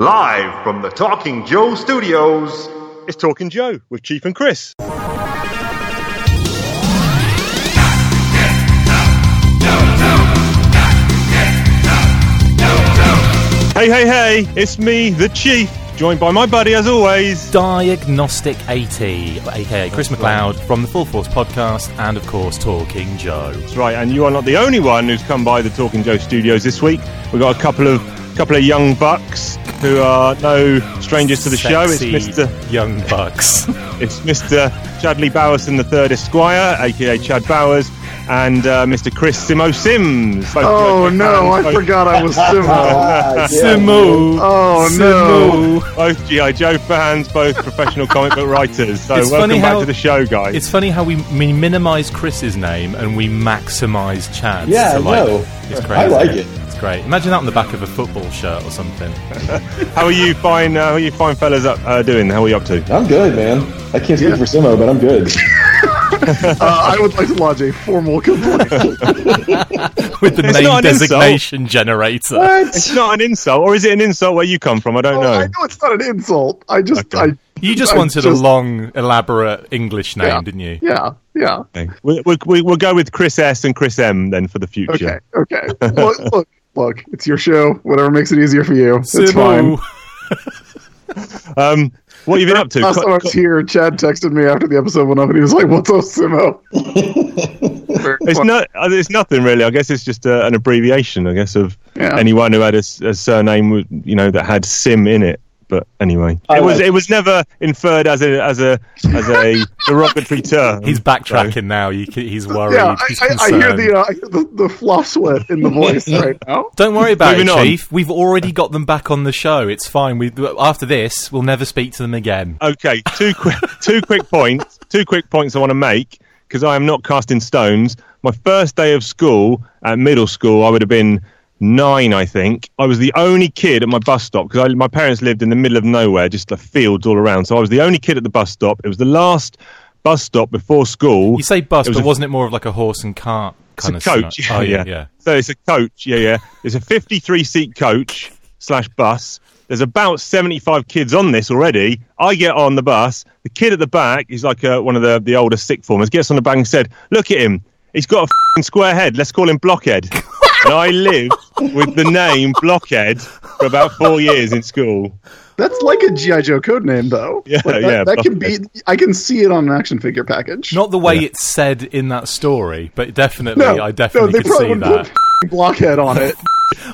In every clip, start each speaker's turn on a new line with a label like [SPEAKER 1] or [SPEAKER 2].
[SPEAKER 1] Live from the Talking Joe studios,
[SPEAKER 2] It's Talking Joe with Chief and Chris. Hey, hey, hey, it's me, the Chief, joined by my buddy as always.
[SPEAKER 3] Diagnostic 80, aka Chris McLeod from the Full Force podcast, and of course, Talking Joe.
[SPEAKER 2] That's right, and you are not the only one who's come by the Talking Joe studios this week. We've got a couple of couple of young bucks who are no strangers to the show. It's Mr.
[SPEAKER 3] Young Bucks.
[SPEAKER 2] It's Mr. Chadley Bowerson the third Esquire, aka Chad Bowers, and uh, Mr. Chris Simo Sims. Both
[SPEAKER 4] Oh
[SPEAKER 2] G.I. Joe
[SPEAKER 4] no, I
[SPEAKER 2] both-
[SPEAKER 4] forgot I was Simo.
[SPEAKER 3] Simo.
[SPEAKER 4] Oh no.
[SPEAKER 3] Simo.
[SPEAKER 2] Both GI Joe fans, both professional comic book writers. So
[SPEAKER 3] It's
[SPEAKER 2] welcome
[SPEAKER 3] funny
[SPEAKER 2] back
[SPEAKER 3] how-
[SPEAKER 2] to the show, guys.
[SPEAKER 3] It's funny how we, we minimise Chris's name and we maximise Chad's.
[SPEAKER 5] Yeah,
[SPEAKER 3] to
[SPEAKER 5] I
[SPEAKER 3] like,
[SPEAKER 5] know.
[SPEAKER 3] It's crazy.
[SPEAKER 5] I like it.
[SPEAKER 3] It's great. Imagine that on the back of a football shirt or something.
[SPEAKER 2] How are you fine? Uh, how are you fine fellas up, uh, doing? How are you up to?
[SPEAKER 5] I'm good, man. I can't speak
[SPEAKER 4] Yeah.
[SPEAKER 5] for Simo, but I'm good.
[SPEAKER 4] Uh, I would like to lodge a formal complaint.
[SPEAKER 3] With the
[SPEAKER 2] It's
[SPEAKER 3] name
[SPEAKER 2] not an insult.
[SPEAKER 3] designation generator.
[SPEAKER 2] It's not an insult, or is it an insult where you come from? I don't
[SPEAKER 4] Oh,
[SPEAKER 2] know.
[SPEAKER 4] I know it's not an insult. I just,
[SPEAKER 2] Okay.
[SPEAKER 4] I.
[SPEAKER 3] You just
[SPEAKER 4] I
[SPEAKER 3] wanted a long, elaborate English name,
[SPEAKER 4] Yeah.
[SPEAKER 3] didn't you?
[SPEAKER 4] Yeah, yeah.
[SPEAKER 2] Okay. We, we, we, we'll go with Chris S and Chris M then for the future.
[SPEAKER 4] okay. look, look, look. It's your show. Whatever makes it easier for you. It's fine.
[SPEAKER 2] Um, what have you been up to?
[SPEAKER 4] Last time I was here, Chad texted me after the episode went up, and he was like, "What's up, Simo?"
[SPEAKER 2] It's not. uh, It's nothing really. I guess it's just uh, an abbreviation. I guess of
[SPEAKER 4] Yeah.
[SPEAKER 2] anyone who had a surname, you know, that had Sim in it. But anyway,
[SPEAKER 5] I
[SPEAKER 2] it was
[SPEAKER 5] like-
[SPEAKER 2] it was never inferred as a as a as a derogatory term.
[SPEAKER 3] He's backtracking now. You, can- he's worried.
[SPEAKER 4] Yeah, I,
[SPEAKER 3] he's
[SPEAKER 4] I, I hear the, uh, I hear the the fluff sweat in the voice right now.
[SPEAKER 3] Don't worry about
[SPEAKER 2] Moving
[SPEAKER 3] it,
[SPEAKER 2] on.
[SPEAKER 3] Chief. We've already got them back on the show. It's fine. We after this, we'll never speak to them again.
[SPEAKER 2] Okay, two quick two quick points. Two quick points I want to make because I am not casting stones. My first day of school at middle school, I would have been nine, I think. I was the only kid at my bus stop because my parents lived in the middle of nowhere, just the fields all around. So I was the only kid at the bus stop. It was the last bus stop before school.
[SPEAKER 3] You say bus,
[SPEAKER 2] was
[SPEAKER 3] but
[SPEAKER 2] a-
[SPEAKER 3] wasn't it more of like a horse and cart
[SPEAKER 2] It's
[SPEAKER 3] kind
[SPEAKER 2] a
[SPEAKER 3] of
[SPEAKER 2] coach. Yeah,
[SPEAKER 3] Oh,
[SPEAKER 2] yeah,
[SPEAKER 3] yeah.
[SPEAKER 2] So it's a coach. Yeah, yeah. It's a 53 seat coach slash bus. There's about 75 kids on this already. I get on the bus. The kid at the back is like uh, one of the, the older sick formers. Gets on the back and said, "Look at him. He's got a fing square head. Let's call him Blockhead." and I lived with the name Blockhead for about four years in school.
[SPEAKER 4] That's like a GI Joe code name, though.
[SPEAKER 2] Yeah,
[SPEAKER 4] Like, that,
[SPEAKER 2] yeah,
[SPEAKER 4] That can be. I can see it on an action figure package.
[SPEAKER 3] Not the way it's said in that story, but definitely,
[SPEAKER 4] no,
[SPEAKER 3] I definitely
[SPEAKER 4] no, they
[SPEAKER 3] could
[SPEAKER 4] probably
[SPEAKER 3] see
[SPEAKER 4] would
[SPEAKER 3] that.
[SPEAKER 4] put blockhead on it.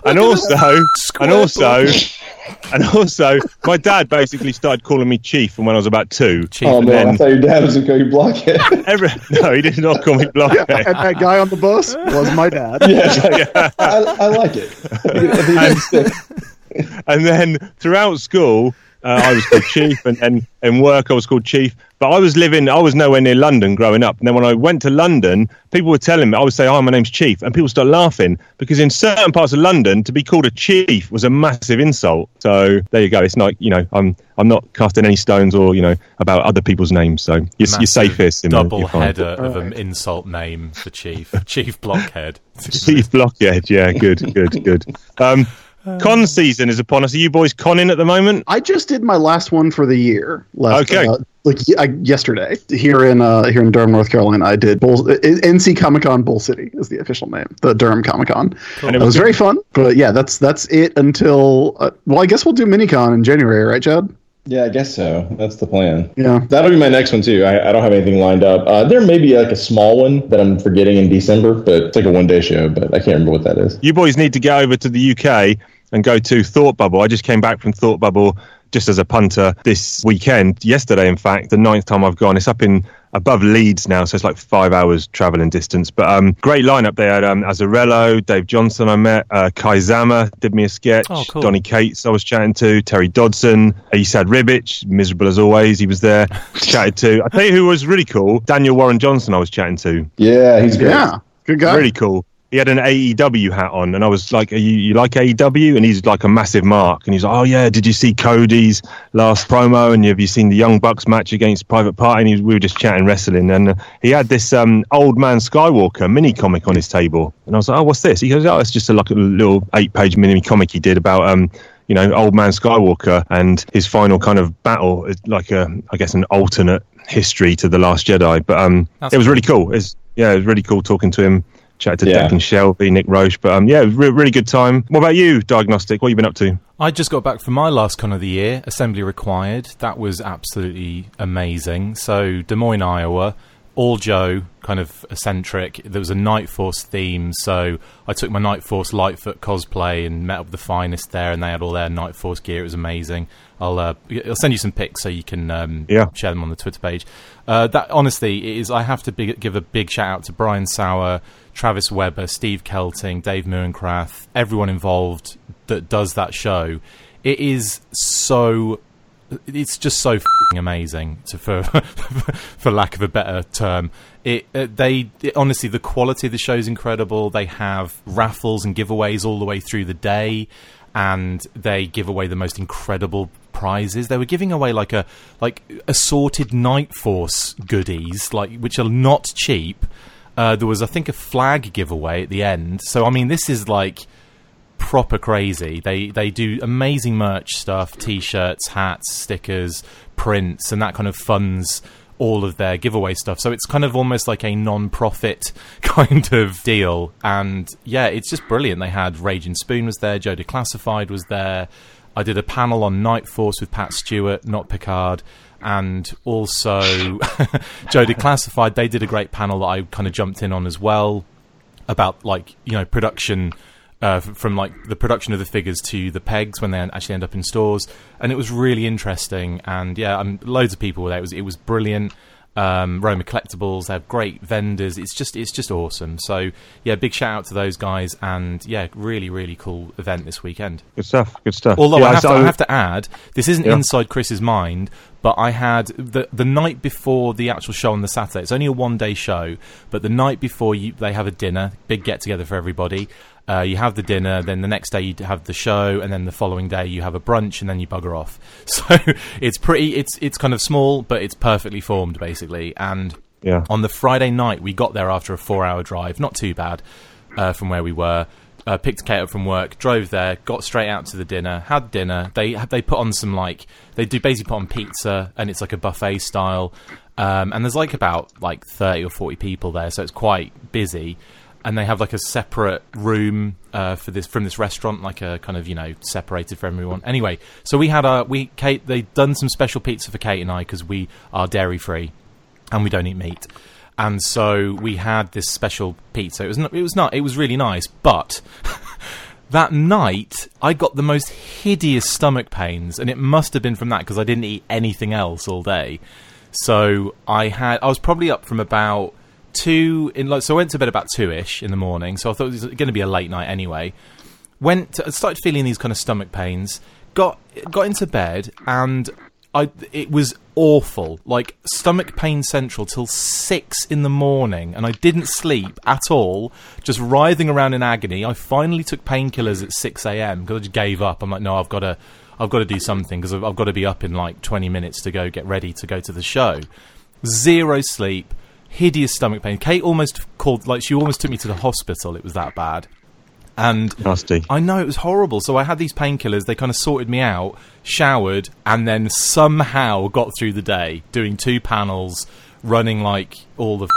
[SPEAKER 2] and also, and also,
[SPEAKER 3] Square
[SPEAKER 2] and also, my dad basically started calling me Chief from when I was about two.
[SPEAKER 3] Chief,
[SPEAKER 5] Oh
[SPEAKER 2] And
[SPEAKER 5] man, I thought your dad was gonna call you Blockhead.
[SPEAKER 2] Every, no, he did not call me Blockhead.
[SPEAKER 4] Yeah, and that guy on the bus was my dad.
[SPEAKER 5] yeah, I, I like it. I I think it sticks.
[SPEAKER 2] and then throughout school, uh, I was called Chief, and then in work I was called Chief. But I was living, I was nowhere near London growing up. And then when I went to London, people were telling me, I would say, "Hi, my name's Chief," and people start laughing because in certain parts of London, to be called a chief was a massive insult. So there you go. It's not, you know, I'm I'm not casting any stones or you know about other people's names. So you're, you're safest. in the-
[SPEAKER 3] double
[SPEAKER 2] you're
[SPEAKER 3] header of an insult name for Chief. Chief Blockhead.
[SPEAKER 2] Chief Blockhead. Yeah, good, good, good. Um, con season is upon us. Are you boys conning at the moment?
[SPEAKER 4] I just did my last one for the year. Last,
[SPEAKER 2] Okay.
[SPEAKER 4] uh, like y- I, yesterday here in uh, here in Durham, North Carolina, I did Bull, NC Comic Con Bull City is the official name, the Durham Comic Con.
[SPEAKER 2] And
[SPEAKER 4] It was very fun, but yeah, that's that's it until uh, well, I guess we'll do MiniCon in January, right, Chad?
[SPEAKER 5] Yeah, I guess so. That's the plan.
[SPEAKER 4] Yeah.
[SPEAKER 5] That'll be my next one too. I, I don't have anything lined up. Uh, there may be like a small one that I'm forgetting in December, but it's like a one day show. But I can't remember what that is.
[SPEAKER 2] you boys need to get over to the UK and go to Thought Bubble. I just came back from Thought Bubble just as a punter this weekend, yesterday, in fact, the ninth time I've gone. It's up in above Leeds now, so it's like five hours traveling distance. But um, great lineup there. Um, Azzarello, Dave Johnson, I met. Uh, Kei Zama did me a sketch.
[SPEAKER 3] Oh, cool.
[SPEAKER 2] Donny Cates, I was chatting to. Terry Dodson. Esad Ribic, miserable as always. He was there, chatted to. I tell you who was really cool. Daniel Warren Johnson, I was chatting to
[SPEAKER 5] Yeah, he's great.
[SPEAKER 4] Yeah, good guy.
[SPEAKER 2] really cool. He had an AEW hat on, and I was like, Are you, "You like AEW?" And he's like a massive mark, and he's like, "Oh yeah, did you see Cody's last promo? And have you seen the Young Bucks match against Private Party?" And he, we were just chatting wrestling, and uh, he had this um, old man Skywalker mini comic on his table, and I was like, "Oh, what's this?" He goes, "Oh, it's just a, like a little eight-page mini comic he did about um, you know, old man Skywalker and his final kind of battle, is like a, I guess, an alternate history to the Last Jedi. But um,
[SPEAKER 3] That's
[SPEAKER 2] it was really cool. It's yeah, it was really cool talking to him. Chatted to
[SPEAKER 5] Yeah.
[SPEAKER 2] Declan Shalvey, Nick Roche, but um, yeah, it was re- really good time. What about you, Diagnostic? What have you been up to?
[SPEAKER 3] I just got back from my last con of the year, Assembly Required. That was absolutely amazing. So, Des Moines, Iowa, all Joe, kind of eccentric. There was a Night Force theme, so I took my Night Force Lightfoot cosplay and met up with the finest there, and they had all their Night Force gear. It was amazing. I'll uh, I'll send you some pics so you can um,
[SPEAKER 2] Yeah.
[SPEAKER 3] share them on the Twitter page. Uh, that honestly it is. I have to big, give a big shout out to Brian Sauer, Travis Weber, Steve Kelting, Dave Murenkrath, everyone involved that does that show. It is so. It's just so amazing, to, for for lack of a better term. It uh, they it, honestly the quality of the show is incredible. They have raffles and giveaways all the way through the day, and they give away the most incredible prizes. They were giving away like a like assorted Night Force goodies, like which are not cheap. Uh, there was, I think, a flag giveaway at the end. So, I mean, this is like proper crazy. They they do amazing merch stuff, t-shirts, hats, stickers, prints, and that kind of funds all of their giveaway stuff. So it's kind of almost like a non-profit kind of deal. And yeah, it's just brilliant. They had Raging Spoon was there, Joe Declassified was there. I did a panel on Night Force with Pat Stewart, not Picard. And also Joe Declassified, they did a great panel that I kind of jumped in on as well about like you know production uh, from like the production of the figures to the pegs when they actually end up in stores, and it was really interesting. And yeah, um, loads of people were there. It was it was brilliant. Um, Roma Collectibles, they have great vendors. It's just it's just awesome. So yeah, big shout out to those guys, and yeah, really really cool event this weekend.
[SPEAKER 2] Good stuff. Good stuff.
[SPEAKER 3] Although
[SPEAKER 2] Yeah,
[SPEAKER 3] I, have to, I have to add, this isn't
[SPEAKER 2] Yeah.
[SPEAKER 3] inside Chris's mind, but I had the the night before the actual show on the Saturday. It's only a one day show, but the night before you, they have a dinner, big get together for everybody. Uh, you have the dinner, then the next day you have the show, and then the following day you have a brunch, and then you bugger off. So it's pretty, it's it's kind of small, but it's perfectly formed basically. And
[SPEAKER 2] Yeah.
[SPEAKER 3] on the Friday night, we got there after a four-hour drive, not too bad uh, from where we were. Uh, picked Kate up from work, drove there, got straight out to the dinner, had dinner. They they put on some like they do basically put on pizza, and it's like a buffet style. Um, and there's like about like thirty or forty people there, so it's quite busy. And they have like a separate room uh, for this from this restaurant, like a kind of you know separated for everyone. Anyway, so we had our we Kate they'd done some special pizza for Kate and I because we are dairy free and we don't eat meat. And so we had this special pizza. It was not, it was not it was really nice, but that night I got the most hideous stomach pains, and it must have been from that because I didn't eat anything else all day. So I had I was probably up from about two in like so I went to bed about two ish in the morning. So I thought it was going to be a late night anyway. Went to, started feeling these kind of stomach pains. Got got into bed and I it was awful. Like stomach pain central till six in the morning, and I didn't sleep at all. Just writhing around in agony. I finally took painkillers at six a.m. because I just gave up. I'm like, no, I've got to, I've got to do something because I've, I've got to be up in like twenty minutes to go get ready to go to the show. Zero sleep, hideous stomach pain. Kate almost called, like, she almost took me to the hospital. It was that bad. And
[SPEAKER 2] Nasty.
[SPEAKER 3] I know it was horrible. So I had these painkillers. They kind of sorted me out, showered, and then somehow got through the day doing two panels, running like all the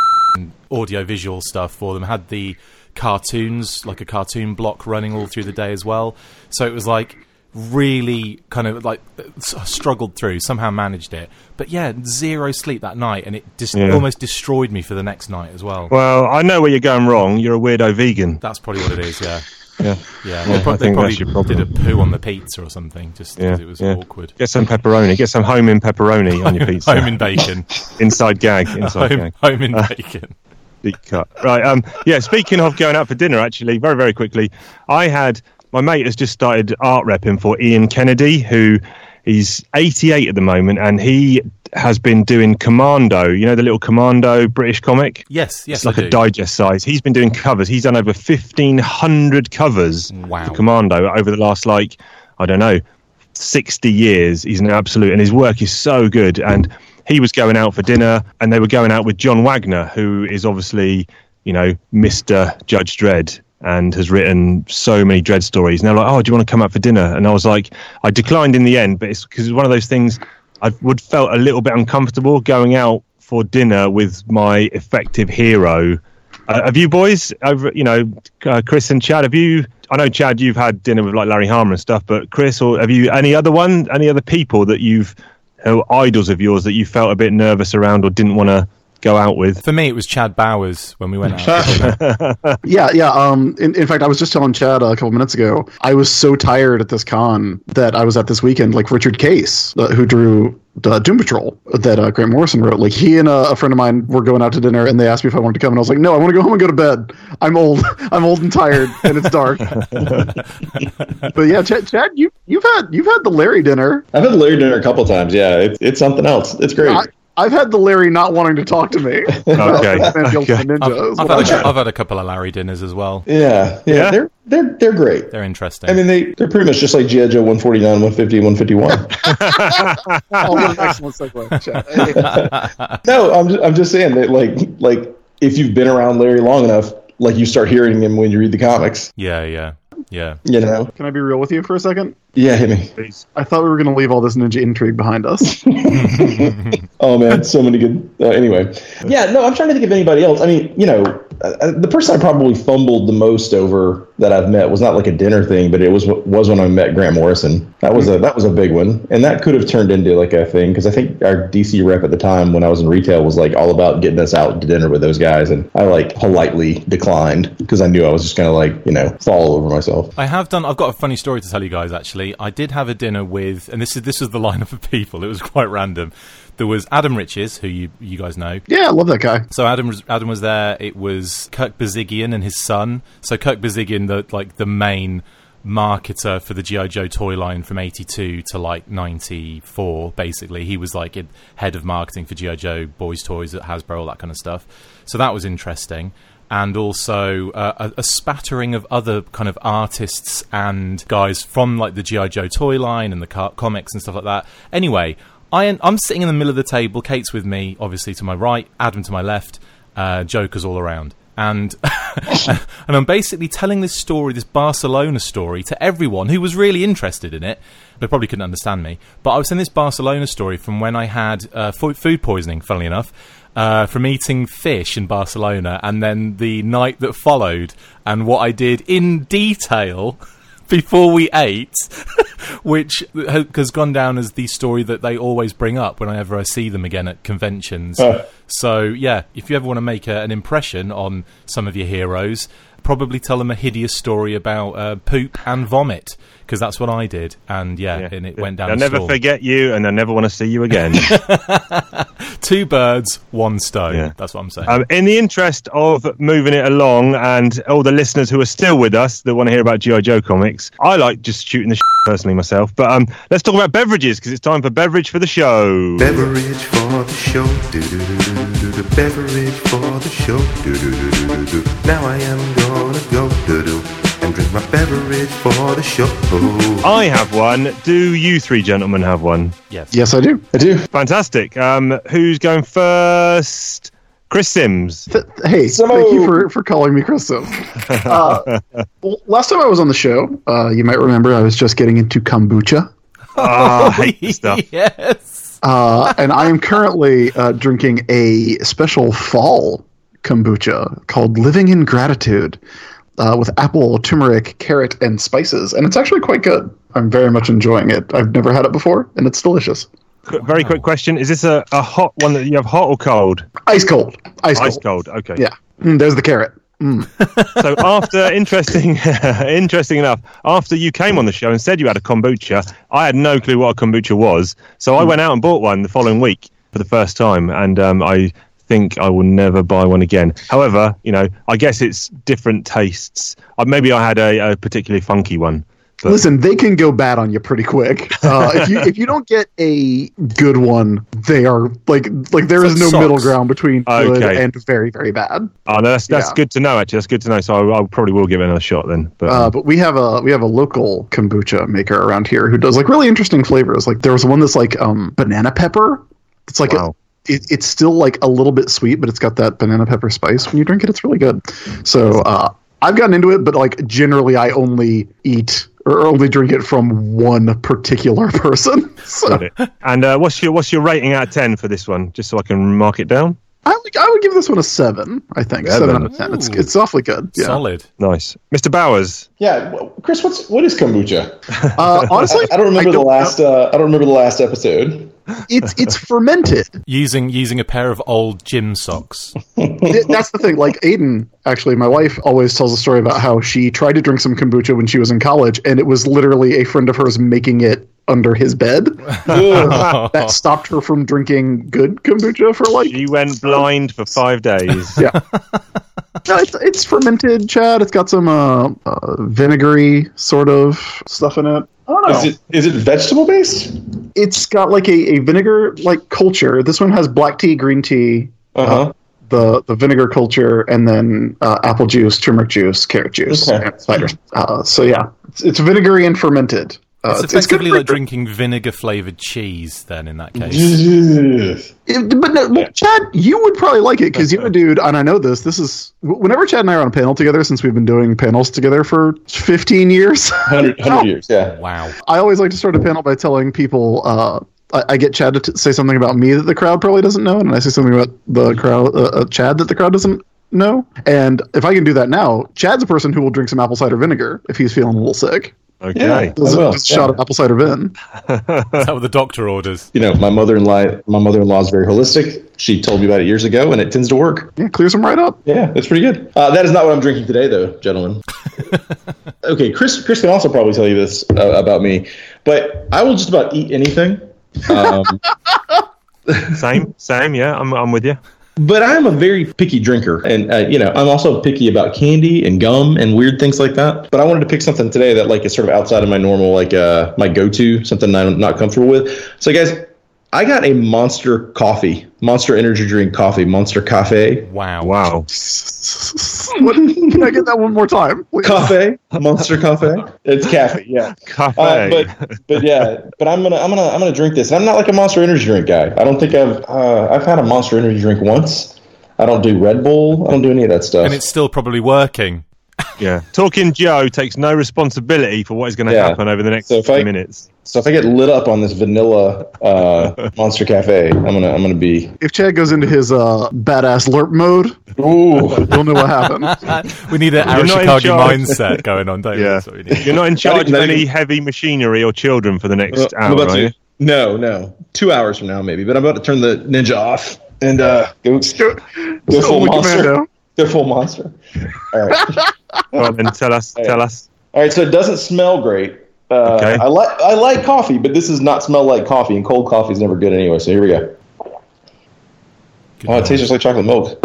[SPEAKER 3] audio visual stuff for them. Had the cartoons, like a cartoon block running all through the day as well. So it was like really kind of like struggled through, somehow managed it. But yeah, zero sleep that night, and it just
[SPEAKER 2] Yeah.
[SPEAKER 3] almost destroyed me for the next night as well.
[SPEAKER 2] Well, I know where you're going wrong. You're a weirdo vegan.
[SPEAKER 3] That's probably what it is, yeah.
[SPEAKER 2] Yeah.
[SPEAKER 3] Yeah,
[SPEAKER 2] Yeah,
[SPEAKER 3] they, pro-
[SPEAKER 2] I
[SPEAKER 3] they probably
[SPEAKER 2] that's your problem.
[SPEAKER 3] did a poo on the pizza or something, just
[SPEAKER 2] Yeah.
[SPEAKER 3] because it was
[SPEAKER 2] yeah.
[SPEAKER 3] awkward.
[SPEAKER 2] Get some pepperoni. Get some home in pepperoni on your pizza.
[SPEAKER 3] Home in bacon.
[SPEAKER 2] inside gag. Inside
[SPEAKER 3] home,
[SPEAKER 2] gag.
[SPEAKER 3] home in bacon.
[SPEAKER 2] Deep cut. Right. Um. Yeah. Speaking of going out for dinner, actually, very very quickly, I had my mate has just started art repping for Ian Kennedy, who he's 88 at the moment, and he has been doing Commando. You know the little Commando British comic.
[SPEAKER 3] Yes, yes,
[SPEAKER 2] It's like
[SPEAKER 3] I
[SPEAKER 2] a
[SPEAKER 3] do.
[SPEAKER 2] digest size. He's been doing covers. He's done over 1,500 covers
[SPEAKER 3] Wow.
[SPEAKER 2] for Commando over the last, like, I don't know, 60 years. He's an absolute, and his work is so good. And he was going out for dinner, and they were going out with John Wagner, who is obviously, you know, Mr. Judge Dredd and has written so many Dredd stories. And they're like, "Oh, do you want to come out for dinner?" And I was like, I declined in the end, but it's because it's one of those things. I would felt a little bit uncomfortable going out for dinner with my effective hero. Uh, have you boys, over, you know, uh, Chris and Chad? Have you? I know Chad, you've had dinner with like Larry Hama and stuff, but Chris, or have you any other one, any other people that you've who are idols of yours that you felt a bit nervous around or didn't want to go out with?
[SPEAKER 3] For me, it was Chad Bowers when we went out.
[SPEAKER 4] Yeah, yeah. Um, in, in fact, I was just telling Chad a couple minutes ago. I was so tired at this con that I was at this weekend. Like Richard Case, uh, who drew uh, Doom Patrol that uh, Grant Morrison wrote. Like he and a, a friend of mine were going out to dinner, and they asked me if I wanted to come, and I was like, "No, I want to go home and go to bed. I'm old. I'm old and tired, and it's dark." but yeah, Chad, Chad, you you've had you've had the Larry dinner.
[SPEAKER 5] I've had the Larry dinner a couple times. Yeah, it's it's something else. It's great.
[SPEAKER 4] I, I've had the Larry not wanting to talk to me.
[SPEAKER 2] Okay.
[SPEAKER 4] Batman the Ultimate
[SPEAKER 2] Okay.
[SPEAKER 3] I've, I've, had
[SPEAKER 4] I-
[SPEAKER 3] a, I've had a couple of Larry dinners as well.
[SPEAKER 5] yeah, yeah,
[SPEAKER 2] Yeah?
[SPEAKER 5] They're they're they're great.
[SPEAKER 3] They're interesting.
[SPEAKER 5] I mean, they they're pretty much just like GI Joe 149, 150, 151.
[SPEAKER 4] Oh, excellent segue.
[SPEAKER 5] No, I'm just, I'm just saying that like like if you've been around Larry long enough, like you start hearing him when you read the comics.
[SPEAKER 3] yeah, yeah, yeah.
[SPEAKER 5] You know?
[SPEAKER 4] Can I be real with you for a second?
[SPEAKER 5] Yeah, hit me.
[SPEAKER 4] I thought we were going to leave all this ninja intrigue behind us.
[SPEAKER 5] Oh man, so many good. Uh, anyway, yeah, no, I'm trying to think of anybody else. I mean, you know, the person I probably fumbled the most over that I've met was not like a dinner thing, but it was was when I met Grant Morrison. That was a that was a big one, and that could have turned into like a thing because I think our DC rep at the time when I was in retail was like all about getting us out to dinner with those guys, and I like politely declined because I knew I was just gonna like you know fall over myself.
[SPEAKER 3] I have done. I've got a funny story to tell you guys. Actually, I did have a dinner with, and this is this was the lineup of people. It was quite random. There was Adam Riches, who you you guys know.
[SPEAKER 4] yeah, I love that guy.
[SPEAKER 3] So Adam was, Adam was there. It was Kirk Bozigian and his son. So Kirk Bozigian, the like the main marketer for the GI Joe toy line from '82 to like '94. Basically, he was like head of marketing for GI Joe boys toys at Hasbro, all that kind of stuff. So that was interesting. And also uh, a, a spattering of other kind of artists and guys from like the GI Joe toy line and the car- comics and stuff like that. Anyway, I, I'm sitting in the middle of the table. Kate's with me, obviously to my right. Adam to my left. Uh, Joker's all around, and and I'm basically telling this story, this Barcelona story, to everyone who was really interested in it. They probably couldn't understand me, but I was telling this Barcelona story from when I had uh, fo- food poisoning. Funnily enough. Uh, from eating fish in Barcelona, and then the night that followed, and what I did in detail before we ate, which has gone down as the story that they always bring up whenever I see them again at conventions. So, yeah, if you ever want to make a, an impression on some of your heroes, probably tell them a hideous story about uh, poop and vomit, because that's what I did. And yeah, and it went down.
[SPEAKER 2] They'll never
[SPEAKER 3] storm.
[SPEAKER 2] forget you, and they'll never want to see you again.
[SPEAKER 3] Two birds, one stone.
[SPEAKER 2] Yeah.
[SPEAKER 3] That's what I'm saying.
[SPEAKER 2] um, in the interest of moving it along, and all the listeners who are still with us that want to hear about GI Joe comics, I like just shooting the shit personally myself. But um, let's talk about beverages because it's time for beverage for the show.
[SPEAKER 6] Beverage for the show, do do do do do do. Beverage for the show, do do do do do do. Now I am gonna go do do and drink my beverage for the show.
[SPEAKER 2] I have one. Do you three gentlemen have one?
[SPEAKER 3] yes.
[SPEAKER 4] Yes, I do.
[SPEAKER 5] I do.
[SPEAKER 2] Fantastic. Um, who's going first? Chris Sims.
[SPEAKER 4] Th- hey,
[SPEAKER 5] So-
[SPEAKER 4] thank you for, for calling me Chris Sim. Uh, well, last time I was on the show, uh, you might remember I was just getting into kombucha.
[SPEAKER 2] I hate stuff.
[SPEAKER 3] yes.
[SPEAKER 4] Uh, and I am currently uh, drinking a special fall kombucha called Living in Gratitude uh, with apple, turmeric, carrot, and spices. And it's actually quite good. I'm very much enjoying it. I've never had it before, and it's delicious.
[SPEAKER 2] Qu- Very quick question: Is this a, a hot one that you have hot or cold?
[SPEAKER 4] Ice cold. Ice,
[SPEAKER 2] Ice
[SPEAKER 4] cold.
[SPEAKER 2] Okay.
[SPEAKER 4] Yeah. Mm, there's the carrot.
[SPEAKER 2] So after interesting, interesting enough, after you came on the show and said you had a kombucha, I had no clue what a kombucha was. So I went out and bought one the following week for the first time, and um, I think I will never buy one again. However, you know, I guess it's different tastes. Uh, maybe I had a, a particularly funky one. But
[SPEAKER 4] Listen, they can go bad on you pretty quick. Uh, if you if you don't get a good one, they are like like there
[SPEAKER 3] It's
[SPEAKER 4] is
[SPEAKER 3] like
[SPEAKER 4] no middle ground between good
[SPEAKER 2] Okay.
[SPEAKER 4] and very very bad.
[SPEAKER 2] oh, no, that's that's
[SPEAKER 4] Yeah.
[SPEAKER 2] good to know. Actually, that's good to know. So I, I probably will give it another shot then. But
[SPEAKER 4] Uh, but we have a we have a local kombucha maker around here who does like really interesting flavors. Like there was one that's like um, banana pepper. It's like
[SPEAKER 2] Wow.
[SPEAKER 4] a, it, it's still like a little bit sweet, but it's got that banana pepper spice. When you drink it, it's really good. So uh, I've gotten into it, but like generally, I only eat or only drink it from one particular person. So
[SPEAKER 2] And uh, what's your what's your rating out of ten for this one? Just so I can mark it down.
[SPEAKER 4] I would, I would give this one a seven. I think seven,
[SPEAKER 2] Seven.
[SPEAKER 4] out of ten. It's
[SPEAKER 3] Ooh.
[SPEAKER 4] it's awfully good. Yeah.
[SPEAKER 3] Solid.
[SPEAKER 2] Nice, Mr. Bowers.
[SPEAKER 5] Yeah, well, Chris, what's what is kombucha?
[SPEAKER 4] Uh, honestly,
[SPEAKER 5] I, I don't remember the last. Uh, I don't remember the last episode.
[SPEAKER 4] It's it's fermented.
[SPEAKER 3] Using using a pair of old gym socks.
[SPEAKER 4] It- that's the thing. Like Aiden, actually, my wife always tells a story about how she tried to drink some kombucha when she was in college, and it was literally a friend of hers making it under his bed that stopped her from drinking good kombucha for like.
[SPEAKER 2] She went blind for five days.
[SPEAKER 4] Yeah. No, it's, it's fermented, Chad. It's got some uh, uh, vinegary sort of stuff in it. I don't know.
[SPEAKER 5] Is it is it vegetable based?
[SPEAKER 4] it's got like a, a vinegar like culture. This one has black tea, green tea,
[SPEAKER 5] Uh huh.
[SPEAKER 4] the the vinegar culture, and then uh, apple juice, turmeric juice, carrot juice,
[SPEAKER 5] Okay.
[SPEAKER 4] and cider. Uh, so yeah, it's, it's vinegary and fermented. Uh,
[SPEAKER 3] It's
[SPEAKER 4] it's, it's
[SPEAKER 3] effectively like drinking vinegar flavored cheese. Then in that case,
[SPEAKER 4] It- but no, well, Chad, you would probably like it because you're a dude, and I know this. This is whenever Chad and I are on a panel together, since we've been doing panels together for 15 years.
[SPEAKER 5] 100, 100 years. Yeah.
[SPEAKER 3] wow.
[SPEAKER 4] I always like to start a panel by telling people. Uh, I, I get Chad to t- say something about me that the crowd probably doesn't know, and I say something about the crowd, uh, uh, Chad, that the crowd doesn't know. And if I can do that now, Chad's a person who will drink some apple cider vinegar if he's feeling a little sick.
[SPEAKER 2] Okay.
[SPEAKER 5] Yeah.
[SPEAKER 4] Does
[SPEAKER 5] I
[SPEAKER 4] a, just a shot
[SPEAKER 5] yeah.
[SPEAKER 4] of apple cider vin.
[SPEAKER 3] Is that what the doctor orders?
[SPEAKER 5] You know, my mother-in-law, my mother-in-law is very holistic. She told me about it years ago, and it tends to work.
[SPEAKER 4] Yeah, clears them right up.
[SPEAKER 5] Yeah, it's pretty good. Uh, that is not what I'm drinking today, though, gentlemen. okay, Chris. Chris can also probably tell you this uh, about me, but I will just about eat anything. Um,
[SPEAKER 2] Same, same. Yeah, I'm I'm with you.
[SPEAKER 5] But I'm a very picky drinker, and uh, you know, I'm also picky about candy and gum and weird things like that. But I wanted to pick something today that like is sort of outside of my normal, like uh, my go-to, something I'm not comfortable with. So, guys, I got a Monster coffee, Monster energy drink coffee, Monster Cafe.
[SPEAKER 3] Wow.
[SPEAKER 2] Wow.
[SPEAKER 4] what, can I get that one more time? please?
[SPEAKER 5] Cafe, Monster Cafe. It's cafe, yeah.
[SPEAKER 2] Cafe.
[SPEAKER 5] Uh, but but yeah, but I'm gonna I'm gonna I'm gonna drink this. And I'm not like a Monster Energy drink guy. I don't think I've uh, I've had a Monster Energy drink once. I don't do Red Bull. I don't do any of that stuff.
[SPEAKER 3] And it's still probably working.
[SPEAKER 2] yeah. Talking Joe takes no responsibility for what is going to
[SPEAKER 5] Yeah.
[SPEAKER 2] happen over the next
[SPEAKER 5] So if I-
[SPEAKER 2] minutes.
[SPEAKER 5] So if I get lit up on this vanilla uh, Monster Cafe, I'm gonna I'm gonna be
[SPEAKER 4] If Chad goes into his uh, badass lerp mode,
[SPEAKER 5] ooh.
[SPEAKER 4] you'll know what happened.
[SPEAKER 3] We need an
[SPEAKER 2] You're not in
[SPEAKER 3] Arashikage
[SPEAKER 2] charge.
[SPEAKER 3] mindset going on, don't we?
[SPEAKER 2] Yeah.
[SPEAKER 3] We need.
[SPEAKER 2] You're not in charge of any
[SPEAKER 5] even-
[SPEAKER 2] heavy machinery or children for the next
[SPEAKER 5] Uh,
[SPEAKER 2] hour,
[SPEAKER 5] about
[SPEAKER 2] are you?
[SPEAKER 5] to, no, no, two hours from now maybe. But I'm about to turn the ninja off and uh, go go
[SPEAKER 4] Go
[SPEAKER 5] full monster.
[SPEAKER 4] commando.
[SPEAKER 5] Go full monster. All right.
[SPEAKER 2] Well, then tell us, tell us.
[SPEAKER 5] All right, so it doesn't smell great. Uh,
[SPEAKER 2] Okay.
[SPEAKER 5] I like I like coffee, but this does not smell like coffee, and cold coffee is never good anyway. So here we go.
[SPEAKER 3] Good
[SPEAKER 5] Oh, it tastes just like chocolate milk.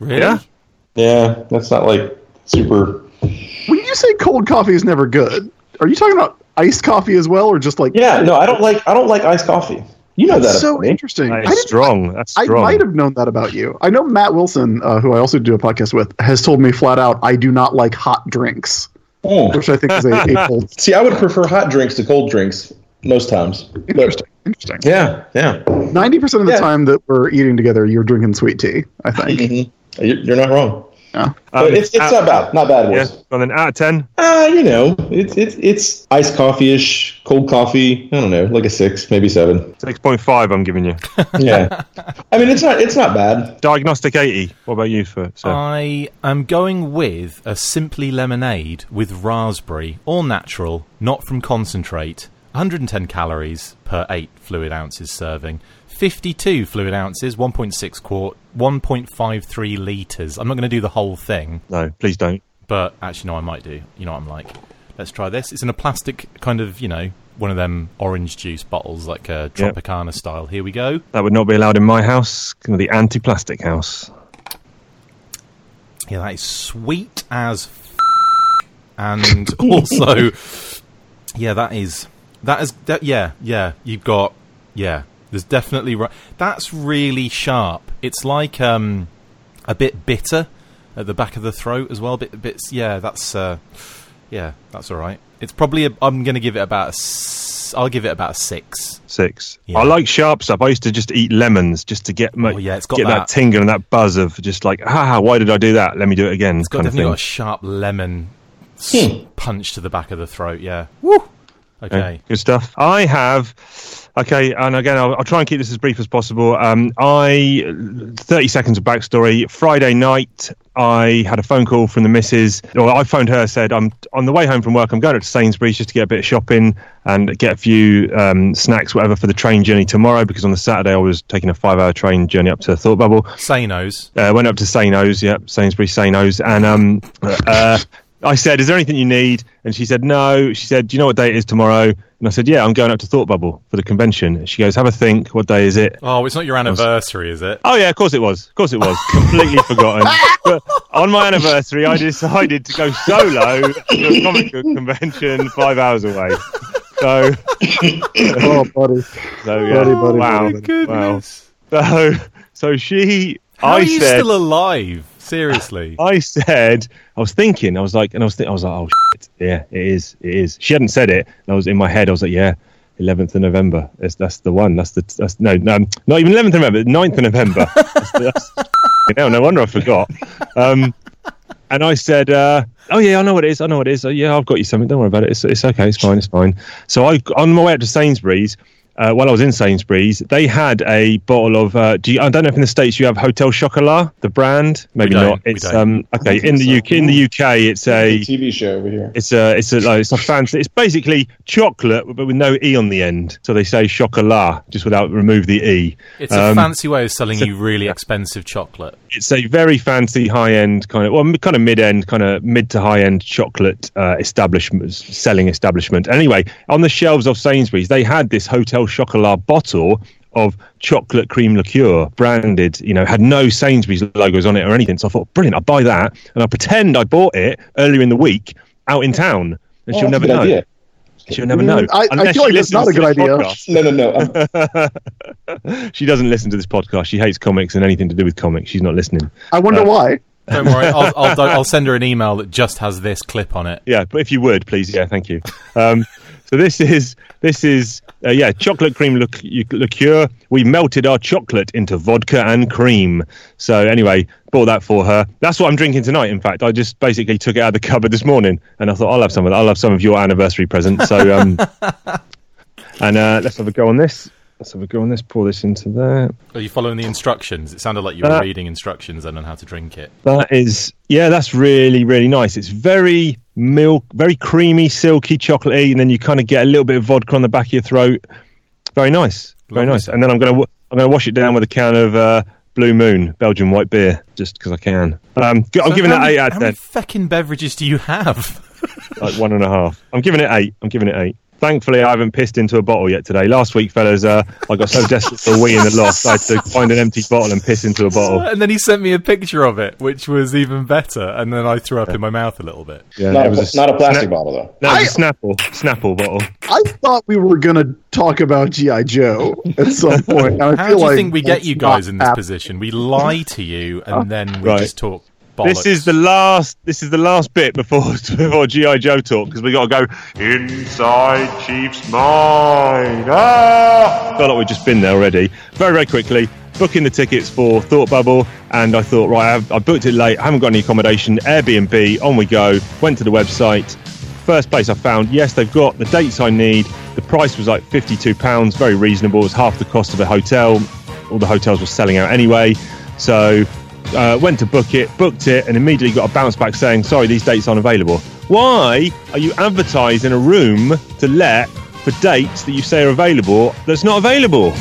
[SPEAKER 3] Really?
[SPEAKER 2] Yeah?
[SPEAKER 5] Yeah, that's not like super.
[SPEAKER 4] When you say cold coffee is never good, are you talking about iced coffee as well, or just like
[SPEAKER 5] Yeah, no, I don't like I don't like iced coffee. You know that.
[SPEAKER 4] so
[SPEAKER 5] me.
[SPEAKER 4] interesting?
[SPEAKER 2] That
[SPEAKER 4] I
[SPEAKER 2] is
[SPEAKER 4] didn't-
[SPEAKER 2] strong.
[SPEAKER 4] I might have known that about you. I know Matt Wilson, uh, who I also do a podcast with, has told me flat out I do not like hot drinks,
[SPEAKER 5] Mm.
[SPEAKER 4] which I think is a, a cold.
[SPEAKER 5] See, I would prefer hot drinks to cold drinks most times. But-
[SPEAKER 4] Interesting. Interesting.
[SPEAKER 5] yeah, yeah.
[SPEAKER 4] Ninety percent of the
[SPEAKER 5] Yeah.
[SPEAKER 4] time that we're eating together, you're drinking sweet tea. I think.
[SPEAKER 5] Mhm. You're you're not wrong.
[SPEAKER 4] Yeah.
[SPEAKER 5] But
[SPEAKER 2] Um,
[SPEAKER 5] it's it's
[SPEAKER 2] out-
[SPEAKER 5] not bad. Not bad,
[SPEAKER 2] Yeah.
[SPEAKER 5] boys.
[SPEAKER 2] Well, then out of 10.
[SPEAKER 5] Uh, you know, it's it's it's iced coffee-ish, cold coffee. I don't know, like a six, maybe seven.
[SPEAKER 2] 6.5 I'm giving you.
[SPEAKER 5] Yeah. I mean, it's not it's not bad.
[SPEAKER 2] Diagnostic 80. What about you, for so?
[SPEAKER 3] I am going with a Simply Lemonade with raspberry, all natural, not from concentrate. 110 calories per 8 fluid ounces serving. 52 fluid ounces, 1.6 quart, 1.53 litres. I'm not going to do the whole thing,
[SPEAKER 2] no, please don't.
[SPEAKER 3] but actually, no, I might do. You know what I'm like. Let's try this. It's in a plastic kind of, you know, one of them orange juice bottles, like a
[SPEAKER 2] Yep.
[SPEAKER 3] Tropicana style. Here we go.
[SPEAKER 2] That would not be allowed in my house. Kind of the anti-plastic house.
[SPEAKER 3] Yeah, that is sweet as f- and also yeah, that is that is that yeah, yeah, you've got yeah, there's definitely ri- that's really sharp. It's like um a bit bitter at the back of the throat as well, bit bits yeah, that's uh yeah, that's all right. It's probably a, I'm going to give it about a s- I'll give it about a six.
[SPEAKER 2] Six.
[SPEAKER 3] Yeah.
[SPEAKER 2] I like sharp stuff. I used to just eat lemons just to get my,
[SPEAKER 3] Oh, yeah, it's got
[SPEAKER 2] get that.
[SPEAKER 3] that-
[SPEAKER 2] tingle and that buzz of just like, ah, why did I do that? Let me do it again.
[SPEAKER 3] It's got
[SPEAKER 2] kind of
[SPEAKER 3] definitely
[SPEAKER 2] thing.
[SPEAKER 3] got a sharp lemon
[SPEAKER 5] Hmm.
[SPEAKER 3] punch to the back of the throat. Yeah. Woo. Okay.
[SPEAKER 2] Good stuff. I have. Okay, and again, I'll, I'll try and keep this as brief as possible. Um, I, 30 seconds of backstory. Friday night, I had a phone call from the missus. Or I phoned her, said, I'm on the way home from work. I'm going up to Sainsbury's just to get a bit of shopping and get a few um, snacks, whatever, for the train journey tomorrow. Because on the Saturday, I was taking a five hour train journey up to Thought Bubble.
[SPEAKER 3] Sanos.
[SPEAKER 2] Uh, went up to Sanos, yep, Sainsbury's Sanos, and um, uh, I said, "Is there anything you need?" And she said, "No." She said, "Do you know what day it is tomorrow?" And I said, "Yeah, I'm going up to Thought Bubble for the convention." And she goes, "Have a think. What day is it?"
[SPEAKER 3] Oh, it's not your anniversary, is it?
[SPEAKER 2] Oh yeah, of course it was. Of course it was. Completely forgotten. But on my anniversary, I decided to go solo to a comic book convention five hours away. So,
[SPEAKER 4] oh, buddy.
[SPEAKER 2] so yeah,
[SPEAKER 4] Buddy, buddy,
[SPEAKER 2] wow,
[SPEAKER 4] buddy,
[SPEAKER 3] goodness.
[SPEAKER 2] wow. So, so she,
[SPEAKER 3] How
[SPEAKER 2] I
[SPEAKER 3] are you
[SPEAKER 2] said,
[SPEAKER 3] still alive? Seriously.
[SPEAKER 2] I said, I was thinking, I was like, and I was, th- I was like, oh shit, yeah, it is, it is. She hadn't said it, and I was in my head, I was like, yeah, 11th of November. That's, that's the one. That's the, that's no, no, not even 11th of November, 9th of November. that's, that's, you know, no wonder I forgot. Um, and I said, uh, "Oh yeah, I know what it is. I know what it is. Oh, yeah, I've got you something. Don't worry about it. It's, it's okay. It's fine. It's fine." So I, on my way up to Sainsbury's, uh, while I was in Sainsbury's, they had a bottle of. Uh, do you, I don't know if in the states you have Hotel Chocolat, the brand. Maybe
[SPEAKER 3] don't,
[SPEAKER 2] not.
[SPEAKER 3] we
[SPEAKER 2] It's
[SPEAKER 3] don't.
[SPEAKER 2] um okay in the
[SPEAKER 5] so.
[SPEAKER 2] UK. In the UK, it's a
[SPEAKER 5] TV show over here.
[SPEAKER 2] it's a it's a like, it's a fancy. It's basically chocolate, but with no e on the end. So they say chocolat just without remove the e.
[SPEAKER 3] It's a
[SPEAKER 2] Um,
[SPEAKER 3] fancy way of selling you really expensive chocolate.
[SPEAKER 2] it's a very fancy high end kind of well kind of mid end kind of mid to high end chocolate uh, establishment selling establishment anyway on the shelves of Sainsbury's they had this hotel chocolat bottle of chocolate cream liqueur branded you know had no Sainsbury's logos on it or anything so I thought brilliant I'll buy that and I'll pretend I bought it earlier in the week out in town and
[SPEAKER 5] Oh,
[SPEAKER 2] she'll never know
[SPEAKER 5] idea.
[SPEAKER 2] she'll never know
[SPEAKER 4] I- I
[SPEAKER 2] Unless
[SPEAKER 4] feel like
[SPEAKER 2] she
[SPEAKER 4] that's not
[SPEAKER 2] listens
[SPEAKER 4] a
[SPEAKER 2] to
[SPEAKER 4] good
[SPEAKER 2] this
[SPEAKER 4] idea.
[SPEAKER 2] podcast.
[SPEAKER 5] No, no, no.
[SPEAKER 2] She doesn't listen to this podcast she hates comics and anything to do with comics she's not listening
[SPEAKER 4] I wonder why.
[SPEAKER 3] Don't worry, I'll, I'll, I'll send her an email that just has this clip on it.
[SPEAKER 2] Yeah, but if you would, please, yeah, thank you. Um, so this is this is uh, yeah, chocolate cream lic- liqueur. We melted our chocolate into vodka and cream. So anyway, bought that for her. That's what I'm drinking tonight. In fact, I just basically took it out of the cupboard this morning, and I thought I'll have some of that. I'll have some of your anniversary present. So um, and uh, let's have a go on this. Let's have a go on this. Pour this into there.
[SPEAKER 3] Are you following the instructions? It sounded like you were reading instructions then on how to drink it.
[SPEAKER 2] That is, yeah, that's really, really nice. It's very milk, very creamy, silky, chocolatey, and then you kind of get a little bit of vodka on the back of your throat. Very nice, very
[SPEAKER 3] Lovely
[SPEAKER 2] nice. And then I'm gonna, I'm gonna wash it down with a can of uh, Blue Moon Belgian white beer, just because I can. Um, g- I'm giving
[SPEAKER 3] many-
[SPEAKER 2] eight out
[SPEAKER 3] How many feckin' beverages do you have?
[SPEAKER 2] like one and a half. I'm giving it eight. I'm giving it eight. Thankfully, I haven't pissed into a bottle yet today. Last week, fellas, uh, I got so desperate for wee in the loft, I had to find an empty bottle and piss into a bottle.
[SPEAKER 3] and then he sent me a picture of it, which was even better. And then I threw up in my mouth a little bit.
[SPEAKER 2] Yeah,
[SPEAKER 5] not,
[SPEAKER 2] it was
[SPEAKER 5] a, not a plastic
[SPEAKER 2] sna-
[SPEAKER 5] bottle though.
[SPEAKER 2] No, it was a Snapple, Snapple bottle.
[SPEAKER 4] I thought we were going to talk about G.I. Joe at some point. I
[SPEAKER 3] How
[SPEAKER 4] feel
[SPEAKER 3] do you
[SPEAKER 4] like
[SPEAKER 3] think we get you guys in this
[SPEAKER 4] happening.
[SPEAKER 3] position? We lie to you, and then we
[SPEAKER 2] Right.
[SPEAKER 3] just talk bollocks.
[SPEAKER 2] This is the last. This is the last bit before before GI Joe talk because we got to go inside Chief's mind. Ah! Felt like we've just been there already. Very very quickly, booking the tickets for Thought Bubble, and I thought right, I've, I booked it late. I haven't got any accommodation. Airbnb. On we go. Went to the website. First place I found. Yes, they've got the dates I need. The price was like fifty-two pounds. Very reasonable. It was half the cost of a hotel. All the hotels were selling out anyway. So uh, went to book it, booked it, and immediately got a bounce back saying, "Sorry, these dates aren't available." Why are you advertising a room to let for dates that you say are available that's not available?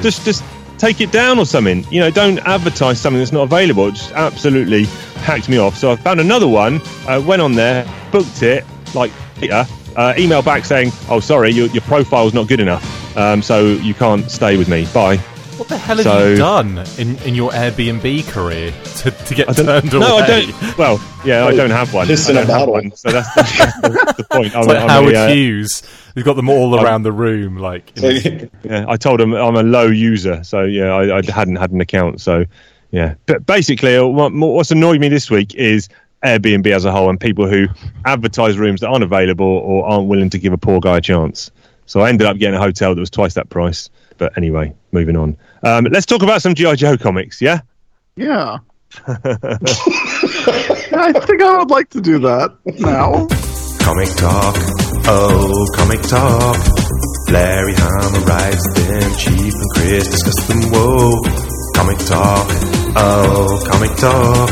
[SPEAKER 2] Just, just take it down or something. You know, don't advertise something that's not available. It just absolutely hacked me off. So I found another one, uh, went on there, booked it, like Peter. Uh, email back saying, "Oh, sorry, your, your profile's not good enough, um, so you can't stay with me. Bye."
[SPEAKER 3] What the hell have
[SPEAKER 2] So-
[SPEAKER 3] you done in, in your Airbnb career to, to get
[SPEAKER 2] I don't,
[SPEAKER 3] turned
[SPEAKER 2] no,
[SPEAKER 3] away?
[SPEAKER 2] I don't. Well, yeah, I don't have one.
[SPEAKER 5] Piss
[SPEAKER 2] I
[SPEAKER 5] in
[SPEAKER 2] don't have
[SPEAKER 5] bottle.
[SPEAKER 2] one, so that's, that's the, the point. I'm,
[SPEAKER 3] It's like
[SPEAKER 2] I'm
[SPEAKER 3] Howard
[SPEAKER 2] a, uh,
[SPEAKER 3] Hughes. We've got them all around the room. Like, in his-
[SPEAKER 2] yeah, I told him I'm a low user, so yeah, I, I hadn't had an account. So yeah, but basically, uh, what, what's annoyed me this week is Airbnb as a whole and people who advertise rooms that aren't available or aren't willing to give a poor guy a chance. So I ended up getting a hotel that was twice that price. But anyway, moving on. Um, let's talk about some GI Joe comics. Yeah.
[SPEAKER 4] Yeah. I think I would like to do that now.
[SPEAKER 6] Comic talk, oh, comic talk. Larry Hama writes them, Chief and Chris discuss them, whoa. Comic talk, oh, comic talk.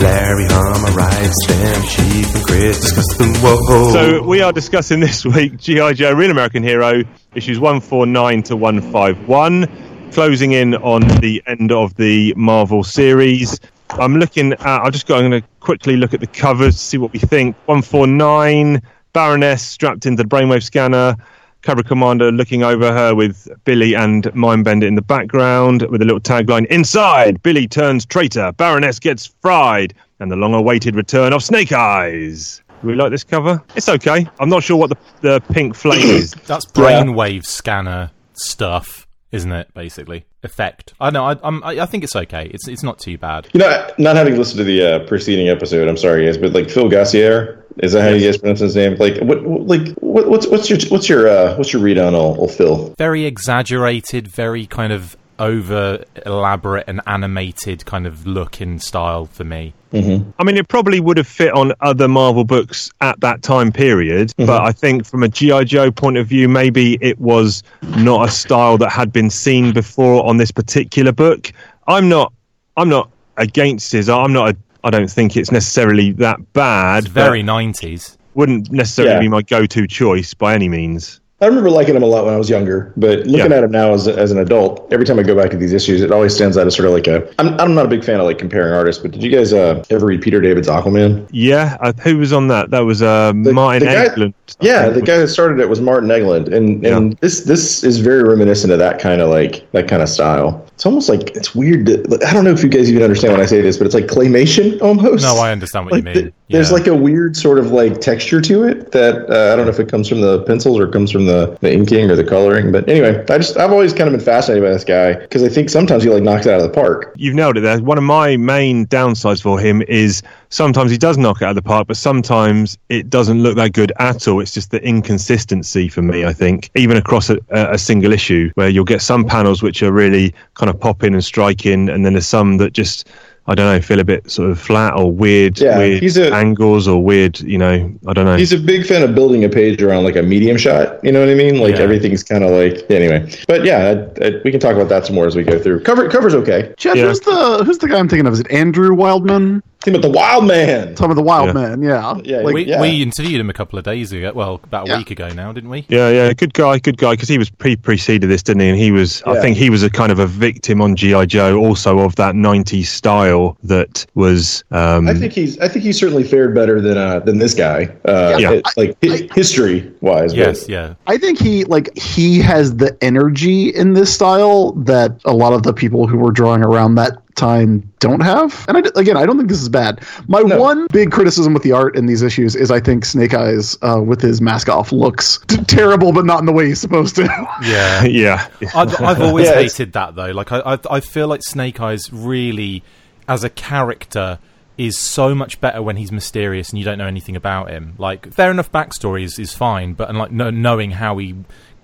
[SPEAKER 6] Larry them, Chief and Chris discuss whoa.
[SPEAKER 2] So we are discussing this week GI Joe Real American Hero issues 149 to 151, closing in on the end of the Marvel series. I'm looking at. I'm just going to quickly look at the covers, see what we think. 149, Baroness strapped into the brainwave scanner. Cobra Commander looking over her with Billy and Mindbender in the background with a little tagline Inside, Billy turns traitor, Baroness gets fried, and the long awaited return of Snake Eyes. Do we like this cover? It's okay. I'm not sure what the, the pink flame is.
[SPEAKER 3] That's brainwave scanner stuff, isn't it? Basically, effect. I know. I, I'm, I think it's okay. It's it's not too bad.
[SPEAKER 5] You know, not having listened to the uh, preceding episode, I'm sorry guys, but like Phil Gosier, is that how you guys pronounce his name? Like, what, what- like, what, what's what's your what's your uh, what's your read on old, old Phil?
[SPEAKER 3] Very exaggerated. Very kind of over elaborate and animated kind of look and style for me. Mm-hmm.
[SPEAKER 2] I mean, it probably would have fit on other Marvel books at that time period, mm-hmm. but I think from a G.I. Joe point of view, maybe it was not a style that had been seen before on this particular book. I'm not, I'm not against his. I'm not. A, I don't think it's necessarily that bad.
[SPEAKER 3] It's very 90s.
[SPEAKER 2] wouldn't necessarily
[SPEAKER 5] Yeah.
[SPEAKER 2] be my go-to choice by any means.
[SPEAKER 5] I remember liking him a lot when I was younger, but looking
[SPEAKER 2] Yeah.
[SPEAKER 5] at him now as, as an adult, every time I go back to these issues, it always stands out as sort of like a. I'm, I'm not a big fan of like comparing artists, but did you guys uh, ever read Peter David's Aquaman?
[SPEAKER 2] Yeah, uh, who was on that? That was uh, Martin
[SPEAKER 5] the guy- Yeah,
[SPEAKER 2] think.
[SPEAKER 5] the guy that started it was Martin Egeland, and and this this is very reminiscent of that kind of like that kind of style. It's almost like it's weird. To, I don't know if you guys even understand when I say this, but it's like claymation almost.
[SPEAKER 3] No, I understand what you
[SPEAKER 5] Like,
[SPEAKER 3] mean.
[SPEAKER 5] th- There's like a weird sort of like texture to it that uh, I don't know if it comes from the pencils or it comes from the, the inking or the coloring. But anyway, I just I've always kind of been fascinated by this guy because I think sometimes he like knocks it out of the park.
[SPEAKER 2] You've nailed it there. One of my main downsides for him is sometimes he does knock it out of the park, but sometimes it doesn't look that good at all. It's just the inconsistency for me, I think, even across a, a single issue where you'll get some panels which are really kind of popping and striking, and then there's some that just. I don't know, feel a bit sort of flat or weird,
[SPEAKER 5] Yeah,
[SPEAKER 2] weird
[SPEAKER 5] he's a-
[SPEAKER 2] angles or weird, you know, I don't know.
[SPEAKER 5] He's a big fan of building a page around like a medium shot. You know what I mean? Like
[SPEAKER 3] Yeah.
[SPEAKER 5] everything's kind of like anyway. But yeah, I, I, we can talk about that some more as we go through. Cover covers okay.
[SPEAKER 4] Chad,
[SPEAKER 2] Yeah.
[SPEAKER 4] who's the who's the guy I'm thinking of? Is it Andrew Wildman?
[SPEAKER 5] Team with the Wild Man.
[SPEAKER 4] Talking about the Wild
[SPEAKER 2] Yeah.
[SPEAKER 4] Man, yeah.
[SPEAKER 5] Yeah,
[SPEAKER 4] like,
[SPEAKER 3] we,
[SPEAKER 5] yeah.
[SPEAKER 3] we interviewed him a couple of days ago. Well, about a
[SPEAKER 4] Yeah.
[SPEAKER 3] week ago now, didn't we?
[SPEAKER 2] Yeah, yeah, good guy, good guy. Because he was pre preceded this, didn't he? And he was, I think, he was a kind of a victim on GI Joe, also of that '90s style that was. Um,
[SPEAKER 5] I think he's. I think he certainly fared better than uh, than this guy. Uh,
[SPEAKER 2] Yeah.
[SPEAKER 5] it- like history wise.
[SPEAKER 3] Yes, yeah.
[SPEAKER 4] I think he like he has the energy in this style that a lot of the people who were drawing around that time don't have. And I, d- again, I don't think this is bad. My
[SPEAKER 5] No.
[SPEAKER 4] one big criticism with the art in these issues is I think Snake Eyes uh, with his mask off looks t- terrible, but not in the way he's supposed to.
[SPEAKER 3] Yeah.
[SPEAKER 2] yeah,
[SPEAKER 3] I've, I've always
[SPEAKER 5] Yeah, it's-
[SPEAKER 3] hated that though. Like I, I, I feel like Snake Eyes really, as a character, is so much better when he's mysterious and you don't know anything about him. Like fair enough backstory is, is fine, but and like no, knowing how he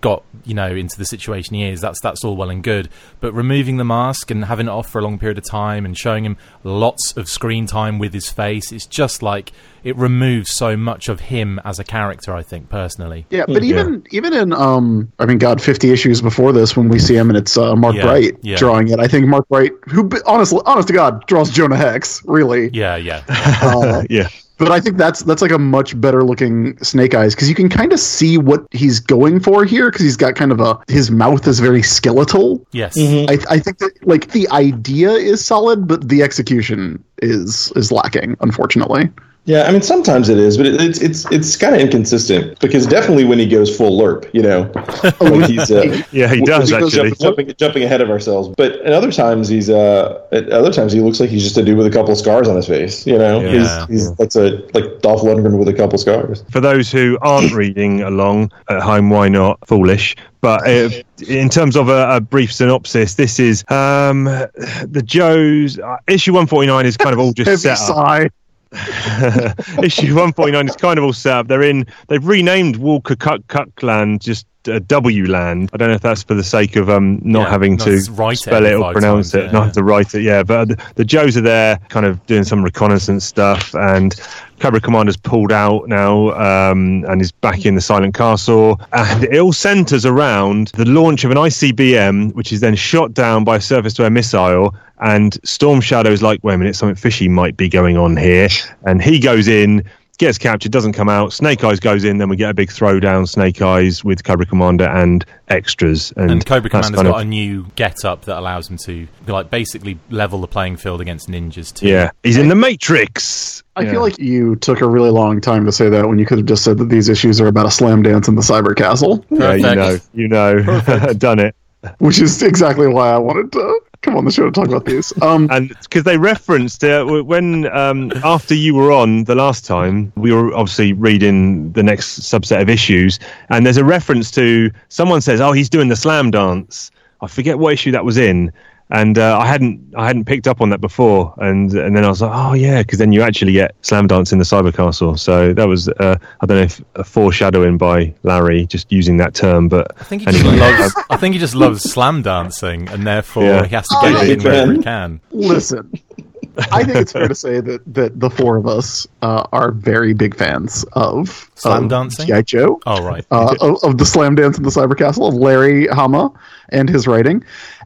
[SPEAKER 3] got you know into the situation he is, that's that's all well and good. But removing the mask and having it off for a long period of time and showing him lots of screen time with his face, it's just like it removes so much of him as a character. I think personally.
[SPEAKER 4] Yeah, but even even in um, I mean, God, fifty issues before this, when we see him and it's uh, Mark
[SPEAKER 3] Yeah,
[SPEAKER 4] Bright
[SPEAKER 3] yeah.
[SPEAKER 4] drawing it, I think Mark Bright, who b- honestly, honest to God, draws Jonah Hex, really.
[SPEAKER 3] Yeah, yeah.
[SPEAKER 4] Uh,
[SPEAKER 2] yeah.
[SPEAKER 4] But I think that's that's like a much better looking Snake Eyes because you can kind of see what he's going for here because he's got kind of a his mouth is very skeletal.
[SPEAKER 3] yes. Mm-hmm.
[SPEAKER 4] I, I think that like the idea is solid, but the execution is is lacking, unfortunately.
[SPEAKER 5] Yeah, I mean sometimes it is, but it, it's it's it's kind of inconsistent because definitely when he goes full lerp, you know, like he's uh,
[SPEAKER 2] Yeah, he does,
[SPEAKER 5] goes
[SPEAKER 2] actually.
[SPEAKER 5] jumping, jumping, jumping ahead of ourselves. But at other times he's uh at other times he looks like he's just a dude with a couple of scars on his face. You know,
[SPEAKER 3] Yeah.
[SPEAKER 5] he's he's that's a like Dolph Lundgren with a couple scars.
[SPEAKER 2] For those who aren't reading along at home, why not? Foolish. But uh, in terms of a, a brief synopsis, this is um, the Joe's uh, issue 149 is kind of all just set up. issue 1.9 is kind of all set up. They're in. They've renamed Walker Cuck Cuckland just uh, W Land. I don't know if that's for the sake of um not
[SPEAKER 3] Yeah,
[SPEAKER 2] having to
[SPEAKER 3] to write it
[SPEAKER 2] spell it or pronounce
[SPEAKER 3] times,
[SPEAKER 2] it,
[SPEAKER 3] yeah,
[SPEAKER 2] not
[SPEAKER 3] yeah.
[SPEAKER 2] have to write it. Yeah, but the, the Joes are there, kind of doing some reconnaissance stuff, and Cobra Commander's pulled out now um, and is back in the Silent Castle, and it all centres around the launch of an ICBM, which is then shot down by a surface-to-air missile. And Storm Shadow's like, wait a minute, something fishy might be going on here, and he goes in gets captured, doesn't come out. Snake Eyes goes in, then we get a big throwdown. Snake Eyes with Cobra Commander and extras, and,
[SPEAKER 3] And Cobra Commander's
[SPEAKER 2] kind
[SPEAKER 3] got a new get-up that allows him to like basically level the playing field against ninjas too.
[SPEAKER 2] yeah, he's in the Matrix.
[SPEAKER 4] I
[SPEAKER 2] Yeah.
[SPEAKER 4] feel like you took a really long time to say that when you could have just said that these issues are about a slam dance in the cyber castle,
[SPEAKER 2] yeah, you know, you know, done it.
[SPEAKER 4] which is exactly why I wanted to come on the show to talk about these. Um,
[SPEAKER 2] and because they referenced uh, when um, after you were on the last time, we were obviously reading the next subset of issues, and there's a reference to someone says, "Oh, he's doing the slam dance." I forget what issue that was in, and uh, I hadn't I hadn't picked up on that before, and and then I was like, "Oh yeah," because then you actually get slam dance in the cyber castle. So that was uh, I don't know if a foreshadowing by Larry just using that term, but
[SPEAKER 3] I think he just
[SPEAKER 2] anyway.
[SPEAKER 3] loves. I think he just loves slam dancing, and therefore
[SPEAKER 2] Yeah.
[SPEAKER 3] he has to get
[SPEAKER 4] Oh,
[SPEAKER 3] it in
[SPEAKER 5] big
[SPEAKER 3] wherever he can.
[SPEAKER 4] listen, I think it's fair to say that that the four of us uh, are very big fans of
[SPEAKER 3] Slam
[SPEAKER 4] of
[SPEAKER 3] dancing?
[SPEAKER 4] G.I. Joe.
[SPEAKER 3] Oh right.
[SPEAKER 4] uh, of, of the slam dance in the cyber castle of Larry Hama and his writing.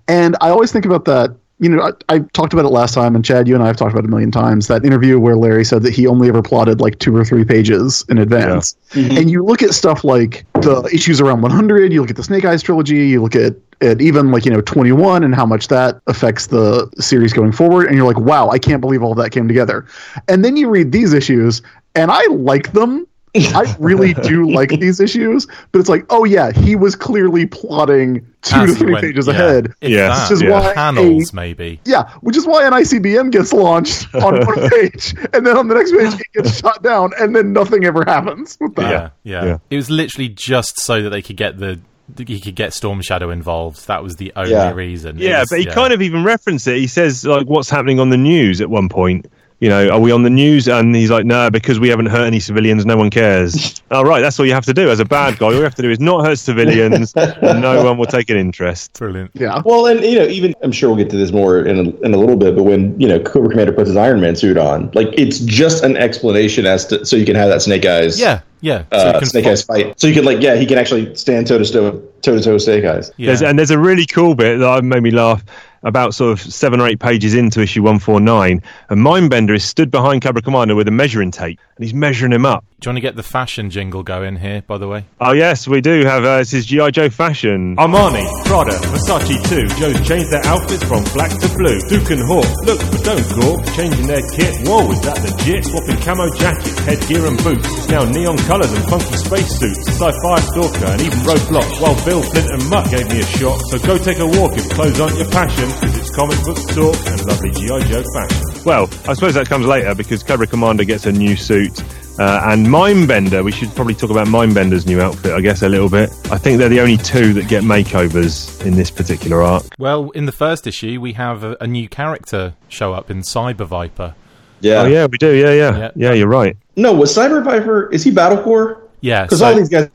[SPEAKER 4] And I always think about that. You know, I, I talked about it last time, and Chad, you and I have talked about it a million times. That interview where Larry said that he only ever plotted like two or three pages in advance. Mm-hmm. And you look at stuff like the issues around 100. You look at the Snake Eyes trilogy. You look at at even like you know 21 and how much that affects the series going forward. And you're like, wow, I can't believe all that came together. And then you read these issues, and I like them. I really do like these issues, but it's like, oh yeah, he was clearly plotting two
[SPEAKER 3] As
[SPEAKER 4] to three
[SPEAKER 3] went-
[SPEAKER 4] pages
[SPEAKER 3] yeah.
[SPEAKER 4] ahead.
[SPEAKER 2] Yeah.
[SPEAKER 4] Which is
[SPEAKER 2] Yeah.
[SPEAKER 4] why
[SPEAKER 3] panels
[SPEAKER 4] a-
[SPEAKER 3] maybe.
[SPEAKER 4] yeah, which is why an ICBM gets launched on one page, and then on the next page it gets shot down, and then nothing ever happens with that.
[SPEAKER 3] Yeah, yeah,
[SPEAKER 2] Yeah.
[SPEAKER 3] It was literally just so that they could get the he could get Storm Shadow involved. That was the only
[SPEAKER 5] Yeah.
[SPEAKER 3] reason.
[SPEAKER 2] Yeah,
[SPEAKER 3] was-
[SPEAKER 2] but he kind of even referenced it. He says like, "What's happening on the news?" At one point, you know, are we on the news? And he's like, "No, because we haven't hurt any civilians. No one cares." oh, right, that's all you have to do as a bad guy. All you have to do is not hurt civilians, and no one will take an interest.
[SPEAKER 3] brilliant.
[SPEAKER 4] Yeah.
[SPEAKER 5] Well, and you know, even I'm sure we'll get to this more in a, in a little bit, but when you know Cobra Commander puts his Iron Man suit on, like it's just an explanation as to so you can have that Snake Eyes,
[SPEAKER 3] Yeah, yeah. So
[SPEAKER 5] uh,
[SPEAKER 3] can
[SPEAKER 5] Snake
[SPEAKER 3] fo-
[SPEAKER 5] Eyes fight. So you can like, yeah, he can actually stand toe to toe, toe to toe with Snake Eyes.
[SPEAKER 3] Yeah.
[SPEAKER 2] There's, and there's a really cool bit that made me laugh about sort of seven or eight pages into issue 149. And Mindbender is stood behind Cobra Commander with a measuring tape, and he's measuring him up.
[SPEAKER 3] Do you want to get the fashion jingle going here? By the way,
[SPEAKER 2] Oh yes, we do have. Uh, this is GI Joe fashion.
[SPEAKER 7] Armani, Prada, Versace too. Joe's changed their outfits from black to blue. Duke and Hawk, look but don't gawk. Changing their kit, whoa, is that legit? Swapping camo jackets, headgear and boots. It's now neon colours and funky spacesuits. Sci-fi stalker and even roadblock. While Bill, Flint and Mutt gave me a shock. So go take a walk if clothes aren't your passion. Cause it's comic book talk and lovely GI Joe fashion.
[SPEAKER 2] Well, I suppose that comes later because Cobra Commander gets a new suit. Uh, and Mindbender, we should probably talk about Mindbender's new outfit, I guess, a little bit. I think they're the only two that get makeovers in this particular arc.
[SPEAKER 3] well, in the first issue, we have a, a new character show up in Cyber Viper.
[SPEAKER 5] Yeah.
[SPEAKER 2] Oh, yeah, we do. Yeah, yeah.
[SPEAKER 3] Yeah.
[SPEAKER 2] Yeah, you're right.
[SPEAKER 5] No, was Cyber Viper? Is he Battle Corps?
[SPEAKER 3] Yeah,
[SPEAKER 5] Because
[SPEAKER 3] so-
[SPEAKER 5] all these guys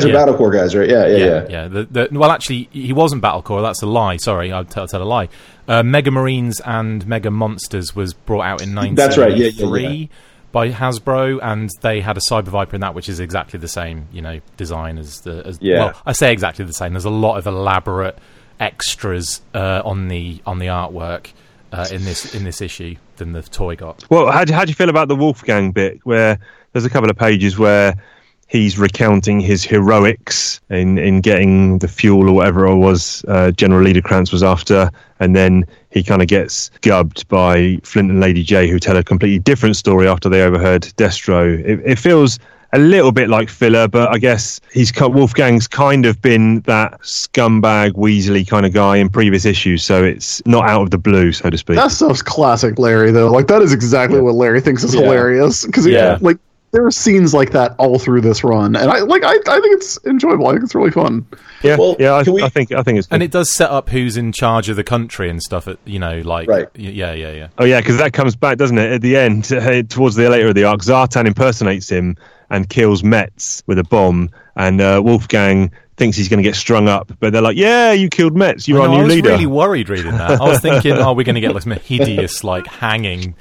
[SPEAKER 5] are
[SPEAKER 3] Yeah.
[SPEAKER 5] Battle Corps guys, right? Yeah, yeah, yeah.
[SPEAKER 3] yeah, yeah. The, the, well, actually, he wasn't Battle Corps. That's a lie. Sorry, I'll tell, tell a lie. Uh, Mega Marines and Mega Monsters was brought out in
[SPEAKER 5] That's right, yeah, yeah, yeah.
[SPEAKER 3] By Hasbro, and they had a Cyber Viper in that, which is exactly the same, you know, design as the. As,
[SPEAKER 5] Yeah.
[SPEAKER 3] Well, I say exactly the same. There's a lot of elaborate extras uh, on the on the artwork uh, in this in this issue than the toy got.
[SPEAKER 2] Well, how do, how do you feel about the Wolfgang bit where there's a couple of pages where he's recounting his heroics in, in getting the fuel or whatever it was uh, General Liederkrantz was after, and then he kind of gets gubbed by Flint and Lady Jaye, who tell a completely different story after they overheard Destro. It, it feels a little bit like filler, but I guess he's cut. Wolfgang's kind of been that scumbag Weasley kind of guy in previous issues, so it's not out of the blue, so to speak.
[SPEAKER 4] That stuff's classic Larry, though. Like that is exactly what Larry thinks is
[SPEAKER 5] Yeah.
[SPEAKER 4] hilarious because
[SPEAKER 5] Yeah.
[SPEAKER 4] like there are scenes like that all through this run, and I like. I, I think it's enjoyable. I think it's really fun.
[SPEAKER 2] Yeah,
[SPEAKER 5] Well,
[SPEAKER 2] yeah. I,
[SPEAKER 5] we-
[SPEAKER 2] I think I think it's. Good.
[SPEAKER 3] And it does set up who's in charge of the country and stuff. At, you know, like
[SPEAKER 5] Right.
[SPEAKER 3] Yeah, yeah, yeah.
[SPEAKER 2] Oh yeah, because that comes back, doesn't it? At the end, eh, towards the later of the arc, Zartan impersonates him and kills Metz with a bomb, and uh, Wolfgang thinks he's going to get strung up, but they're like, "Yeah, you killed Metz. You're
[SPEAKER 3] I
[SPEAKER 2] our
[SPEAKER 3] know,
[SPEAKER 2] new
[SPEAKER 3] I was
[SPEAKER 2] leader."
[SPEAKER 3] really worried reading that. I was thinking, oh, we're going to get like some hideous like hanging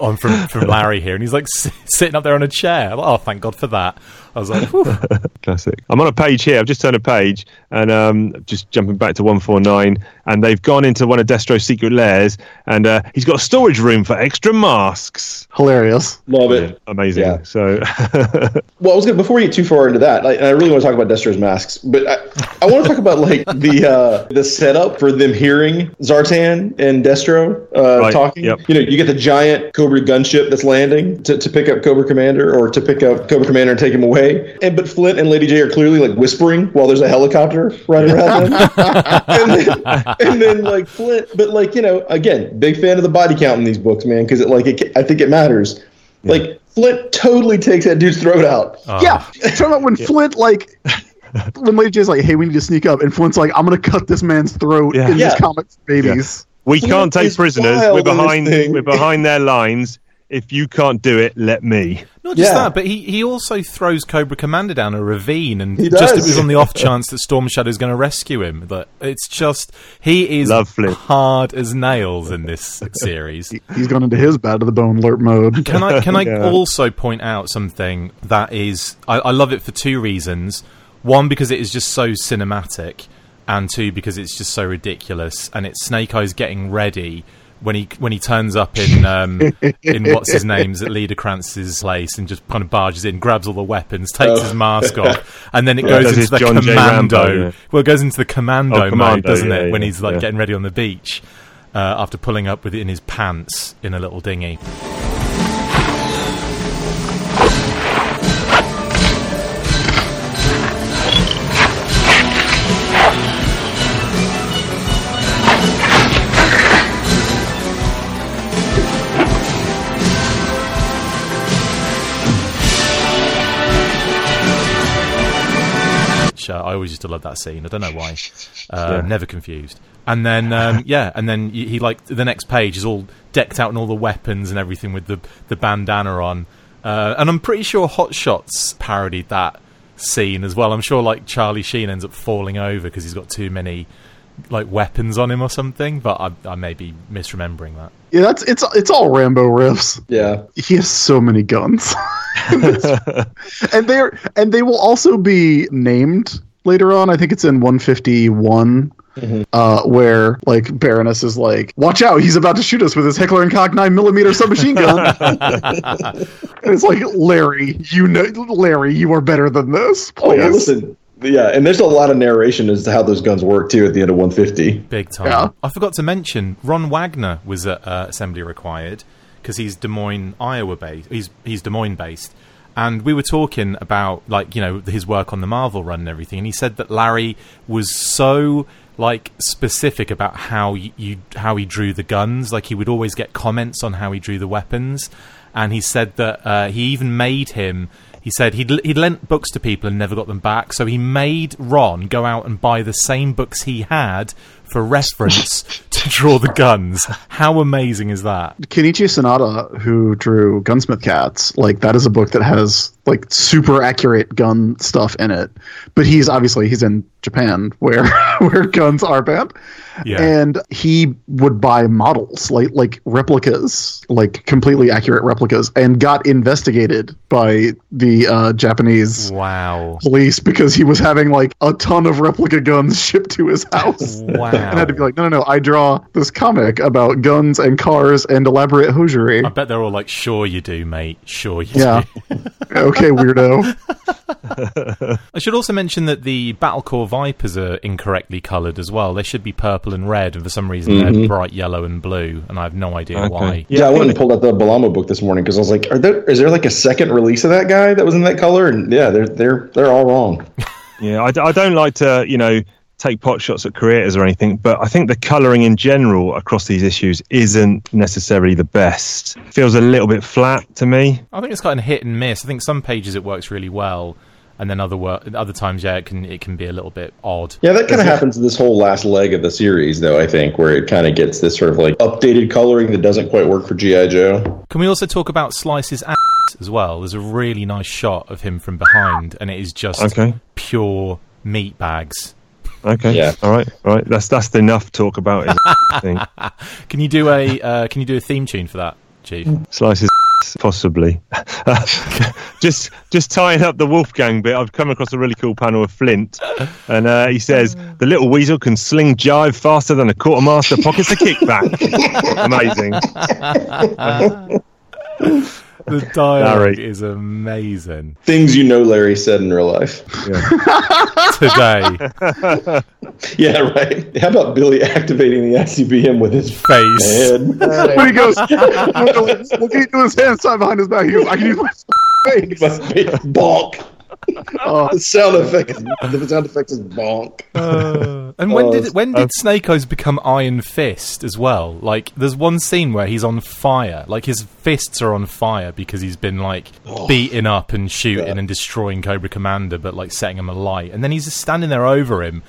[SPEAKER 3] on from from Larry here, and he's like s- sitting up there on a chair. Like, oh, thank God for that. I was like.
[SPEAKER 2] Classic. I'm on a page here. I've just turned a page, and um, just jumping back to 149, and they've gone into one of Destro's secret lairs, and uh, he's got a storage room for extra masks.
[SPEAKER 4] Hilarious.
[SPEAKER 5] Love it.
[SPEAKER 2] Amazing.
[SPEAKER 5] Yeah.
[SPEAKER 2] So,
[SPEAKER 5] Well, I was gonna before we get too far into that, like, and I really want to talk about Destro's masks, but I, I want to talk about like the uh, the setup for them hearing Zartan and Destro uh,
[SPEAKER 2] Right,
[SPEAKER 5] talking.
[SPEAKER 2] yep.
[SPEAKER 5] You know, you get the giant Cobra gunship that's landing to, to pick up Cobra Commander or to pick up Cobra Commander and take him away. And but Flint and Lady Jaye are clearly like whispering while there's a helicopter right around them. and, then, and then like Flint, but like you know, again, big fan of the body count in these books, man, because it like it, I think it matters. Like Flint totally takes that dude's throat out.
[SPEAKER 4] Uh, yeah, talking about when Flint like when Lady Jaye's like, "Hey, we need to sneak up," and Flint's like, "I'm gonna cut this man's throat
[SPEAKER 2] Yeah.
[SPEAKER 4] in
[SPEAKER 5] Yeah.
[SPEAKER 4] these comics, babies."
[SPEAKER 2] we
[SPEAKER 5] Flint
[SPEAKER 2] can't take prisoners. We're behind. We're behind their lines. If you can't do it, let me.
[SPEAKER 3] not just
[SPEAKER 5] Yeah.
[SPEAKER 3] that, but he, he also throws Cobra Commander down a ravine, and
[SPEAKER 5] He
[SPEAKER 3] just it was on the off chance that Storm Shadow is going to rescue him. But it's just he is
[SPEAKER 2] Love Flint.
[SPEAKER 3] hard as nails in this series.
[SPEAKER 4] He's gone into his bad to the bone lerp mode.
[SPEAKER 3] Can I can I
[SPEAKER 2] Yeah.
[SPEAKER 3] also point out something that is I, I love it for two reasons. One because it is just so cinematic, and two because it's just so ridiculous. And it's Snake Eyes getting ready when he when he turns up in um, in what's his name's at Liederkranz's place and just kind of barges in, grabs all the weapons, takes his mask off, and then it goes
[SPEAKER 2] Does
[SPEAKER 3] into the
[SPEAKER 2] John
[SPEAKER 3] commando.
[SPEAKER 2] Rambo, yeah.
[SPEAKER 3] Well, it goes into the commando,
[SPEAKER 2] Oh,
[SPEAKER 3] mode,
[SPEAKER 2] commando,
[SPEAKER 3] doesn't
[SPEAKER 2] yeah,
[SPEAKER 3] it? When he's like
[SPEAKER 2] yeah.
[SPEAKER 3] getting ready on the beach. Uh, after pulling up with it in his pants in a little dinghy. Which uh, I always used to love that scene. I don't know why. Uh, Never confused. And then um, yeah, and then he, he like the next page is all decked out in all the weapons and everything with the the bandana on. Uh, and I'm pretty sure Hot Shots parodied that scene as well. I'm sure like Charlie Sheen ends up falling over because he's got too many like weapons on him or something. But I, I may be misremembering that.
[SPEAKER 4] Yeah, that's it's it's all Rambo riffs.
[SPEAKER 5] Yeah.
[SPEAKER 4] He has so many guns, and they're and they will also be named later on. I think it's in 151. Uh, where like Baroness is like, "Watch out! He's about to shoot us with his Heckler and Koch nine millimeter submachine gun." and it's like, Larry, you know, Larry, you are better than this.
[SPEAKER 5] Oh,
[SPEAKER 4] Please.
[SPEAKER 5] well, listen. Yeah, and there's a lot of narration as to how those guns work too at the end of 150.
[SPEAKER 3] Big time.
[SPEAKER 4] Yeah.
[SPEAKER 3] I forgot to mention Ron Wagner was at uh, Assembly Required because he's Des Moines, Iowa based. He's he's Des Moines based, and we were talking about like you know his work on the Marvel run and everything. And he said that Larry was so like specific about how y- you how he drew the guns. Like he would always get comments on how he drew the weapons, and he said that uh, he even made him. He said he'd, he'd lent books to people and never got them back, so he made Ron go out and buy the same books he had for reference to draw the guns. How amazing is that?
[SPEAKER 4] Kenichi Sonoda, who drew Gunsmith Cats, like that is a book that has like super accurate gun stuff in it. But he's obviously he's in Japan where where guns are banned.
[SPEAKER 3] Yeah.
[SPEAKER 4] And he would buy models, like like replicas, like completely accurate replicas, and got investigated by the uh, Japanese
[SPEAKER 3] Wow.
[SPEAKER 4] police because he was having like a ton of replica guns shipped to his house.
[SPEAKER 3] Wow.
[SPEAKER 4] And I had to be like, no, no, no, I draw this comic about guns and cars and elaborate hosiery.
[SPEAKER 3] I bet they're all like, sure you do, mate. Sure you
[SPEAKER 4] Yeah.
[SPEAKER 3] do.
[SPEAKER 4] okay, weirdo.
[SPEAKER 3] I should also mention that the Battle Corps Vipers are incorrectly coloured as well. They should be purple and red, and for some reason they're mm-hmm. bright yellow and blue, and I have no idea why.
[SPEAKER 5] Yeah, I went and pulled out the Bellomo book this morning because I was like, "Are there? Is there like a second release of that guy that was in that color?" And yeah, they're they're they're all wrong.
[SPEAKER 2] Yeah, I, I, don't like to, you know, take pot shots at creators or anything, but I think the colouring in general across these issues isn't necessarily the best. Feels a little bit flat to me.
[SPEAKER 3] I think it's kind of hit and miss. I think some pages it works really well, and then other wor- other times, yeah, it can it can be a little bit odd.
[SPEAKER 5] Yeah, that kind of happens in this whole last leg of the series, though. I think where it kind of gets this sort of like updated coloring that doesn't quite work for GI Joe.
[SPEAKER 3] Can we also talk about Slice's ass as well? There's a really nice shot of him from behind, and it is just
[SPEAKER 2] Okay.
[SPEAKER 3] pure meat bags.
[SPEAKER 2] Okay.
[SPEAKER 5] Yeah.
[SPEAKER 2] All right. All right. That's that's enough talk about it. I think.
[SPEAKER 3] Can you do a uh, Can you do a theme tune for that, Chief?
[SPEAKER 2] Slices possibly. just just tying up the Wolfgang bit. I've come across a really cool panel of Flint, and uh, he says the little weasel can sling jive faster than a quartermaster pockets a kickback. Amazing.
[SPEAKER 3] The dialogue
[SPEAKER 2] Larry.
[SPEAKER 3] is amazing
[SPEAKER 5] Things you know Larry said in real life.
[SPEAKER 3] today.
[SPEAKER 5] Yeah, right. How about Billy activating the ICBM with his
[SPEAKER 3] Face.
[SPEAKER 5] head?
[SPEAKER 4] when he goes, looking into his hands tied behind his back, he goes, I can use my face.
[SPEAKER 5] Must be bonk.
[SPEAKER 4] Oh,
[SPEAKER 5] The sound effect. The sound effect is bonk.
[SPEAKER 3] Uh, and when
[SPEAKER 5] Oh,
[SPEAKER 3] did when did Snake Eyes become Iron Fist as well? Like, there's one scene where he's on fire, like his fists are on fire because he's been like beating up and shooting
[SPEAKER 5] Yeah.
[SPEAKER 3] and destroying Cobra Commander, but like setting him alight, and then he's just standing there over him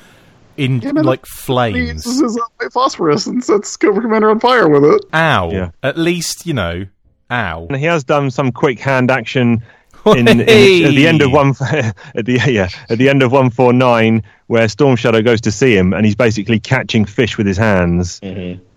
[SPEAKER 3] in
[SPEAKER 4] Yeah, man,
[SPEAKER 3] like
[SPEAKER 4] he
[SPEAKER 3] flames.
[SPEAKER 4] uses his uh, white phosphorus and sets Cobra Commander on fire with it.
[SPEAKER 3] Ow!
[SPEAKER 2] Yeah.
[SPEAKER 3] At least you know, ow.
[SPEAKER 2] And he has done some quick hand action in, in, at the end of one at the yeah at the end of one four nine where Storm Shadow goes to see him and he's basically catching fish with his hands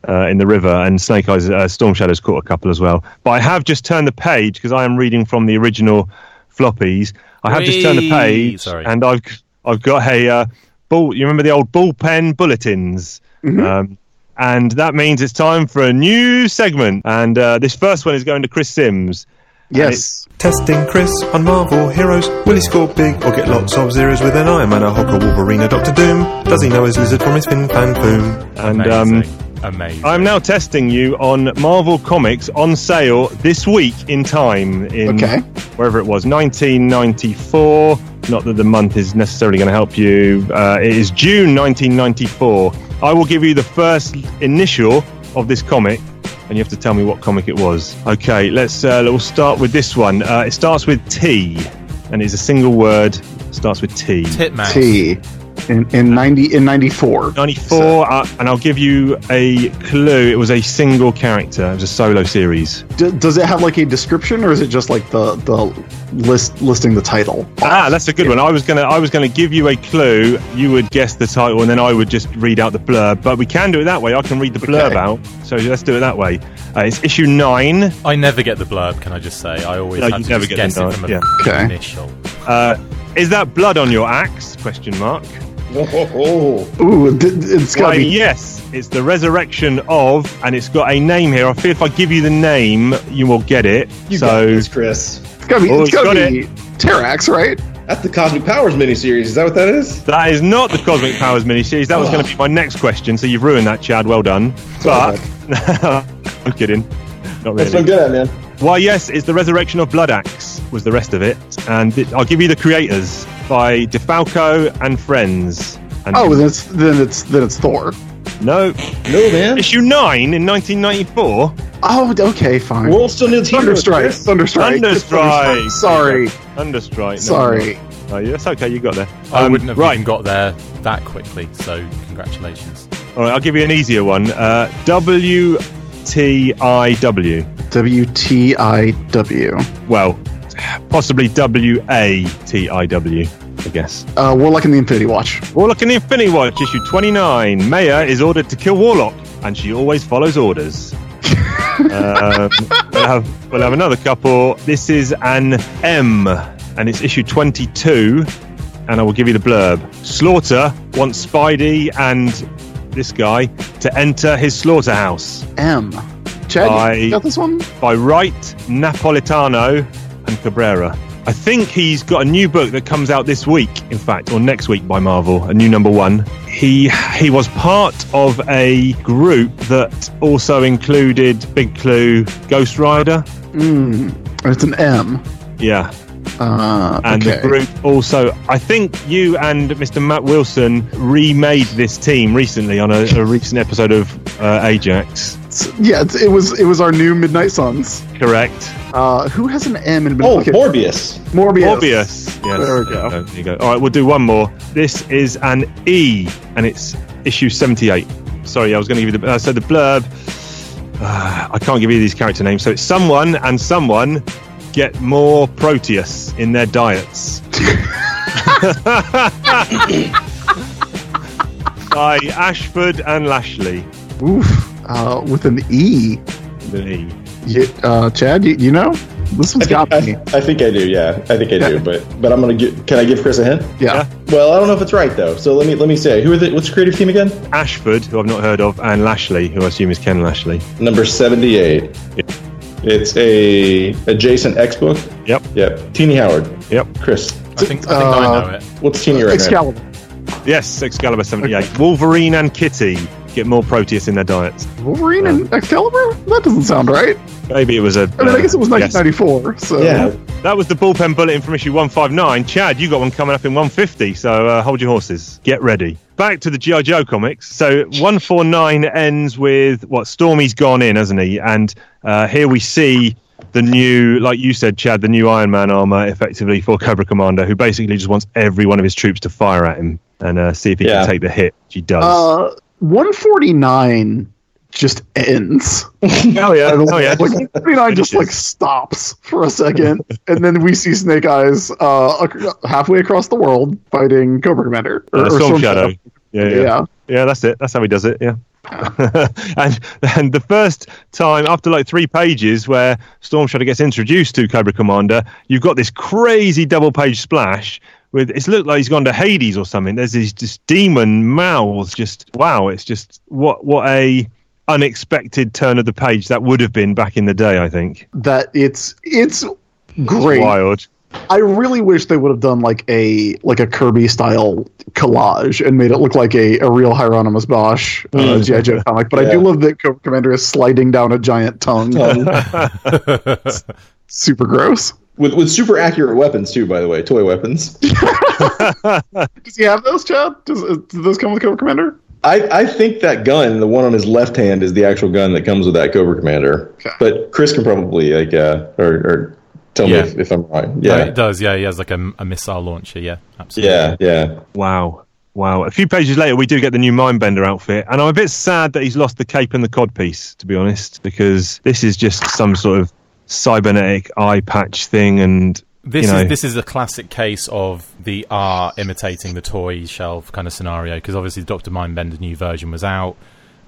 [SPEAKER 2] uh, in the river and Snake Eyes uh, Storm Shadow's caught a couple as well. But I have just turned the page because I am reading from the original floppies. I have just turned the page
[SPEAKER 3] Sorry.
[SPEAKER 2] and I've I've got a uh, ball. You remember the old bullpen bulletins? Um, and that means it's time for a new segment. And uh, this first one is going to Chris Sims.
[SPEAKER 4] Yes.
[SPEAKER 6] Testing Chris on Marvel Heroes. Will he score big or get lots of zeros with an Iron Man, a Hulk, a Wolverine, a Doctor Doom? Does he know his lizard from his Fin Fang Foom?
[SPEAKER 2] And
[SPEAKER 3] Amazing.
[SPEAKER 2] um,
[SPEAKER 3] Amazing.
[SPEAKER 2] I'm now testing you on Marvel Comics on sale this week in time in
[SPEAKER 4] Okay.
[SPEAKER 2] wherever it was 1994. Not that the month is necessarily going to help you. Uh, it is June 1994. I will give you the first initial of this comic, and you have to tell me what comic it was. Okay, let's uh, we'll start with this one. Uh, it starts with T, and it's a single word. Starts with T.
[SPEAKER 3] Titmouse.
[SPEAKER 4] T. In, in 90 in 94.
[SPEAKER 2] 94, uh, and I'll give you a clue. It was a single character. It was a solo series.
[SPEAKER 4] D- does it have like a description or is it just like the the list listing the title?
[SPEAKER 2] Ah, that's a good one. I was gonna, I was gonna give you a clue. You would guess the title, and then I would just read out the blurb. But we can do it that way. I can read the blurb
[SPEAKER 4] Okay.
[SPEAKER 2] out. So let's do it that way. Uh, it's issue nine.
[SPEAKER 3] I never get the blurb. Can I just say? I always
[SPEAKER 2] No,
[SPEAKER 3] have
[SPEAKER 2] you
[SPEAKER 3] to
[SPEAKER 2] never
[SPEAKER 3] just
[SPEAKER 2] get
[SPEAKER 3] guess
[SPEAKER 2] the
[SPEAKER 3] it from
[SPEAKER 2] yeah.
[SPEAKER 3] a
[SPEAKER 4] Okay.
[SPEAKER 3] initial.
[SPEAKER 2] Uh, is that blood on your axe? Question mark.
[SPEAKER 5] Oh,
[SPEAKER 4] Ooh, d- d- it's got be.
[SPEAKER 2] yes, it's the resurrection of, and it's got a name here. I feel if I give you the name, you will get it.
[SPEAKER 5] you
[SPEAKER 2] so
[SPEAKER 5] got this, Chris.
[SPEAKER 4] It's got to be.
[SPEAKER 2] Oh,
[SPEAKER 4] it's
[SPEAKER 2] it's
[SPEAKER 4] got
[SPEAKER 2] got
[SPEAKER 4] to be Terrax, right?
[SPEAKER 5] That's the Cosmic Powers miniseries. Is that what that is?
[SPEAKER 2] That is not the Cosmic Powers miniseries. That was going to be ah. my next question, so you've ruined that, Chad. Well done. But I'm kidding. Not
[SPEAKER 5] That's what I'm
[SPEAKER 2] really.
[SPEAKER 5] good at, man.
[SPEAKER 2] Why, yes, it's the resurrection of Blood Axe was the rest of it, and it, I'll give you the creators by DeFalco and friends. And
[SPEAKER 4] Oh, then it's then it's then it's Thor.
[SPEAKER 2] no,
[SPEAKER 5] No, man.
[SPEAKER 2] issue nine in 1994.
[SPEAKER 4] Oh, okay, fine.
[SPEAKER 5] World still needs.
[SPEAKER 4] Thunderstrike. Thunderstrike.
[SPEAKER 2] Thunderstrike.
[SPEAKER 4] Sorry.
[SPEAKER 2] Thunderstrike. No,
[SPEAKER 4] Sorry.
[SPEAKER 2] No, no, that's okay. You got there.
[SPEAKER 3] I
[SPEAKER 2] Um,
[SPEAKER 3] wouldn't have
[SPEAKER 2] right.
[SPEAKER 3] even got there that quickly. So congratulations.
[SPEAKER 2] All right, I'll give you an easier one. Uh, W T I W.
[SPEAKER 4] W T I W.
[SPEAKER 2] Well, possibly W A T I W. I guess.
[SPEAKER 4] Uh, Warlock in the Infinity Watch.
[SPEAKER 2] Warlock and the Infinity Watch, issue 29. Maya is ordered to kill Warlock, and she always follows orders. um, we'll, have, we'll have another couple. This is an M, and it's issue 22. And I will give you the blurb. Slaughter wants Spidey and this guy to enter his slaughterhouse
[SPEAKER 4] M. Chad, you got this one?
[SPEAKER 2] by Wright, Napolitano, and Cabrera. I think he's got a new book that comes out this week, in fact, or next week by Marvel, a new number one. He he was part of a group that also included Big Clue, Ghost Rider.
[SPEAKER 4] Mm, it's an M.
[SPEAKER 2] Yeah,
[SPEAKER 4] Uh,
[SPEAKER 2] And
[SPEAKER 4] okay.
[SPEAKER 2] the group also, I think you and Mr. Matt Wilson remade this team recently on a, a recent episode of uh, Ajax.
[SPEAKER 4] Yeah, it's, it was it was our new Midnight Suns.
[SPEAKER 2] Correct.
[SPEAKER 4] Uh, who has an M in
[SPEAKER 5] Oh,
[SPEAKER 4] okay,
[SPEAKER 5] Morbius.
[SPEAKER 4] Morbius.
[SPEAKER 2] Morbius. Yes.
[SPEAKER 4] There we go.
[SPEAKER 2] There you go. All right, we'll do one more. This is an E, and it's issue 78. Sorry, I was going to give you the. Uh, so the blurb. Uh, I can't give you these character names. So it's someone and someone get more Proteus in their diets. By Ashford and Lashley.
[SPEAKER 4] Oof. Uh, with an E.
[SPEAKER 2] The E.
[SPEAKER 4] You, uh, Chad, you, you know this one's
[SPEAKER 5] I
[SPEAKER 4] got
[SPEAKER 5] think,
[SPEAKER 4] me.
[SPEAKER 5] I, I think I do. Yeah, I think I do. But but I'm gonna give. Can I give Chris a hint?
[SPEAKER 4] Yeah.
[SPEAKER 5] Well, I don't know if it's right though. So let me let me say who are the what's the creative team again?
[SPEAKER 2] Ashford, who I've not heard of, and Lashley, who I assume is Ken Lashley.
[SPEAKER 5] Number seventy-eight. It's a adjacent X book.
[SPEAKER 2] Yep.
[SPEAKER 5] Yep. Teeny Howard.
[SPEAKER 2] Yep.
[SPEAKER 5] Chris.
[SPEAKER 3] I think, I, think I
[SPEAKER 4] Uh,
[SPEAKER 3] know it.
[SPEAKER 5] What's Teeny right now?
[SPEAKER 4] Excalibur.
[SPEAKER 2] Yes, Excalibur 78. Wolverine and Kitty get more Proteus in their diets.
[SPEAKER 4] Wolverine and Excalibur? That doesn't sound right.
[SPEAKER 2] Maybe it was a.
[SPEAKER 4] I mean, I guess it was
[SPEAKER 2] uh, yes.
[SPEAKER 4] 1994. So
[SPEAKER 5] Yeah.
[SPEAKER 2] That was the bullpen bulletin from issue 159. Chad, you got one coming up in 150, so uh, hold your horses. Get ready. Back to the G.I. Joe comics. So 149 ends with what? Stormy's gone in, hasn't he? And uh, here we see the new, like you said, Chad, the new Iron Man armor effectively for Cobra Commander, who basically just wants every one of his troops to fire at him and uh, see if he
[SPEAKER 5] Yeah.
[SPEAKER 2] can take the hit. Which he does.
[SPEAKER 4] Uh, 149 just ends.
[SPEAKER 2] oh, yeah. Oh, yeah.
[SPEAKER 4] Like 149 just like stops for a second, and then we see Snake Eyes uh, halfway across the world fighting Cobra Commander.
[SPEAKER 2] Uh, Storm
[SPEAKER 4] Storm
[SPEAKER 2] Shadow. Yeah, yeah.
[SPEAKER 4] Yeah.
[SPEAKER 2] Yeah, that's it. That's how he does it. Yeah. and and the first time after like three pages where Storm Shadow gets introduced to Cobra Commander, you've got this crazy double page splash with it's looked like he's gone to Hades or something. There's these just demon mouths. Just wow! It's just what what a unexpected turn of the page that would have been back in the day. I think.
[SPEAKER 4] That it's it's great.
[SPEAKER 2] Wild.
[SPEAKER 4] I really wish they would have done like a like a Kirby style collage and made it look like a, a real Hieronymus Bosch uh,
[SPEAKER 5] Mm.
[SPEAKER 4] GI Joe comic. But I do love that Commander is sliding down a giant tongue. Super gross.
[SPEAKER 5] With with super accurate weapons too, by the way, toy weapons.
[SPEAKER 4] Does he have those, Chad? Does, uh, do those come with Cobra Commander?
[SPEAKER 5] I, I think that gun, the one on his left hand, is the actual gun that comes with that Cobra Commander.
[SPEAKER 4] Okay.
[SPEAKER 5] But Chris can probably like uh, or, or tell
[SPEAKER 3] Yeah.
[SPEAKER 5] me if, if I'm right.
[SPEAKER 3] Yeah,
[SPEAKER 5] Yeah,
[SPEAKER 3] it does. Yeah, he has like a, a missile launcher. Yeah, absolutely.
[SPEAKER 5] yeah, yeah.
[SPEAKER 2] Wow. Wow. A few pages later, we do get the new Mindbender outfit, and I'm a bit sad that he's lost the cape and the codpiece, to be honest, because this is just some sort of cybernetic eye patch thing, and
[SPEAKER 3] This
[SPEAKER 2] you know,
[SPEAKER 3] is this is a classic case of the R imitating the toy shelf kind of scenario because obviously the Doctor Mindbender's new version was out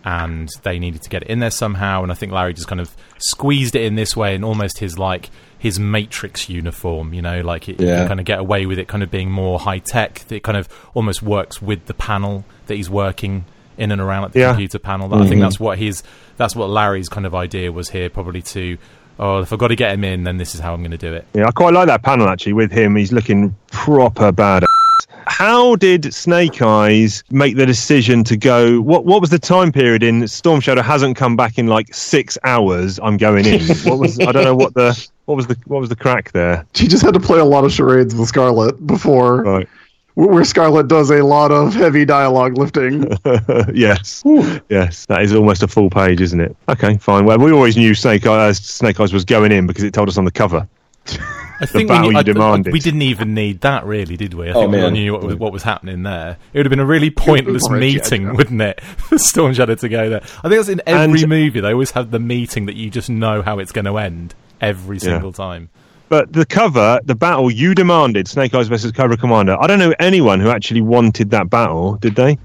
[SPEAKER 3] and they needed to get it in there somehow and I think Larry just kind of squeezed it in this way in almost his like his Matrix uniform, you know, like it,
[SPEAKER 5] Yeah.
[SPEAKER 3] kind of get away with it kind of being more high tech. It kind of almost works with the panel that he's working in and around at the
[SPEAKER 2] Yeah.
[SPEAKER 3] computer panel. I think mm-hmm. that's what his that's what Larry's kind of idea was here, probably to oh if I've got to get him in, then this is how I'm going to do it.
[SPEAKER 2] yeah, I quite like that panel actually with him. He's looking proper bad. How did Snake Eyes make the decision to go? What what was the time period in Storm Shadow hasn't come back in like six hours? I'm going in. What was I don't know what the what was the what was the crack there?
[SPEAKER 4] She just had to play a lot of charades with Scarlet before,
[SPEAKER 2] Right.
[SPEAKER 4] Wh- where Scarlet does a lot of heavy dialogue lifting.
[SPEAKER 2] yes, yes, that is almost a full page, isn't it? Okay, fine. Well, we always knew Snake Eyes, uh, Snake Eyes was going in because it told us on the cover.
[SPEAKER 3] I think we,
[SPEAKER 2] you
[SPEAKER 3] I-
[SPEAKER 2] demanded.
[SPEAKER 3] we didn't even need that, really, did we? I
[SPEAKER 5] Oh,
[SPEAKER 3] think we all knew what was, what was happening there. It would have been a really pointless meeting,
[SPEAKER 4] yeah.
[SPEAKER 3] wouldn't it, for Storm Shadow to go there? I think that's in every
[SPEAKER 2] And-
[SPEAKER 3] movie. They always have the meeting that you just know how it's going to end every
[SPEAKER 2] Yeah.
[SPEAKER 3] single time.
[SPEAKER 2] But the cover, the battle you demanded, Snake Eyes versus Cobra Commander. I don't know anyone who actually wanted that battle, did they?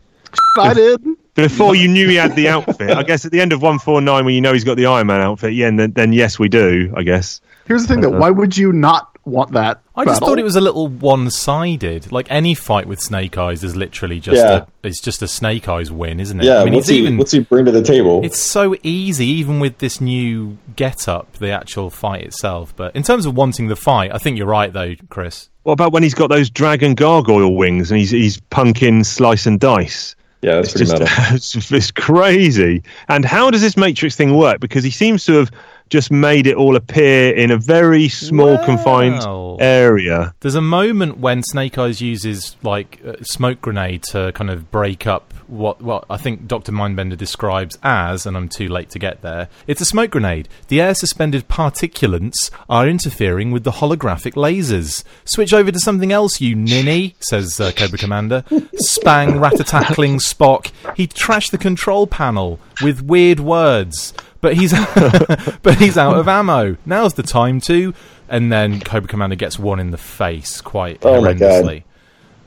[SPEAKER 4] I did.
[SPEAKER 2] Before you knew he had the outfit, I guess at the end of one four nine, when you know he's got the Iron Man outfit, yeah, and then, then yes, we do. I guess.
[SPEAKER 4] Here's the thing, though. Uh-huh. Why would you not want that?
[SPEAKER 3] I just
[SPEAKER 4] battle?
[SPEAKER 3] thought it was a little one-sided. Like any fight with Snake Eyes is literally just
[SPEAKER 5] Yeah.
[SPEAKER 3] a, it's just a Snake Eyes win, isn't it?
[SPEAKER 5] Yeah,
[SPEAKER 3] I mean,
[SPEAKER 5] what's
[SPEAKER 3] it's
[SPEAKER 5] he
[SPEAKER 3] even
[SPEAKER 5] what's he bring to the table?
[SPEAKER 3] It's so easy, even with this new get-up, the actual fight itself. But in terms of wanting the fight, I think you're right, though, Chris.
[SPEAKER 2] What about when he's got those dragon gargoyle wings and he's he's punking slice and dice?
[SPEAKER 5] yeah, that's
[SPEAKER 2] It's
[SPEAKER 5] pretty
[SPEAKER 2] just
[SPEAKER 5] metal.
[SPEAKER 2] it's, it's crazy. And how does this Matrix thing work? Because he seems to have just made it all appear in a very small, confined area.
[SPEAKER 3] There's a moment when Snake Eyes uses like a smoke grenade to kind of break up what what I think Dr. Mindbender describes as, and I'm too late to get there. It's a smoke grenade. The air suspended particulates are interfering with the holographic lasers. Switch over to something else, you ninny, says uh, Cobra Commander. Spang, rat-a-tackling Spock. He trashed the control panel with weird words. But he's but he's out of ammo. Now's the time to. And then Cobra Commander gets one in the face quite
[SPEAKER 5] Oh
[SPEAKER 3] horrendously.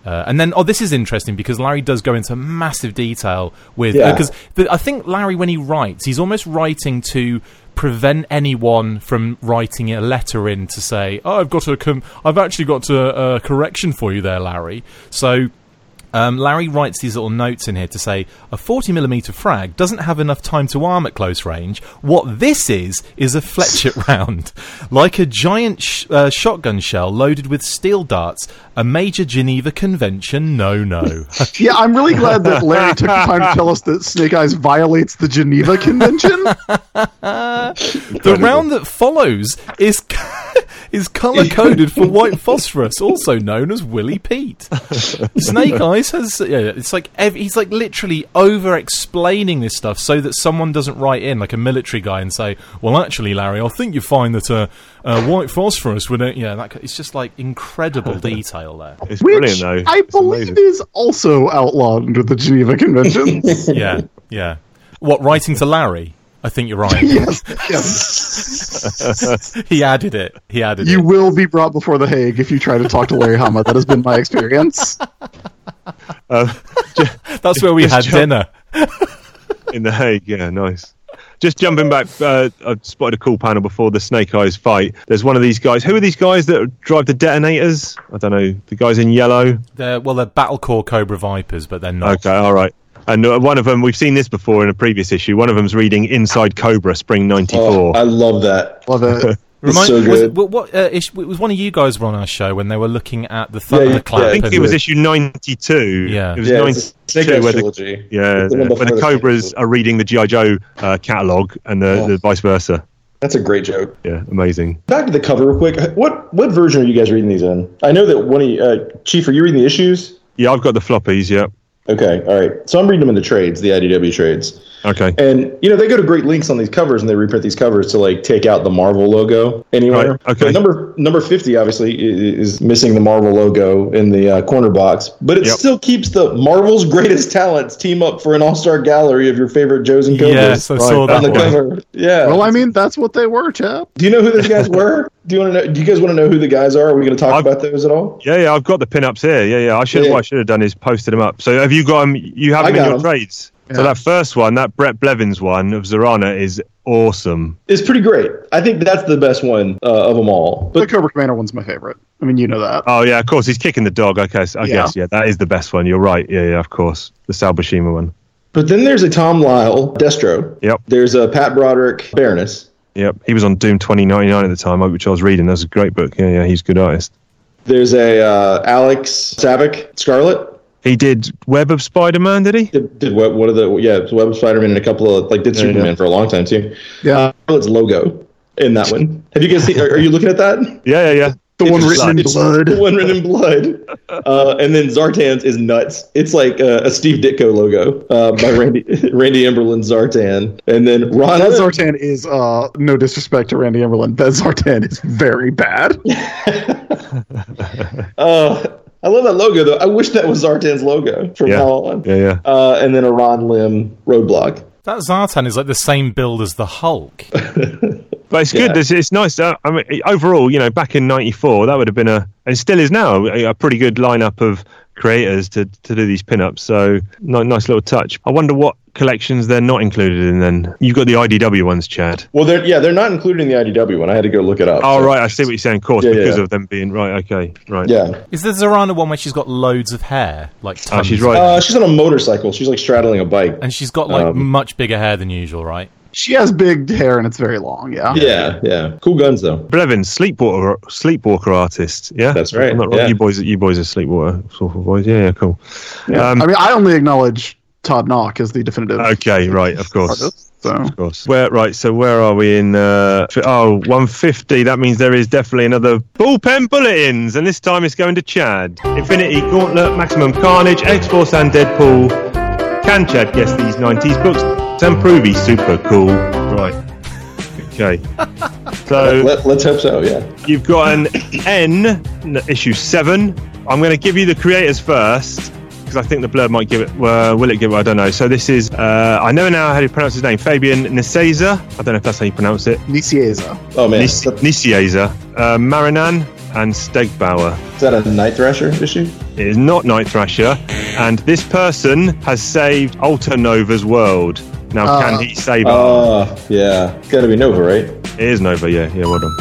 [SPEAKER 3] Uh, and then, oh, this is interesting because Larry does go into massive detail with
[SPEAKER 5] Yeah.
[SPEAKER 3] because I think Larry, when he writes, he's almost writing to prevent anyone from writing a letter in to say, "Oh, I've got a, com- I've actually got a, a correction for you there, Larry." So um, Larry writes these little notes in here to say a 40mm frag doesn't have enough time to arm at close range. What this is is a flechette round, like a giant sh- uh, shotgun shell loaded with steel darts. A major Geneva Convention no-no.
[SPEAKER 4] Yeah, I'm really glad that Larry took the time to tell us that Snake Eyes violates the Geneva Convention.
[SPEAKER 3] the round that follows is is color coded for white phosphorus, also known as Willy Pete. Snake Eyes has yeah, it's like ev- he's like literally over explaining this stuff so that someone doesn't write in like a military guy and say, "Well, actually, Larry, I think you find that uh, uh, white phosphorus would yeah." That, it's just like incredible detail there.
[SPEAKER 2] It's
[SPEAKER 4] Which
[SPEAKER 2] brilliant, though.
[SPEAKER 4] I
[SPEAKER 2] It's
[SPEAKER 4] believe
[SPEAKER 2] amazing.
[SPEAKER 4] is also outlawed under the Geneva Convention.
[SPEAKER 3] Yeah, yeah. What writing to Larry? I think you're right.
[SPEAKER 4] yes, yes.
[SPEAKER 3] he added it. He added
[SPEAKER 4] You
[SPEAKER 3] it.
[SPEAKER 4] will be brought before the Hague if you try to talk to Larry Hama. That has been my experience.
[SPEAKER 3] That's where we had
[SPEAKER 2] jump-
[SPEAKER 3] dinner.
[SPEAKER 2] in the Hague. Yeah, nice. Just jumping back, uh, I spotted a cool panel before the Snake Eyes fight. There's one of these guys. Who are these guys that drive the detonators? I don't know. The guys in yellow.
[SPEAKER 3] They're well, they're Battle Corps Cobra Vipers, but they're not.
[SPEAKER 2] Okay, all right. And uh, one of them, we've seen this before in a previous issue. One of them's reading Inside Cobra, Spring '94.
[SPEAKER 5] Oh, I love that.
[SPEAKER 4] Love it.
[SPEAKER 5] It's
[SPEAKER 3] Remind-
[SPEAKER 5] so
[SPEAKER 3] was,
[SPEAKER 5] good.
[SPEAKER 3] what, what, uh, ish, it was one of you guys were on our show when they were looking at the
[SPEAKER 5] Yeah, yeah,
[SPEAKER 3] Thunderclap.
[SPEAKER 5] yeah.
[SPEAKER 2] I think it was issue 92.
[SPEAKER 3] Yeah.
[SPEAKER 2] it was
[SPEAKER 5] yeah, it's
[SPEAKER 2] 92 where the, yeah,
[SPEAKER 5] It's the
[SPEAKER 2] where the
[SPEAKER 5] the
[SPEAKER 2] Cobras
[SPEAKER 5] Snake
[SPEAKER 2] are reading the GI Joe uh, catalog and the,
[SPEAKER 5] Oh.
[SPEAKER 2] the vice versa.
[SPEAKER 5] That's a great joke.
[SPEAKER 2] Yeah, amazing.
[SPEAKER 5] Back to the cover real quick. What what version are you guys reading these in? I know that one of you, uh, Chief, are you reading the issues?
[SPEAKER 2] Yeah, I've got the floppies. Yeah.
[SPEAKER 5] Okay, all right. So I'm reading them in the trades, the IDW trades.
[SPEAKER 2] Okay.
[SPEAKER 5] And you know they go to great lengths on these covers, and they reprint these covers to like take out the Marvel logo anywhere.
[SPEAKER 2] Right, okay.
[SPEAKER 5] But number number fifty obviously is missing the Marvel logo in the uh, corner box, but it
[SPEAKER 2] Yep.
[SPEAKER 5] still keeps the Marvel's greatest talents team up for an all star gallery of your favorite Joes and Cobras
[SPEAKER 3] Yes, I saw
[SPEAKER 2] Right,
[SPEAKER 5] on the
[SPEAKER 3] one.
[SPEAKER 5] cover. Yeah.
[SPEAKER 4] Well, I mean, that's what they were, chap.
[SPEAKER 5] do you know who those guys were? Do you want to know? Do you guys want to know who the guys are? Are we going to talk
[SPEAKER 2] I've-
[SPEAKER 5] about those at all?
[SPEAKER 2] Yeah, yeah, I've got the pin-ups here. Yeah, yeah. I should
[SPEAKER 5] Yeah.
[SPEAKER 2] what I should have done is posted them up. So have you got them? You have them in
[SPEAKER 5] your
[SPEAKER 2] your
[SPEAKER 5] 'em.
[SPEAKER 2] trades. So that first one, that Brett Blevins one of Zarana, is awesome.
[SPEAKER 5] It's pretty great. I think that's the best one uh, of them all.
[SPEAKER 4] But The
[SPEAKER 5] But
[SPEAKER 4] Cobra Commander one's my favorite. I mean, you know that.
[SPEAKER 2] Oh yeah, of course he's kicking the dog. Okay, guess. I
[SPEAKER 4] Yeah.
[SPEAKER 2] guess yeah, that is the best one. You're right. Yeah, yeah, of course, the Sal Buscema one.
[SPEAKER 5] but then there's a Tom Lyle Destro.
[SPEAKER 2] Yep,
[SPEAKER 5] There's a Pat Broderick Baroness.
[SPEAKER 2] yep. He was on Doom 2099 at the time, which I was reading. That's a great book. Yeah, yeah. He's a good artist.
[SPEAKER 5] There's a uh, Alex Saviuk Scarlet.
[SPEAKER 2] He did Web of Spider-Man, did he?
[SPEAKER 5] Did, did what? What are the? Yeah, it's Web of Spider-Man and a couple of like did
[SPEAKER 2] Yeah,
[SPEAKER 5] Superman for a long time too.
[SPEAKER 4] Yeah.
[SPEAKER 5] its logo in that one. Have you guys seen? Are, are you looking at that?
[SPEAKER 2] Yeah, yeah, yeah.
[SPEAKER 4] The one
[SPEAKER 5] It's
[SPEAKER 4] written in blood.
[SPEAKER 5] The one written in blood. Uh, and then Zartan's is nuts. It's like uh, a Steve Ditko logo uh, by Randy Randy Emberlin Zartan. And then Ron
[SPEAKER 4] That Zartan is, uh, no disrespect to Randy Emberlin, that Zartan is very bad.
[SPEAKER 5] I love that logo though. I wish that was Zartan's logo from
[SPEAKER 2] Yeah.
[SPEAKER 5] now on.
[SPEAKER 2] Yeah, yeah.
[SPEAKER 5] Uh, and then a Ron Lim roadblock.
[SPEAKER 3] That Zartan is like the same build as the Hulk.
[SPEAKER 2] But it's
[SPEAKER 5] Yeah.
[SPEAKER 2] good. It's, it's nice. Uh, I mean, overall, you know, back in '94, that would have been a, and still is now, a, a pretty good lineup of creators to to do these pinups. So ni- nice little touch. I wonder what collections they're not included in. Then you've got the IDW ones, Chad.
[SPEAKER 5] Well, they're yeah, they're not included in the IDW one. I had to go look it up.
[SPEAKER 2] Oh
[SPEAKER 5] So,
[SPEAKER 2] right, I see what you're saying. Of course,
[SPEAKER 5] Yeah,
[SPEAKER 2] because
[SPEAKER 5] yeah.
[SPEAKER 2] of them being right. Okay, right.
[SPEAKER 5] Yeah.
[SPEAKER 3] Is the Zarana one where she's got loads of hair, like
[SPEAKER 2] Oh, she's right.
[SPEAKER 5] Uh, she's on a motorcycle. She's like straddling a bike.
[SPEAKER 3] and she's got like
[SPEAKER 5] Um,
[SPEAKER 3] much bigger hair than usual, right?
[SPEAKER 4] She has big hair and it's very long, yeah.
[SPEAKER 5] Yeah, yeah. Cool guns though.
[SPEAKER 2] Brevin, sleepwalker, sleepwalker artist. Yeah,
[SPEAKER 5] That's right,
[SPEAKER 2] I'm not wrong.
[SPEAKER 5] yeah.
[SPEAKER 2] You boys, you boys are sleepwalker sort of boys. Yeah, yeah, cool.
[SPEAKER 4] Yeah.
[SPEAKER 2] Um,
[SPEAKER 4] I mean, I only acknowledge Todd Nauck as the definitive
[SPEAKER 2] Okay, right, of course.
[SPEAKER 4] artist. So
[SPEAKER 2] Of course. Where right? So where are we in? Uh, oh, 150. That means there is definitely another bullpen bulletins, and this time it's going to Chad. Infinity Gauntlet, Maximum Carnage, X Force, and Deadpool. Can Chad guess these 90s books and prove he's super cool? Right. Okay. So
[SPEAKER 5] Let, let's hope so. Yeah.
[SPEAKER 2] You've got an N, n- issue seven. I'm going to give you the creators first because I think the blurb might give it. Uh, will it give it? I don't know. So this is. Uh, I know now how to pronounce his name. Fabian Niseza. I don't know if that's how you pronounce it.
[SPEAKER 4] Nicieza.
[SPEAKER 5] Oh man,
[SPEAKER 2] Nis- Nicieza, uh, Marrinan, and Stegbauer.
[SPEAKER 5] Is that a Night Thrasher issue?
[SPEAKER 2] It is not Night Thrasher, and this person has saved Alter Nova's world. Now,
[SPEAKER 4] Uh,
[SPEAKER 2] can he save it?
[SPEAKER 5] Uh, yeah. Got to be Nova, right?
[SPEAKER 2] It is Nova, yeah, yeah, well done.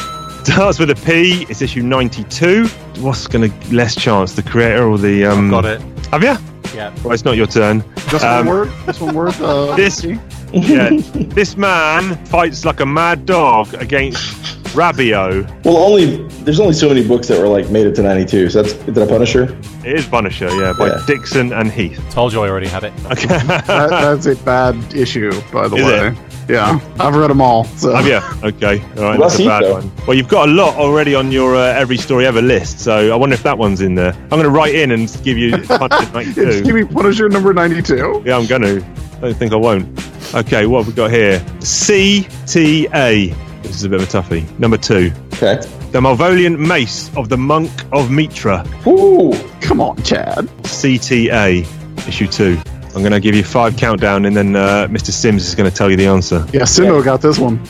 [SPEAKER 2] Starts with a P. It's issue 92. What's going to less chance, the creator or the um?
[SPEAKER 3] Got it.
[SPEAKER 2] Have you?
[SPEAKER 3] Yeah.
[SPEAKER 2] Well, it's not your turn.
[SPEAKER 4] Just
[SPEAKER 2] Um,
[SPEAKER 4] one word. Just one word. Uh,
[SPEAKER 2] This, yeah, this man fights like a mad dog against Rabio.
[SPEAKER 5] Well, only there's only so many books that were like made it to 92. So that's is that a Punisher?
[SPEAKER 2] It is Punisher, yeah, by
[SPEAKER 5] Yeah.
[SPEAKER 2] Dixon and Heath.
[SPEAKER 3] Told you I already had it.
[SPEAKER 2] Okay.
[SPEAKER 4] that, that's a bad issue, by the
[SPEAKER 2] Is
[SPEAKER 4] way.
[SPEAKER 2] it?
[SPEAKER 4] Yeah, I've read them all. So
[SPEAKER 2] Have you? Okay. All right.
[SPEAKER 5] Well,
[SPEAKER 2] That's a bad
[SPEAKER 5] though.
[SPEAKER 2] one. Well, you've got a lot already on your uh, every story ever list, so I wonder if that one's in there. I'm going to write in and give you Punisher 92.
[SPEAKER 4] Give me Punisher number ninety-two.
[SPEAKER 2] Yeah, I'm going to. I don't think I won't. Okay, what have we got here? CTA. This is a bit of a toughie. Number two.
[SPEAKER 5] Okay.
[SPEAKER 2] The Malvolian Mace of the Monk of Mitra.
[SPEAKER 5] Ooh.
[SPEAKER 4] Come on, Chad.
[SPEAKER 2] CTA. Issue two. I'm going to give you five countdown, and then uh, Mr. Sims is going to tell you the answer.
[SPEAKER 4] Yeah, Simo got this one.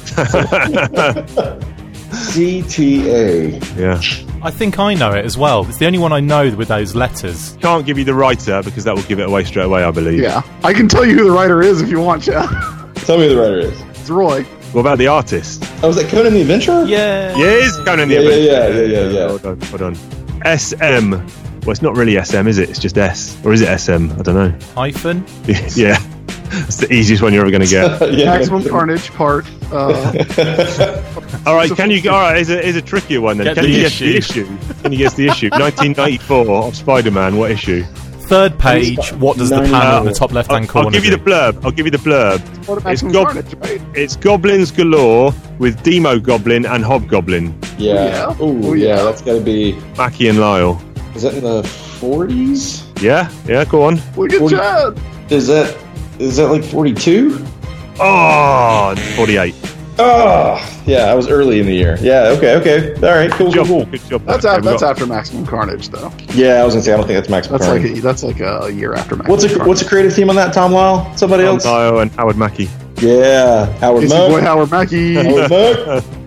[SPEAKER 5] CTA.
[SPEAKER 2] Yeah.
[SPEAKER 3] I think I know it as well. It's the only one I know with those letters.
[SPEAKER 2] Can't give you the writer because that will give it away straight away, I believe.
[SPEAKER 4] Yeah, I can tell you who the writer is if you want, Chad.
[SPEAKER 5] Tell me who the writer is.
[SPEAKER 4] it's Roy.
[SPEAKER 2] What about the artist?
[SPEAKER 5] Oh, was that Conan the Adventurer?
[SPEAKER 3] Yeah.
[SPEAKER 2] Yeah, it is Conan the
[SPEAKER 5] Yeah, yeah,
[SPEAKER 2] Adventurer.
[SPEAKER 5] yeah, yeah, yeah, yeah.
[SPEAKER 2] Hold on, hold on. SM. Well, it's not really SM, is it? It's just S. Or is it SM? I don't know.
[SPEAKER 3] Hyphen.
[SPEAKER 2] yeah. It's the easiest one you're ever going to get.
[SPEAKER 5] yeah.
[SPEAKER 4] Maximum Carnage part. Uh,
[SPEAKER 2] All right, can you? All right, is a, here's a trickier one then.
[SPEAKER 3] Get
[SPEAKER 2] can
[SPEAKER 3] the
[SPEAKER 2] you guess the
[SPEAKER 3] issue.
[SPEAKER 2] issue? Can you guess the issue? 1994 of Spider-Man. What issue?
[SPEAKER 3] Third page. What does the panel in the top left hand
[SPEAKER 2] I'll,
[SPEAKER 3] corner
[SPEAKER 2] I'll give you the blurb. I'll give you the blurb. It's gob- It's goblins galore with Demogoblin and Hobgoblin.
[SPEAKER 5] Yeah.
[SPEAKER 4] Yeah. Oh,
[SPEAKER 5] yeah.
[SPEAKER 4] yeah.
[SPEAKER 5] That's got to be.
[SPEAKER 2] Mackie and Lyle.
[SPEAKER 5] Is that in the 40s?
[SPEAKER 2] Yeah, yeah. Go on.
[SPEAKER 4] Look at
[SPEAKER 5] Well,
[SPEAKER 4] Chad.
[SPEAKER 5] Is that is that like 42?
[SPEAKER 2] Oh, ah, 48.
[SPEAKER 5] Oh, yeah. I was early in the year. Yeah. Okay. Okay. All right. Cool. Cool. cool.
[SPEAKER 4] That's after,
[SPEAKER 2] we
[SPEAKER 4] after Maximum Carnage, though.
[SPEAKER 5] Yeah, I was gonna say I don't think that's Maximum.
[SPEAKER 4] That's
[SPEAKER 5] Carnage.
[SPEAKER 4] like a, that's like a year after Maximum
[SPEAKER 5] What's a
[SPEAKER 4] Carnage.
[SPEAKER 5] what's a creative team on that? Tom Lyle? Somebody
[SPEAKER 2] Tom
[SPEAKER 5] else?
[SPEAKER 2] Lyle and Howard Mackie.
[SPEAKER 5] Yeah, Howard
[SPEAKER 4] It's boy Howard Mackie.
[SPEAKER 5] Howard Muck.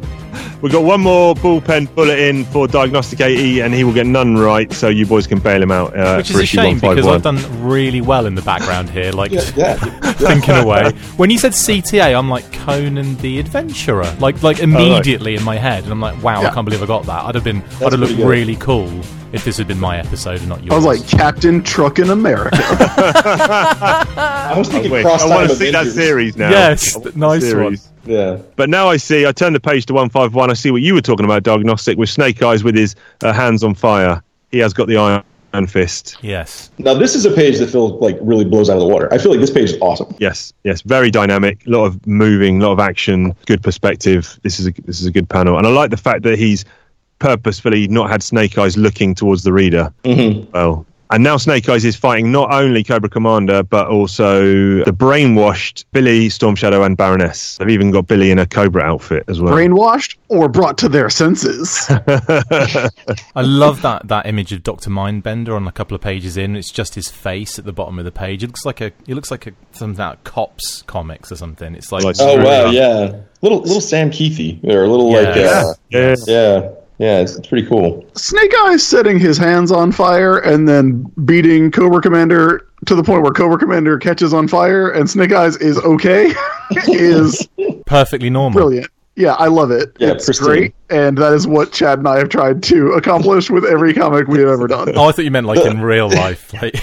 [SPEAKER 2] We've got one more bullpen bulletin for Diagnostic AE, and he will get none right, so you boys can bail him out. Uh,
[SPEAKER 3] Which is a shame because I've done really well in the background here, like
[SPEAKER 5] yeah, yeah.
[SPEAKER 3] thinking away. When you said CTA, I'm like Conan the Adventurer, like like immediately in my head, and I'm like, wow, I can't believe I got that. I'd have been, I'd have looked really cool if this had been my episode and not yours.
[SPEAKER 4] I was like Captain Truck in America.
[SPEAKER 5] I was thinking
[SPEAKER 2] wish.
[SPEAKER 5] cross
[SPEAKER 2] I want to see that series now.
[SPEAKER 3] Yes,
[SPEAKER 2] I want the
[SPEAKER 3] nice
[SPEAKER 2] series.
[SPEAKER 5] Yeah.
[SPEAKER 2] But now I see, I turn the page to 151. I see what you were talking about, Diagnostic, with Snake Eyes with his uh, hands on fire. He has got the iron fist.
[SPEAKER 3] yes,
[SPEAKER 5] Now this is a page that feels like really blows out of the water. I feel like this page is awesome.
[SPEAKER 2] Yes, yes, very dynamic. A lot of moving, a lot of action, good perspective. This is a, this is a good panel, and I like the fact that he's purposefully not had Snake Eyes looking towards the reader. Mm-hmm. Well, and now Snake Eyes is fighting not only Cobra Commander but also the brainwashed Billy, Storm Shadow, and Baroness. They've even got Billy in a Cobra outfit as well.
[SPEAKER 4] Brainwashed or brought to their senses.
[SPEAKER 3] I love that that image of Doctor Mindbender on a couple of pages in. It's just his face at the bottom of the page. It looks like a, it looks like a something out of Cops comics or something. It's like,
[SPEAKER 2] Like-
[SPEAKER 5] Oh wow,
[SPEAKER 2] nice.
[SPEAKER 5] yeah. Little little Sam Keithy or a little like uh,
[SPEAKER 2] yeah.
[SPEAKER 5] yeah. Yeah, it's, it's pretty cool.
[SPEAKER 4] Snake Eyes setting his hands on fire and then beating Cobra Commander to the point where Cobra Commander catches on fire and Snake Eyes is okay is
[SPEAKER 3] perfectly normal.
[SPEAKER 4] brilliant. Yeah, I love it.
[SPEAKER 5] Yeah,
[SPEAKER 4] it's
[SPEAKER 5] pristine.
[SPEAKER 4] great, and that is what Chad and I have tried to accomplish with every comic we have ever done.
[SPEAKER 3] Oh, I thought you meant like in real life. Like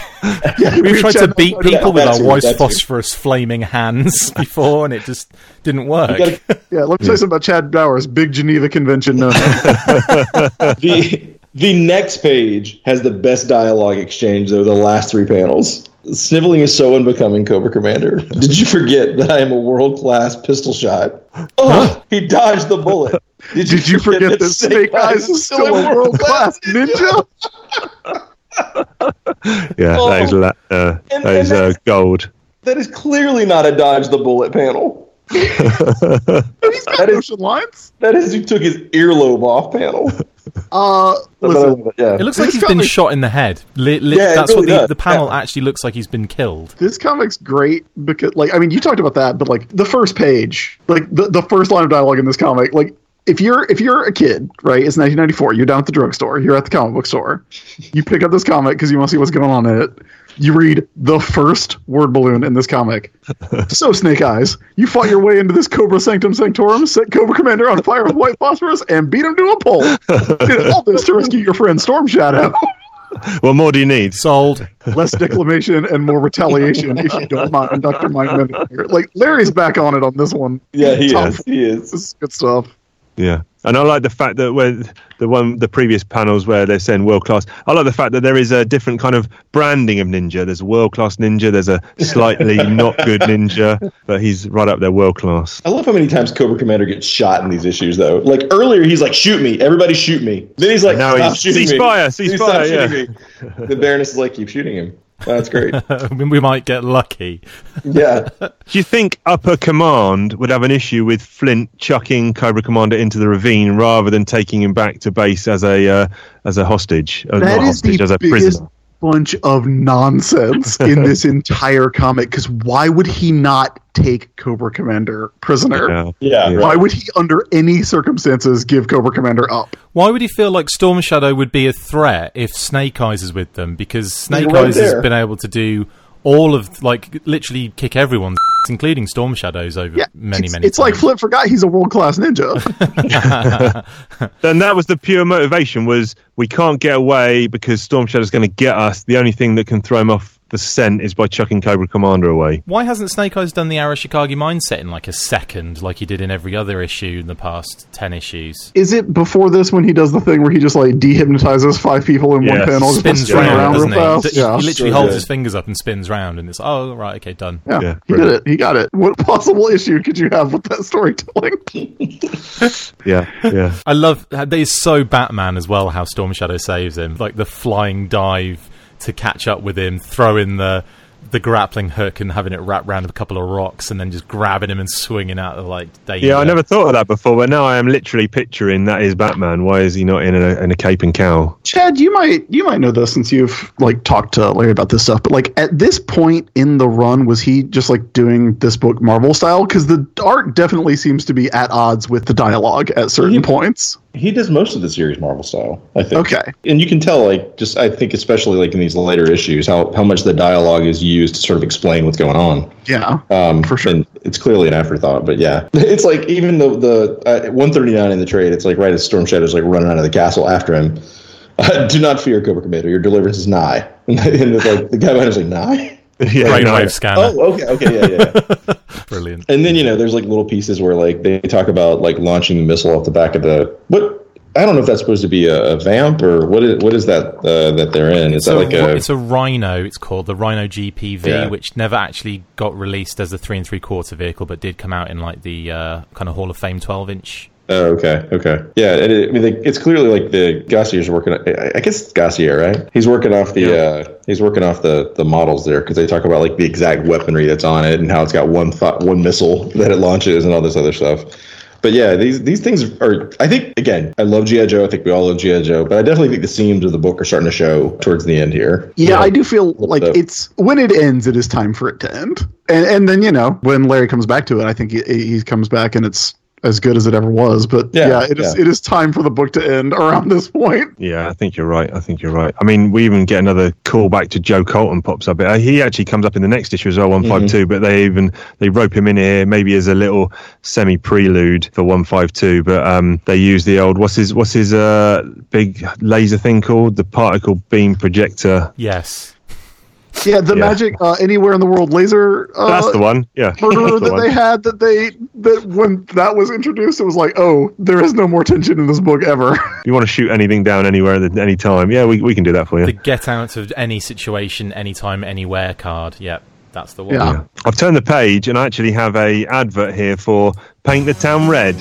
[SPEAKER 4] Yeah,
[SPEAKER 3] we've tried to beat people with our
[SPEAKER 5] too,
[SPEAKER 3] white
[SPEAKER 5] that too.
[SPEAKER 3] phosphorus flaming hands before, and it just didn't work.
[SPEAKER 5] gotta-
[SPEAKER 4] Yeah, let me tell you something about Chad Bowers, big Geneva Convention. No,
[SPEAKER 5] The the next page has the best dialogue exchange though. The last three panels. Sniveling is so unbecoming, Cobra Commander. Did you forget that I am a world class pistol shot? Oh, he dodged the bullet.
[SPEAKER 4] Did you forget that Snake Eyes is still a world class ninja?
[SPEAKER 2] Yeah, that is la- uh,
[SPEAKER 5] And-
[SPEAKER 2] that is
[SPEAKER 5] and
[SPEAKER 2] uh, gold.
[SPEAKER 5] That is clearly not a dodge the bullet panel.
[SPEAKER 4] He's got
[SPEAKER 5] That is-
[SPEAKER 4] motion lines.
[SPEAKER 5] That is who took his earlobe off panel.
[SPEAKER 4] Uh, listen,
[SPEAKER 5] uh, yeah.
[SPEAKER 3] It looks like
[SPEAKER 4] This
[SPEAKER 3] he's been shot in the head. Li- li-
[SPEAKER 5] Yeah,
[SPEAKER 3] that's
[SPEAKER 5] really
[SPEAKER 3] what the, the panel
[SPEAKER 5] yeah.
[SPEAKER 3] actually looks like. He's been killed.
[SPEAKER 4] this comic's great because, like, I mean, you talked about that, but like the first page, like the, the first line of dialogue in this comic, like if you're if you're a kid, right? It's 1994. You're down at the drugstore. You're at the comic book store. You pick up this comic because you want to see what's going on in it. You read the first word balloon in this comic. so, Snake Eyes, you fought your way into this Cobra Sanctum Sanctorum, set Cobra Commander on fire with white phosphorus, and beat him to a pulp. Did all this to rescue your friend Storm Shadow.
[SPEAKER 2] What more do you need?
[SPEAKER 3] Sold.
[SPEAKER 4] less declamation and more retaliation if you don't mind Dr. Mike here. Like Larry's back on it on this one.
[SPEAKER 5] yeah, he
[SPEAKER 4] Top-
[SPEAKER 5] is. He is.
[SPEAKER 4] This is good stuff.
[SPEAKER 2] Yeah, and I like the fact that when the one the previous panels where they're saying world class. I like the fact that there is a different kind of branding of ninja. There's a world class ninja. There's a slightly not good ninja, but he's right up there, world class.
[SPEAKER 5] I love how many times Cobra Commander gets shot in these issues, though. Like earlier, he's like, "Shoot me, everybody, shoot me." Then he's like,
[SPEAKER 2] Now
[SPEAKER 5] "Stop
[SPEAKER 2] he's,
[SPEAKER 5] shooting
[SPEAKER 2] cease
[SPEAKER 5] me,
[SPEAKER 2] fire, cease
[SPEAKER 5] Please stop
[SPEAKER 2] fire.
[SPEAKER 5] shooting
[SPEAKER 2] Yeah.
[SPEAKER 5] me." The Baroness is like, "Keep shooting him." That's great.
[SPEAKER 3] we might get lucky.
[SPEAKER 5] yeah,
[SPEAKER 2] Do you think Upper Command would have an issue with Flint chucking Cobra Commander into the ravine rather than taking him back to base as a uh, as a hostage, uh,
[SPEAKER 4] That
[SPEAKER 2] not
[SPEAKER 4] is
[SPEAKER 2] hostage,
[SPEAKER 4] the
[SPEAKER 2] as a
[SPEAKER 4] biggest
[SPEAKER 2] prisoner?
[SPEAKER 4] Bunch of nonsense in this entire comic. Because why would he not take Cobra Commander prisoner?
[SPEAKER 2] Yeah.
[SPEAKER 5] yeah.
[SPEAKER 4] Why would he, under any circumstances, give Cobra Commander up?
[SPEAKER 3] Why would he feel like Storm Shadow would be a threat if Snake Eyes is with them? Because Snake
[SPEAKER 5] right
[SPEAKER 3] Eyes
[SPEAKER 5] there.
[SPEAKER 3] has been able to do all of, like, literally kick everyone's including Storm Shadows over
[SPEAKER 4] Yeah,
[SPEAKER 3] many,
[SPEAKER 4] it's,
[SPEAKER 3] many
[SPEAKER 4] it's like. Flip forgot he's a world class ninja.
[SPEAKER 2] Then that was the pure motivation was we can't get away because Storm Shadow's going to get us. The only thing that can throw him off the scent is by chucking Cobra Commander away.
[SPEAKER 3] Why hasn't Snake Eyes done the Arashikage mindset in like a second, like he did in every other issue in the past ten issues?
[SPEAKER 4] Is it before this when he does the thing where he just like dehypnotizes five people in one
[SPEAKER 2] Yes.
[SPEAKER 4] panel, just
[SPEAKER 3] Spins
[SPEAKER 4] spin
[SPEAKER 3] round,
[SPEAKER 4] around real
[SPEAKER 3] doesn't he?
[SPEAKER 4] fast? Yeah.
[SPEAKER 3] He literally
[SPEAKER 5] So
[SPEAKER 3] holds
[SPEAKER 5] good.
[SPEAKER 3] his fingers up and spins round, and it's oh right, okay, done.
[SPEAKER 4] Yeah,
[SPEAKER 2] Yeah,
[SPEAKER 4] he
[SPEAKER 2] brilliant.
[SPEAKER 4] did it. He got it. What possible issue could you have with that storytelling?
[SPEAKER 2] Yeah, yeah.
[SPEAKER 3] I love that is so Batman as well. How Storm Shadow saves him, like the flying dive to catch up with him, throwing the the grappling hook and having it wrap around a couple of rocks, and then just grabbing him and swinging out of like danger.
[SPEAKER 2] Yeah, I never thought of that before, but now I am literally picturing that is Batman. Why is he not in a, in a cape and cowl?
[SPEAKER 4] Chad, you might you might know this since you've like talked to Larry about this stuff. But like at this point in the run, was he just like doing this book Marvel style? Because the art definitely seems to be at odds with the dialogue at certain
[SPEAKER 5] He-
[SPEAKER 4] points.
[SPEAKER 5] He does most of the series Marvel style, I think.
[SPEAKER 4] Okay.
[SPEAKER 5] And you can tell, like, just I think, especially like in these later issues, how how much the dialogue is used to sort of explain what's going on.
[SPEAKER 4] Yeah.
[SPEAKER 5] Um,
[SPEAKER 4] For sure.
[SPEAKER 5] And it's clearly an afterthought, but yeah, it's like even though the uh, 139 in the trade, it's like right as Storm Shadow's like running out of the castle after him. Uh, do not fear, Cobra Commander. Your deliverance is nigh. And, it's like the guy behind is like nigh.
[SPEAKER 2] yeah,
[SPEAKER 3] brainwave
[SPEAKER 2] no.
[SPEAKER 3] scanner,
[SPEAKER 5] Oh, okay, okay, yeah, yeah. yeah.
[SPEAKER 3] brilliant.
[SPEAKER 5] and then you know, there's like little pieces where like they talk about like launching the missile off the back of the what. I don't know if that's supposed to be a, a vamp or what is what is that uh, that they're in? Is
[SPEAKER 3] So
[SPEAKER 5] that like a
[SPEAKER 3] it's a Rhino. It's called the Rhino GPV,
[SPEAKER 5] Yeah.
[SPEAKER 3] which never actually got released as a three and three quarter vehicle, but did come out in like the uh, kind of Hall of Fame twelve inch.
[SPEAKER 5] Oh, okay, okay, yeah. And it, I mean, it's clearly like the Gosier's working. I I guess it's Gosier, right? He's working off the uh, he's working off the the models there because they talk about like the exact weaponry that's on it and how it's got one thought, one missile that it launches and all this other stuff. But yeah, these these things are. I think again, I love GI Joe. I think we all love GI Joe, but I definitely think the seams of the book are starting to show towards the end here.
[SPEAKER 4] Yeah, I do feel like
[SPEAKER 5] up?
[SPEAKER 4] it's when it ends, it is time for it to end. And and then you know when Larry comes back to it, I think he, he comes back and it's as good as it ever was. But
[SPEAKER 5] Yeah,
[SPEAKER 4] yeah, it is
[SPEAKER 5] yeah.
[SPEAKER 4] it is time for the book to end around this point.
[SPEAKER 2] Yeah, I think you're right. I think you're right. I mean, we even get another callback to Joe Colton pops up. Uh, He actually comes up in the next issue as well, one five two. But they even they rope him in here maybe as a little semi prelude for one five two. But um, they use the old what's his what's his uh big laser thing called the particle beam projector.
[SPEAKER 3] Yes,
[SPEAKER 4] Yeah, the
[SPEAKER 2] Yeah.
[SPEAKER 4] magic uh, anywhere in the world laser. Uh,
[SPEAKER 2] That's the one. Yeah,
[SPEAKER 4] Murderer
[SPEAKER 2] the
[SPEAKER 4] that
[SPEAKER 2] one.
[SPEAKER 4] they had that they that when that was introduced, it was like, oh, there is no more tension in this book ever.
[SPEAKER 2] You want to shoot anything down anywhere at any time, yeah, we, we can do that for you.
[SPEAKER 3] The get out of any situation, anytime, anywhere card. Yep, that's the one.
[SPEAKER 4] Yeah.
[SPEAKER 2] I've turned the page and I actually have a advert here for Paint the Town Red,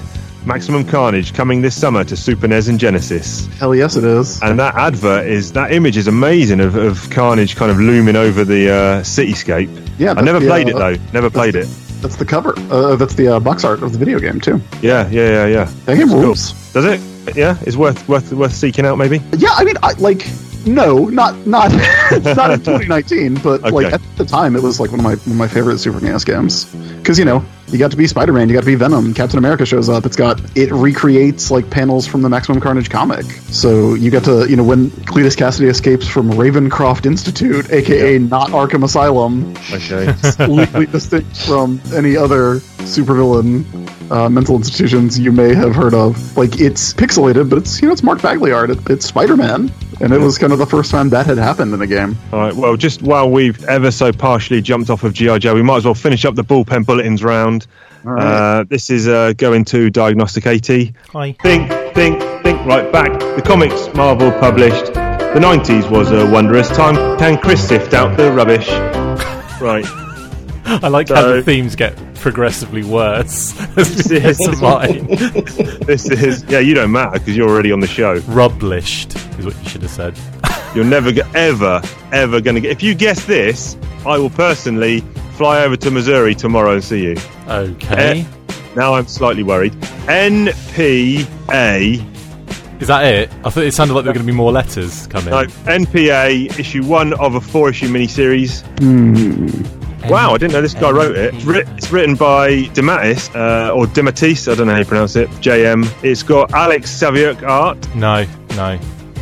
[SPEAKER 2] Maximum Carnage coming this summer to Super NES and Genesis.
[SPEAKER 4] Hell yes, it is.
[SPEAKER 2] And that advert is that image is amazing of, of Carnage kind of looming over the uh, cityscape.
[SPEAKER 4] Yeah,
[SPEAKER 2] I never
[SPEAKER 4] the,
[SPEAKER 2] played
[SPEAKER 4] uh,
[SPEAKER 2] it though. Never played it.
[SPEAKER 4] That's the cover. Uh, that's the uh, box art of the video game too.
[SPEAKER 2] Yeah, yeah, yeah, yeah.
[SPEAKER 4] That game
[SPEAKER 2] Cool.
[SPEAKER 4] rules.
[SPEAKER 2] Does it? Yeah, it's worth worth worth seeking out maybe.
[SPEAKER 4] Yeah, I mean, I, like, no, not not not in 2019, but like at the time, it was like one of my one of my favorite Super NES games. Because you know, you got to be Spider Man, you got to be Venom. Captain America shows up. It's got it recreates like panels from the Maximum Carnage comic. So you got to you know when Cletus Cassidy escapes from Ravencroft Institute, aka not Arkham Asylum,
[SPEAKER 2] Okay.
[SPEAKER 4] completely distinct from any other supervillain uh, mental institutions you may have heard of. Like it's pixelated, but it's you know it's Mark Bagley art. It, it's Spider Man, and it was kind of the first time that had happened in the game.
[SPEAKER 2] All right. Well, just while we've ever so partially jumped off of GI Joe, we might as well finish up the bullpen bulletins round. Uh, this is uh, going to Diagnostic AT.
[SPEAKER 3] Hi.
[SPEAKER 2] Think, think, think right back. The comics Marvel published. The 90s was a wondrous time. Can Chris sift out the rubbish? Right.
[SPEAKER 3] I like how the themes get progressively worse as we get
[SPEAKER 2] This
[SPEAKER 3] to
[SPEAKER 2] is-
[SPEAKER 3] mine.
[SPEAKER 2] This is yeah. You don't matter because you're already on the show.
[SPEAKER 3] Rublished is what you should have said.
[SPEAKER 2] You're never go- ever ever going to get. If you guess this, I will personally fly over to Missouri tomorrow and see you.
[SPEAKER 3] Okay.
[SPEAKER 2] Eh. Now I'm slightly worried. NPA.
[SPEAKER 3] Is that it? I thought it sounded like there were going to be more letters coming.
[SPEAKER 2] No, NPA issue one of a four issue miniseries. Wow, I didn't know this guy wrote it. It's, writ- it's written by DeMatteis, uh, or DeMatteis, I don't know how you pronounce it, JM. It's got Alex Saviuk art.
[SPEAKER 3] No, no,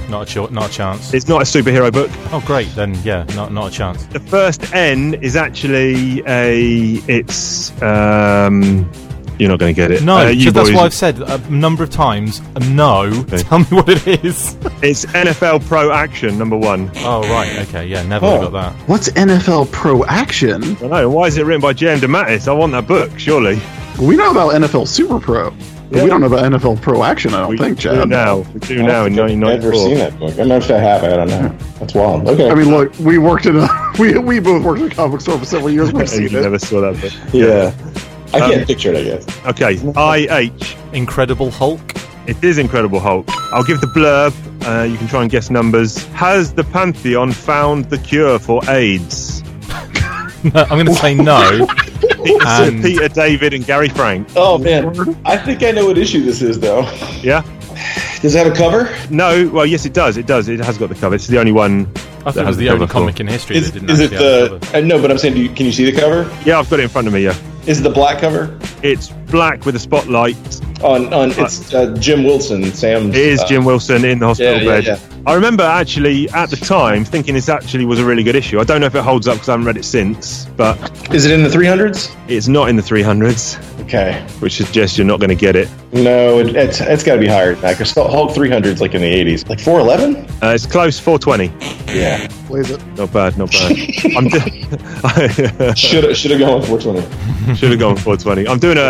[SPEAKER 3] not a ch- not a chance.
[SPEAKER 2] It's not a superhero book.
[SPEAKER 3] oh, great. Then yeah, not not a chance.
[SPEAKER 2] The first N is actually a. It's. um You're not going to get it.
[SPEAKER 3] No,
[SPEAKER 2] Uh, you
[SPEAKER 3] just- that's
[SPEAKER 2] boys-
[SPEAKER 3] why I've said a number of times. uh, No, tell me what it is.
[SPEAKER 2] It's NFL Pro Action, number one.
[SPEAKER 3] oh right, okay, yeah, never
[SPEAKER 5] Oh.
[SPEAKER 3] got that.
[SPEAKER 4] What's NFL Pro Action?
[SPEAKER 2] I don't know. Why is it written by JM DeMatteis? I want that book, surely.
[SPEAKER 4] We know about NFL Super Pro, but we don't know about NFL Pro Action. I don't
[SPEAKER 2] We
[SPEAKER 4] think,
[SPEAKER 2] do
[SPEAKER 4] Chad.
[SPEAKER 2] now. We do now in
[SPEAKER 5] I've never seen that book. I don't know if I have. I don't know. That's wild. Okay.
[SPEAKER 4] I mean, look, we worked in a we we both worked in a comic store for several years. We've
[SPEAKER 2] And
[SPEAKER 4] seen
[SPEAKER 2] you
[SPEAKER 4] it.
[SPEAKER 2] never saw that book.
[SPEAKER 5] yeah. I
[SPEAKER 2] Um,
[SPEAKER 5] can't picture it. I guess.
[SPEAKER 2] Okay, IH.
[SPEAKER 3] Incredible Hulk.
[SPEAKER 2] It is Incredible Hulk. I'll give the blurb. Uh, you can try and guess numbers. Has the Pantheon found the cure for AIDS?
[SPEAKER 3] no, I'm going to say no.
[SPEAKER 2] Peter,
[SPEAKER 3] And-
[SPEAKER 2] Peter David and Gary Frank.
[SPEAKER 5] Oh man, I think I know what issue this is though.
[SPEAKER 2] Yeah?
[SPEAKER 5] Does it have a cover?
[SPEAKER 2] No, well, yes, it does. It does. It has got the cover. It's the only one.
[SPEAKER 3] I thought it was the only comic in history
[SPEAKER 5] Is,
[SPEAKER 3] that didn't
[SPEAKER 5] is it
[SPEAKER 3] have a
[SPEAKER 5] the?
[SPEAKER 3] cover.
[SPEAKER 5] Uh, no, but I'm saying, do you, can you see the cover?
[SPEAKER 2] Yeah, I've got it in front of me. Yeah,
[SPEAKER 5] Is the black cover?
[SPEAKER 2] it's black with a spotlight.
[SPEAKER 5] On on it's uh, Jim Wilson, Sam's.
[SPEAKER 2] It is
[SPEAKER 5] uh,
[SPEAKER 2] Jim Wilson in the hospital
[SPEAKER 5] yeah, yeah,
[SPEAKER 2] bed.
[SPEAKER 5] yeah.
[SPEAKER 2] I remember actually at the time thinking this actually was a really good issue. I don't know if it holds up because I haven't read it since, but
[SPEAKER 5] Is it in the 300s?
[SPEAKER 2] it's not in the 300s,
[SPEAKER 5] Okay.
[SPEAKER 2] which suggests you're not going to get it.
[SPEAKER 5] No, it, it's it's got to be higher than that because Hulk 300's like in the 80s, like 411.
[SPEAKER 2] Uh, it's close, 420.
[SPEAKER 5] Yeah.
[SPEAKER 4] Blaze it.
[SPEAKER 2] Not bad, not bad. I'm do-
[SPEAKER 5] Should have should have gone with 420.
[SPEAKER 2] should have gone 420. I'm doing a,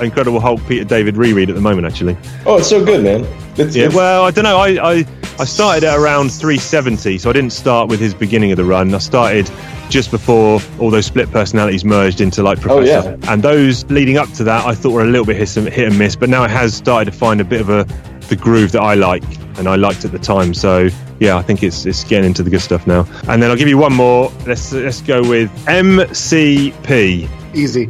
[SPEAKER 2] a Incredible Hulk Peter David reread at the moment, actually.
[SPEAKER 5] Oh, it's so good, man. It's,
[SPEAKER 2] Yeah,
[SPEAKER 5] it's-
[SPEAKER 2] well, I don't know. I, I I started at around 370, so I didn't start with his beginning of the run. I started just before all those split personalities merged into like Professor.
[SPEAKER 5] Oh, yeah.
[SPEAKER 2] And those leading up to that, I thought were a little bit hit and, hit and miss, but now it has started to find a bit of a the groove that I like and I liked at the time. So yeah, I think it's it's getting into the good stuff now. And then I'll give you one more. Let's let's go with MCP.
[SPEAKER 4] Easy.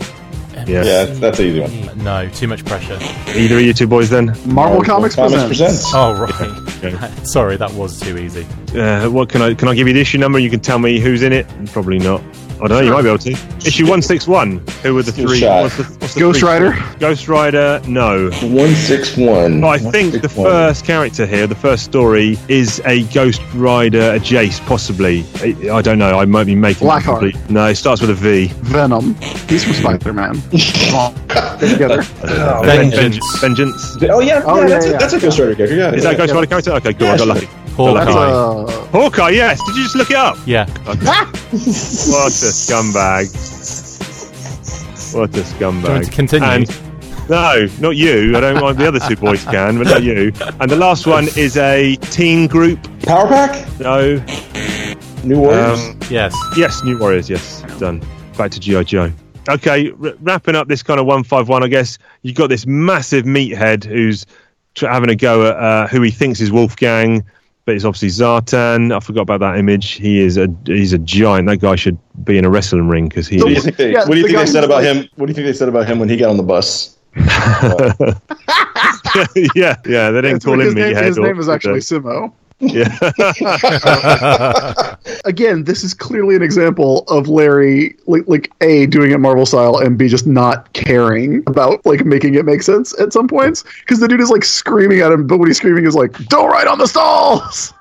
[SPEAKER 2] Yeah.
[SPEAKER 5] yeah, that's, that's an easy one.
[SPEAKER 3] No, too much pressure.
[SPEAKER 2] Either of you two boys then.
[SPEAKER 4] Marvel Comics, presents.
[SPEAKER 3] Oh right. Sorry, that was too easy.
[SPEAKER 2] Uh, what can I can I give you the issue number? You can tell me who's in it. Probably not. I don't know. You might be able to. Issue one six one. Who were the
[SPEAKER 5] Good
[SPEAKER 2] three?
[SPEAKER 5] shot.
[SPEAKER 2] What's the, what's the
[SPEAKER 4] Ghost
[SPEAKER 2] three-
[SPEAKER 4] Rider.
[SPEAKER 2] Ghost Rider. No.
[SPEAKER 5] 161.
[SPEAKER 2] But I think the first character here, the first story, is a Ghost Rider, a Jace, possibly. I, I don't know. I might be making. that
[SPEAKER 4] Blackheart.
[SPEAKER 2] complete- No, it starts with a V.
[SPEAKER 4] Venom. He's from Spider Man. together.
[SPEAKER 3] Vengeance.
[SPEAKER 2] Vengeance.
[SPEAKER 5] Oh yeah,
[SPEAKER 4] Oh,
[SPEAKER 5] yeah,
[SPEAKER 4] yeah,
[SPEAKER 5] that's,
[SPEAKER 4] yeah.
[SPEAKER 5] A, that's a Ghost Rider character. Yeah,
[SPEAKER 2] Is that a Ghost Rider character? Okay, cool. I got lucky.
[SPEAKER 3] Hawkeye.
[SPEAKER 4] That's uh,
[SPEAKER 2] Hawkeye. Yes. Did you just look it up?
[SPEAKER 3] Yeah.
[SPEAKER 2] What a scumbag. What a
[SPEAKER 3] Do you want
[SPEAKER 2] scumbag.
[SPEAKER 3] to continue?
[SPEAKER 2] And No, not you. I don't mind the other two boys can, but not you. And the last one is a teen group.
[SPEAKER 5] Power Pack,
[SPEAKER 2] No.
[SPEAKER 5] New Warriors.
[SPEAKER 2] Um,
[SPEAKER 3] Yes.
[SPEAKER 2] yes, New Warriors. Yes, done. Back to GI Joe. Okay, r- wrapping up this kind of one five one. I guess you've got this massive meathead who's tr- having a go at uh, who he thinks is Wolfgang, but it's obviously Zartan. I forgot about that image. He is a he's a giant. That guy should be in a wrestling ring because he
[SPEAKER 5] what do you think they,
[SPEAKER 4] Yeah,
[SPEAKER 5] what do you
[SPEAKER 4] the
[SPEAKER 5] think they said about
[SPEAKER 4] like-
[SPEAKER 5] him? What do you think they said about him when he got on the bus?
[SPEAKER 2] yeah, yeah. They didn't
[SPEAKER 4] It's
[SPEAKER 2] call him
[SPEAKER 4] his name,
[SPEAKER 2] meathead.
[SPEAKER 4] his name is actually Simo.
[SPEAKER 2] Yeah.
[SPEAKER 4] Again, this is clearly an example of Larry, like, like a doing it Marvel style, and b just not caring about like making it make sense at some points. Because the dude is like screaming at him, but what he's screaming is like, "Don't ride on the stalls."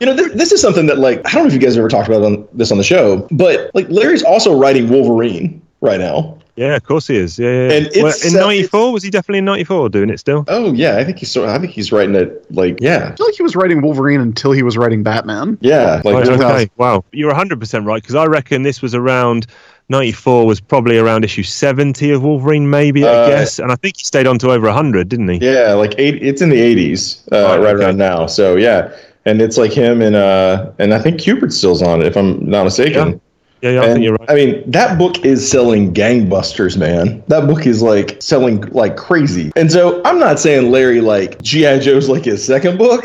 [SPEAKER 5] You know, this, this is something that like I don't know if you guys have ever talked about on, this on the show, but like Larry's also writing Wolverine right now.
[SPEAKER 2] Yeah, of course he is. Yeah, yeah.
[SPEAKER 5] And
[SPEAKER 2] Well, in '94 was he definitely in '94 doing it still?
[SPEAKER 5] Oh yeah, I think he's so I think he's writing it like yeah,
[SPEAKER 4] I feel like he was writing Wolverine until he was writing Batman.
[SPEAKER 5] yeah, like
[SPEAKER 2] Right,
[SPEAKER 4] yeah.
[SPEAKER 2] okay, wow, you're 100 percent right because I reckon this was around '94 was probably around issue 70 of Wolverine, maybe I
[SPEAKER 5] Uh,
[SPEAKER 2] guess, and I think he stayed on to over 100, didn't he?
[SPEAKER 5] yeah, like eight. It's in the eighties, uh,
[SPEAKER 2] Right,
[SPEAKER 5] right
[SPEAKER 2] okay.
[SPEAKER 5] around now. So yeah, and it's like him and uh and I think Kubert still's on it if I'm not mistaken.
[SPEAKER 2] Yeah, yeah, I
[SPEAKER 5] And,
[SPEAKER 2] think you're right.
[SPEAKER 5] I mean, that book is selling gangbusters, man. That book is like selling like crazy. And so I'm not saying Larry like G.I. Joe's like his second book.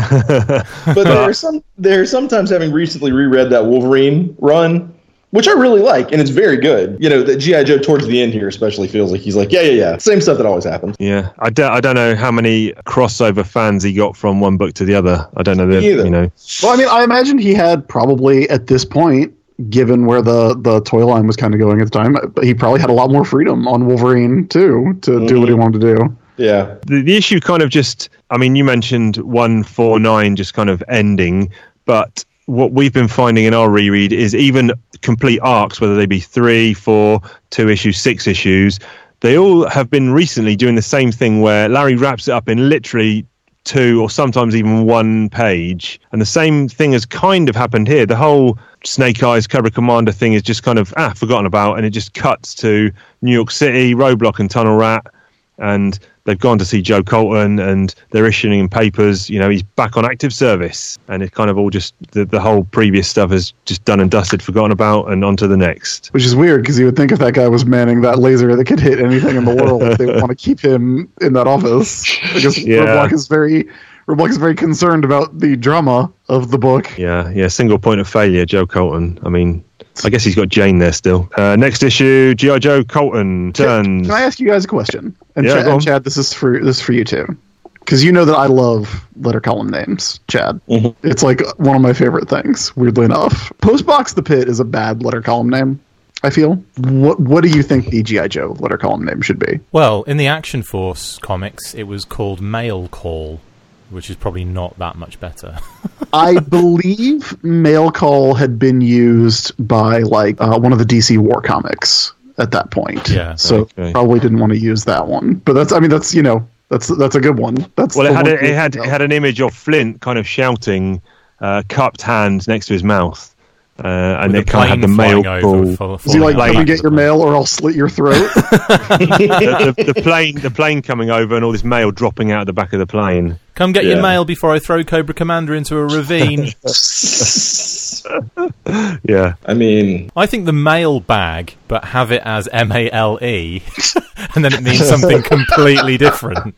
[SPEAKER 5] but there are some there are sometimes having recently reread that Wolverine run, which I really like, and it's very good. You know, that G.I. Joe towards the end here especially feels like he's like, yeah, yeah, yeah. Same stuff that always happens.
[SPEAKER 2] Yeah, I don't, I don't know how many crossover fans he got from one book to the other. I don't know. The,
[SPEAKER 5] either.
[SPEAKER 2] you know,
[SPEAKER 4] Well, I mean, I imagine he had probably at this point, given where the the toy line was kind of going at the time, but he probably had a lot more freedom on Wolverine too to do what he mm-hmm. wanted to do.
[SPEAKER 5] Yeah.
[SPEAKER 2] the, the issue kind of just i mean you mentioned 149 just kind of ending but what we've been finding in our reread is even complete arcs whether they be three four two issues six issues they all have been recently doing the same thing where larry wraps it up in literally two or sometimes even one page and the same thing has kind of happened here the whole snake eyes cobra commander thing is just kind of ah forgotten about and it just cuts to new york city roadblock and tunnel rat and they've gone to see Joe Colton and they're issuing him papers. You know, he's back on active service, and it's kind of all just the, the whole previous stuff is just done and dusted, forgotten about, and on to the next.
[SPEAKER 4] Which is weird because you would think if that guy was manning that laser that could hit anything in the world, they would want to keep him in that office. Because
[SPEAKER 2] Yeah.
[SPEAKER 4] Roadblock is very Roadblock is very concerned about the drama of the book.
[SPEAKER 2] Yeah, yeah, single point of failure, Joe Colton. I mean, I guess he's got Jane there still. Uh, next issue, GI Joe Colton turns.
[SPEAKER 4] Can I ask you guys a question? And,
[SPEAKER 2] Yeah,
[SPEAKER 4] Chad,
[SPEAKER 2] go on.
[SPEAKER 4] and Chad, this is for this is for you too, because you know that I love letter column names. Chad,
[SPEAKER 2] Mm-hmm.
[SPEAKER 4] it's like one of my favorite things. Weirdly enough, Postbox the Pit is a bad letter column name. I feel. What What do you think the GI Joe letter column name should be?
[SPEAKER 3] Well, in the Action Force comics, it was called Mail Call, which is probably not that much better.
[SPEAKER 4] I believe mail call had been used by like uh, one of the DC War comics at that point.
[SPEAKER 3] Yeah.
[SPEAKER 4] So
[SPEAKER 2] Okay.
[SPEAKER 4] probably didn't want to use that one. But that's I mean that's you know that's that's a good one. That's
[SPEAKER 2] well, it had a, it had it had an image of Flint kind of shouting, uh, cupped hands next to his mouth, uh, and
[SPEAKER 3] With
[SPEAKER 2] it kind of had the mail
[SPEAKER 3] flying
[SPEAKER 2] call.
[SPEAKER 3] over, fall-
[SPEAKER 4] Is he like,
[SPEAKER 3] falling
[SPEAKER 4] come and get your mail or I'll slit your throat?
[SPEAKER 2] the, the, the plane, the plane coming over, and all this mail dropping out of the back of the plane.
[SPEAKER 3] Come get
[SPEAKER 5] Yeah.
[SPEAKER 3] your mail before I throw Cobra Commander into a ravine.
[SPEAKER 2] Yeah,
[SPEAKER 5] I mean,
[SPEAKER 3] I think the mail bag, but have it as M A L E, and then it means something completely different.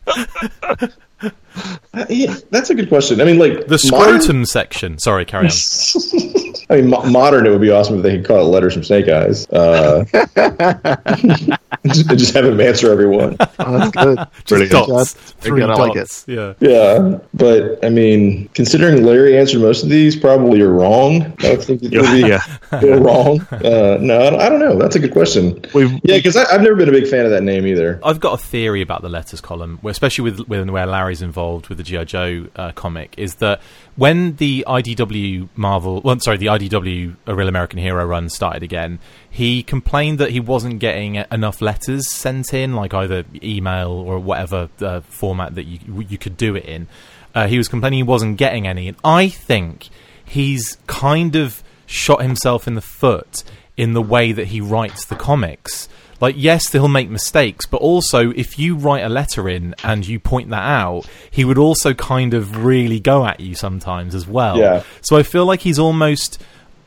[SPEAKER 5] Uh, yeah, that's a good question. I mean, like
[SPEAKER 3] The
[SPEAKER 5] modern-
[SPEAKER 3] scrotum section. Sorry, carry on.
[SPEAKER 5] I mean, mo- modern it would be awesome if they could call it letters from Snake Eyes. Uh, just, just have him answer everyone.
[SPEAKER 4] Oh, that's good.
[SPEAKER 3] Just
[SPEAKER 2] Brilliant.
[SPEAKER 3] dots.
[SPEAKER 4] Very
[SPEAKER 3] Three
[SPEAKER 4] good, I like.
[SPEAKER 3] Yeah.
[SPEAKER 5] Yeah, but I mean, considering Larry answered most of these, probably you're wrong. I think it would be
[SPEAKER 2] yeah.
[SPEAKER 5] you're wrong. Uh, no, I don't- know. That's a good question.
[SPEAKER 2] We've,
[SPEAKER 5] Yeah, because I've never been a big fan of that name either.
[SPEAKER 3] I've got a theory about the letters column, especially with, with where Larry's involved with the GI Joe uh, comic, is that when the IDW Marvel, well, sorry, the IDW A Real American Hero run started again, he complained that he wasn't getting enough letters sent in, like either email or whatever uh, format that you you could do it in. Uh, he was complaining he wasn't getting any, and I think he's kind of shot himself in the foot in the way that he writes the comics. Like, yes, he'll make mistakes, but also if you write a letter in and you point that out, he would also kind of really go at you sometimes as well.
[SPEAKER 5] Yeah.
[SPEAKER 3] So I feel like he's almost,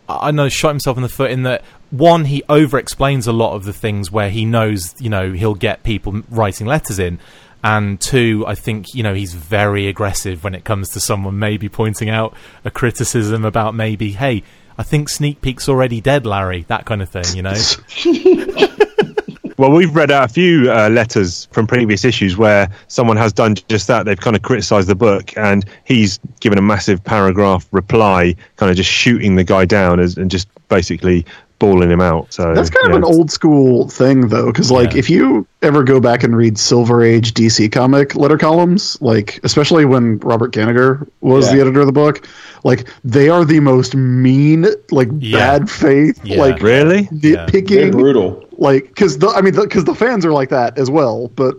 [SPEAKER 3] I know, shot himself in the foot in that one, he over explains a lot of the things where he knows, you know, he'll get people writing letters in. And two, I think, you know, he's very aggressive when it comes to someone maybe pointing out a criticism about maybe, hey, I think Sneak Peek's already dead, Larry, that kind of thing, you know?
[SPEAKER 2] Well, we've read out a few uh, letters from previous issues where someone has done just that. They've kind of criticised the book, and he's given a massive paragraph reply, kind of just shooting the guy down as, and just basically balling him out. So
[SPEAKER 4] That's kind
[SPEAKER 2] yeah.
[SPEAKER 4] of an old school thing, though, because like
[SPEAKER 3] Yeah.
[SPEAKER 4] if you ever go back and read Silver Age DC comic letter columns, like especially when Robert Kanigher was
[SPEAKER 5] Yeah.
[SPEAKER 4] the editor of the book, like they are the most mean, like
[SPEAKER 3] Yeah.
[SPEAKER 4] bad faith,
[SPEAKER 3] Yeah.
[SPEAKER 4] like
[SPEAKER 2] Really?
[SPEAKER 5] They're
[SPEAKER 4] nitpicking,
[SPEAKER 5] brutal.
[SPEAKER 4] like because the I mean because the, fans are like that as well, but.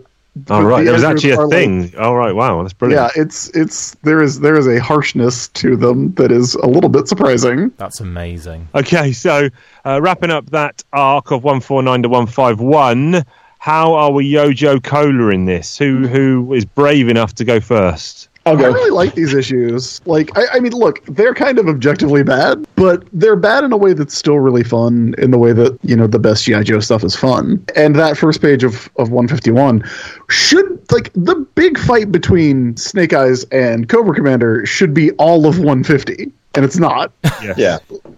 [SPEAKER 2] Oh
[SPEAKER 4] but
[SPEAKER 2] right,
[SPEAKER 4] the
[SPEAKER 2] there was actually a
[SPEAKER 4] are, like,
[SPEAKER 2] thing. oh right, wow, that's brilliant.
[SPEAKER 4] yeah, it's it's there is there is a harshness to them that is a little bit surprising.
[SPEAKER 3] That's amazing.
[SPEAKER 2] Okay, so uh, wrapping up that arc of one four nine to one five one. How are we Yojo Cola in this? Who who is brave enough to go first?
[SPEAKER 5] I'll
[SPEAKER 4] I really like these issues. Like, I, I mean, look, they're kind of objectively bad, but they're bad in a way that's still really fun. In the way that you know the best GI Joe stuff is fun. And that first page of of 151 should like the big fight between Snake Eyes and Cobra Commander should be all of 150, and it's not.
[SPEAKER 5] Yeah.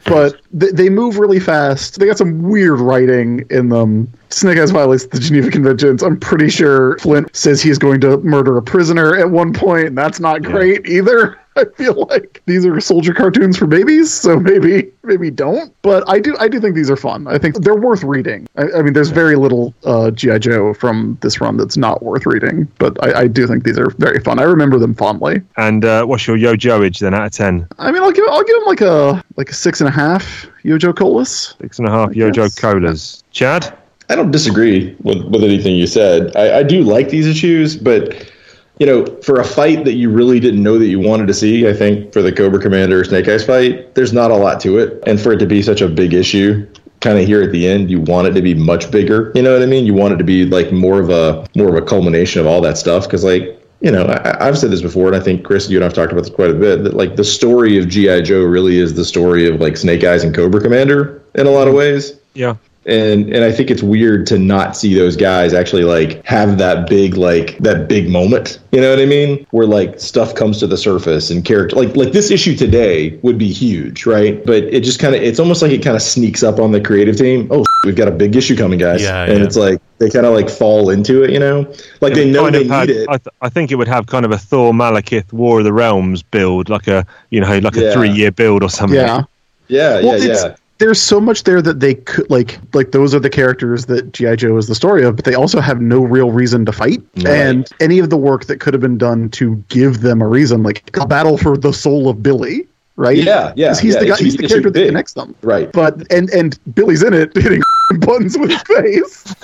[SPEAKER 4] but they, they move really fast. They got some weird writing in them. Snake Eyes violates the Geneva Conventions. I'm pretty sure Flint says he's going to murder a prisoner at one point, and that's not great either. I feel like these are soldier cartoons for babies, so maybe maybe don't. But I do I do think these are fun. I think they're worth reading. I, I mean, there's very little uh, GI Joe from this run that's not worth reading, but I, I do think these are very fun. I remember them fondly.
[SPEAKER 2] And uh, what's your Yojoage then out of ten?
[SPEAKER 4] I mean, I'll give I'll give them like a like a six and a half Yojo Colas.
[SPEAKER 2] Six and a half Yojo
[SPEAKER 4] guess.
[SPEAKER 2] Colas. Chad?
[SPEAKER 5] I don't disagree with, with anything you said. I, I do like these issues, but you know, for a fight that you really didn't know that you wanted to see, I think for the Cobra Commander Snake Eyes fight, there's not a lot to it, and for it to be such a big issue, kind of here at the end, you want it to be much bigger. You know what I mean? You want it to be like more of a more of a culmination of all that stuff, because like you know, I, I've said this before, and I think Chris, you and I've talked about this quite a bit. That like the story of GI Joe really is the story of like Snake Eyes and Cobra Commander in a lot of ways
[SPEAKER 2] Yeah.
[SPEAKER 5] And and I think it's weird to not see those guys actually like have that big like that big moment. You know what I mean? Where like stuff comes to the surface and character like like this issue today would be huge, right? But it just kind of it's almost like it kind of sneaks up on the creative team. Oh, we've got a big issue coming, guys,
[SPEAKER 3] Yeah,
[SPEAKER 5] and
[SPEAKER 3] yeah.
[SPEAKER 5] it's like they kind of like fall into it. You know, like they know they
[SPEAKER 2] of had-
[SPEAKER 5] need it.
[SPEAKER 2] I, th- I think it would have kind of a Thor Malekith War of the Realms build, like a you know, like a
[SPEAKER 5] Yeah.
[SPEAKER 2] three year build or something.
[SPEAKER 4] Yeah.
[SPEAKER 5] yeah,
[SPEAKER 4] Well,
[SPEAKER 5] yeah,
[SPEAKER 4] it's-
[SPEAKER 5] yeah.
[SPEAKER 4] There's so much there that they could like like those are the characters that GI Joe is the story of, but they also have no real reason to fight.
[SPEAKER 5] Right.
[SPEAKER 4] And any of the work that could have been done to give them a reason, like a battle for the soul of Billy, right?
[SPEAKER 5] Yeah, yeah.
[SPEAKER 4] He's
[SPEAKER 5] yeah,
[SPEAKER 4] the guy. He's the character that connects them.
[SPEAKER 5] Right.
[SPEAKER 4] But and and Billy's in it hitting buttons with face,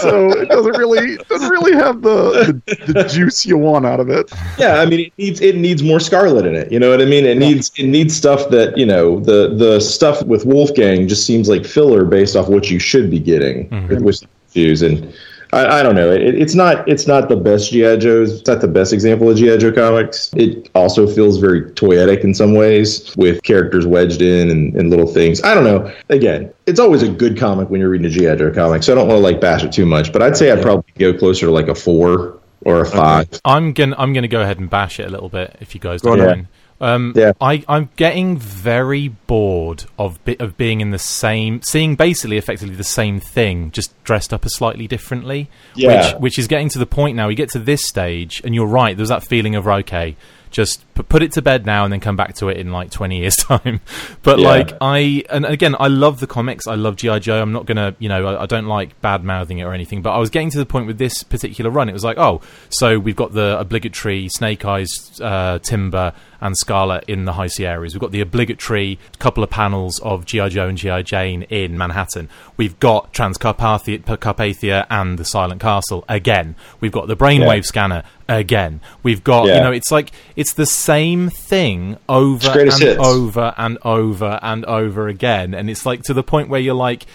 [SPEAKER 4] so it doesn't really doesn't really have the, the the juice you want out of it.
[SPEAKER 5] Yeah, I mean, it needs it needs more Scarlet in it. You know what I mean? It needs it needs stuff that you know the the stuff with Wolfgang just seems like filler based off what you should be getting mm-hmm. with, with issues. And I, I don't know. It, it's not it's not the best GI Joe's. It's not the best example of GI Joe comics. It also feels very toyetic in some ways with characters wedged in and, and little things. I don't know. Again, it's always a good comic when you're reading a GI Joe comic. So I don't want to like bash it too much. But I'd say I'd probably go closer to like a four or a five.
[SPEAKER 3] I'm gonna I'm gonna go ahead and bash it a little bit if you guys
[SPEAKER 2] Go
[SPEAKER 3] don't
[SPEAKER 2] on,
[SPEAKER 3] mind. Um,
[SPEAKER 5] Yeah.
[SPEAKER 3] I I'm getting very bored of bi- of being in the same, seeing basically effectively the same thing, just dressed up a slightly differently.
[SPEAKER 5] Yeah.
[SPEAKER 3] Which which is getting to the point now. You get to this stage, and you're right. There's that feeling of okay, just p- put it to bed now, and then come back to it in like 20 years time. But
[SPEAKER 5] Yeah.
[SPEAKER 3] like I and again, I love the comics. I love GI Joe. I'm not gonna, you know, I, I don't like bad mouthing it or anything. But I was getting to the point with this particular run. It was like, oh, so we've got the obligatory Snake Eyes, uh, Timber, and Scarlet in the High Sierras. We've got the obligatory couple of panels of GI Joe and GI Jane in Manhattan. We've got Transcarpathia Carpathia and the Silent Castle again. We've got the Brainwave
[SPEAKER 5] Yeah.
[SPEAKER 3] Scanner again. We've got, you know, it's like it's the same thing over and
[SPEAKER 5] hits.
[SPEAKER 3] over and over and over again, and it's like to the point where you're like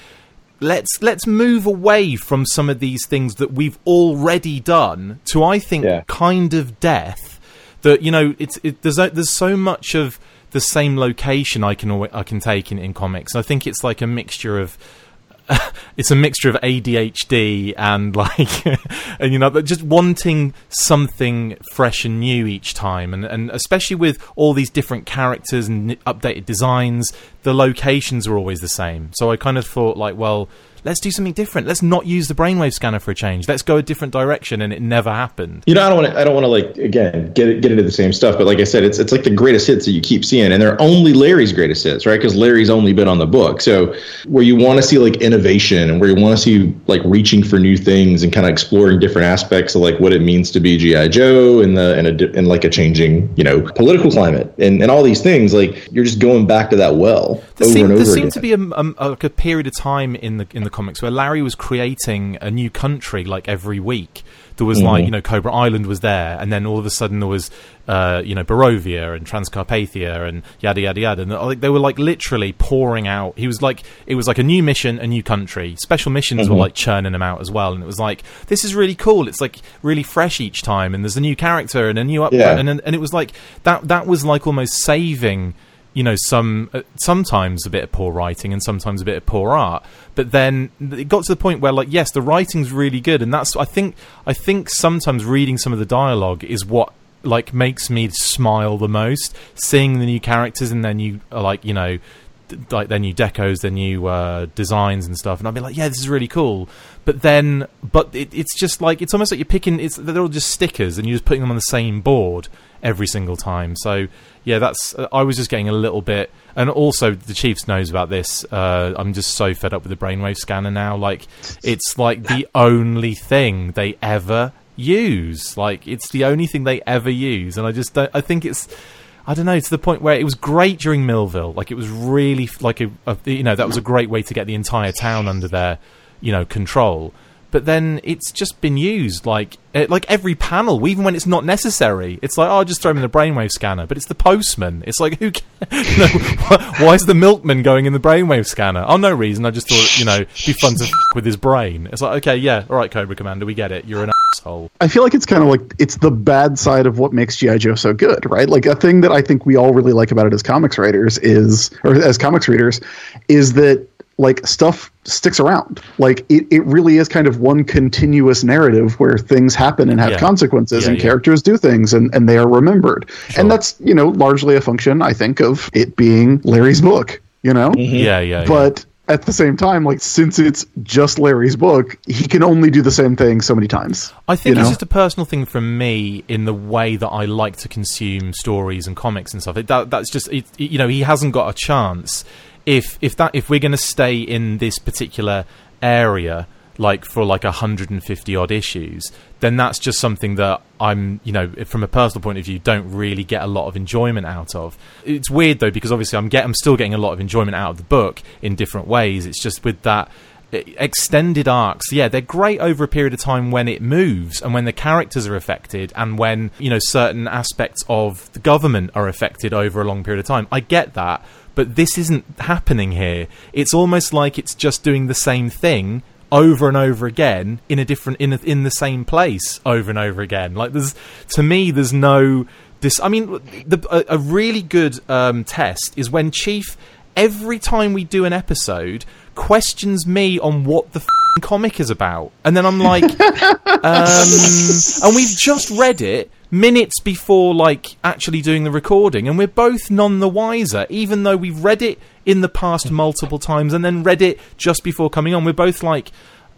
[SPEAKER 3] let's let's move away from some of these things that we've already done to I think
[SPEAKER 5] Yeah.
[SPEAKER 3] kind of death that you know it's it, there's there's so much of the same location I can alwa- I can take in, in comics. I think it's like a mixture of it's a mixture of ADHD and like and you know just wanting something fresh and new each time and and especially with all these different characters and updated designs the locations are always the same so I kind of thought like well let's do something different let's not use the brainwave scanner for a change let's go a different direction and it never happened
[SPEAKER 5] You know, I don't want to. I don't want to like again get get into the same stuff. But like I said, it's it's like the greatest hits that you keep seeing, and they're only Larry's greatest hits, right? Because Larry's only been on the book. So where you want to see like innovation, and where you want to see like reaching for new things, and kind of exploring different aspects of like what it means to be GI Joe in the in a in like a changing you know political climate, and and all these things, like you're just going back to that well
[SPEAKER 3] There,
[SPEAKER 5] over
[SPEAKER 3] seemed,
[SPEAKER 5] and over
[SPEAKER 3] there
[SPEAKER 5] again.
[SPEAKER 3] to be a, a, like a period of time in the in the comics where Larry was creating a new country like every week. There was
[SPEAKER 5] Mm-hmm.
[SPEAKER 3] like you know Cobra Island was there, and then all of a sudden there was uh, you know Borovia and Transcarpathia and yada yada yada. And like they were like literally pouring out. He was like it was like a new mission, a new country. Special missions
[SPEAKER 5] Mm-hmm.
[SPEAKER 3] were like churning them out as well, and it was like this is really cool. It's like really fresh each time, and there's a new character and a new upgrade,
[SPEAKER 5] Yeah.
[SPEAKER 3] and and and it was like that that was like almost saving you know some uh, sometimes a bit of poor writing and sometimes a bit of poor art. But then it got to the point where like yes the writing's really good and that's i think i think sometimes reading some of the dialogue is what like makes me smile the most. Seeing the new characters and then you like you know like their new decos, their new uh, designs and stuff, and I'd be like, yeah, this is really cool. But then, but it, it's just like it's almost like you're picking. It's they're all just stickers, and you're just putting them on the same board every single time. So yeah, that's. Uh, I was just getting a little bit, and also the Chiefs knows about this. Uh, I'm just so fed up with the brainwave scanner now. Like it's like the only thing they ever use. Like it's the only thing they ever use, and I just don't. I think it's. I don't know to the point where it was great during Millville. Like it was really like a, a you know that was a great way to get the entire town under their you know control. But then it's just been used like eh, like every panel, even when it's not necessary. It's like oh, just throw him in the brainwave scanner. But it's the postman. It's like who? ca- You know, wh- why is the milkman going in the brainwave scanner? Oh, no reason. I just thought you know it'd be fun to f- with his brain. It's like okay, yeah, all right, Cobra Commander, we get it. You're an asshole.
[SPEAKER 4] I feel like it's kind of like it's the bad side of what makes GI Joe so good, right? Like a thing that I think we all really like about it as comics writers is, or as comics readers, is that like stuff sticks around. Like it, it really is kind of one continuous narrative where things happen and have
[SPEAKER 3] Yeah.
[SPEAKER 4] consequences
[SPEAKER 3] Yeah,
[SPEAKER 4] and
[SPEAKER 3] yeah.
[SPEAKER 4] characters do things and, and they are remembered. And that's, you know, largely a function, I think, of it being Larry's book, you know? Mm-hmm.
[SPEAKER 3] Yeah, yeah. yeah.
[SPEAKER 4] But at the same time, like since it's just Larry's book, he can only do the same thing so many times.
[SPEAKER 3] I think
[SPEAKER 4] you
[SPEAKER 3] it's
[SPEAKER 4] know?
[SPEAKER 3] just a personal thing from me in the way that I like to consume stories and comics and stuff. It, that, that's just it, you know he hasn't got a chance if if that if we're going to stay in this particular area like for like 150 odd issues then that's just something that I'm you know from a personal point of view don't really get a lot of enjoyment out of. It's weird though because obviously I'm get I'm still getting a lot of enjoyment out of the book in different ways. It's just with that extended arcs. Yeah they're great over a period of time when it moves and when the characters are affected and when you know certain aspects of the government are affected over a long period of time. I get that but this isn't happening here. It's almost like it's just doing the same thing over and over again in a different in a, in the same place over and over again. Like there's to me there's no this i mean the, a, a really good um, test is when chief every time we do an episode questions me on what the f***ing comic is about. And then i'm like um, and we've just read it minutes before like actually doing the recording and we're both none the wiser even though we've read it in the past multiple times and then read it just before coming on we're both like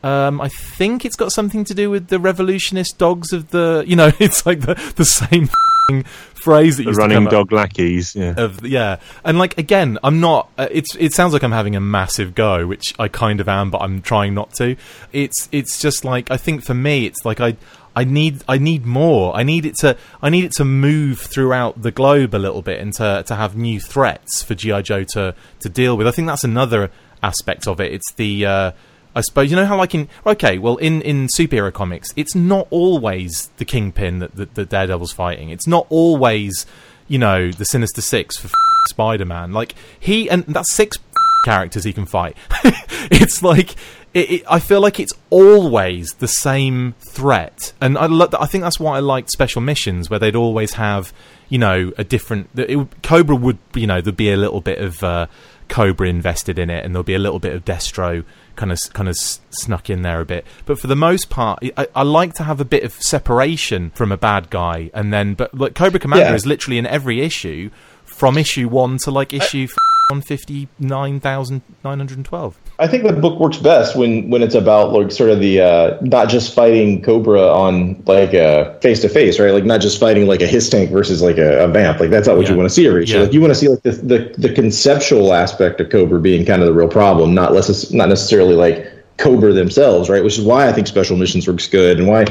[SPEAKER 3] um, I think it's got something to do with the revolutionist dogs of the, you know, it's like the the same f***ing phrase that
[SPEAKER 2] The running dog lackeys. Yeah.
[SPEAKER 3] of yeah and like again i'm not uh, it's it sounds like i'm having a massive go which i kind of am but i'm trying not to it's it's just like i think for me it's like i I need I need more. I need it to I need it to move throughout the globe a little bit and to to have new threats for GI Joe to to deal with. I think that's another aspect of it. It's the uh, I suppose you know how like in okay, well in in superhero comics, it's not always the Kingpin that that Daredevil's fighting. It's not always you know the Sinister Six for f- Spider-Man. Like he and that's six characters he can fight. it's like it, it, I feel like it's always the same threat, and I lo- I think that's why I liked special missions where they'd always have you know a different it, Cobra would you know there'd be a little bit of uh, Cobra invested in it, and there'll be a little bit of Destro kind of kind of snuck in there a bit. But for the most part, I, I, like to have a bit of separation from a bad guy, and then but like Cobra Commander
[SPEAKER 5] yeah.
[SPEAKER 3] is literally in every issue from issue one to like issue. I- 159,912.
[SPEAKER 5] I think the book works best when when it's about like sort of the uh, not just fighting Cobra on like a face to face, right? Like not just fighting like a his tank versus like a, a vamp. Like that's not what you want to see every.
[SPEAKER 3] Yeah.
[SPEAKER 5] Like you want to see like the, the the conceptual aspect of Cobra being kind of the real problem, not less not necessarily like Cobra themselves, right? Which is why I think special missions works good and why.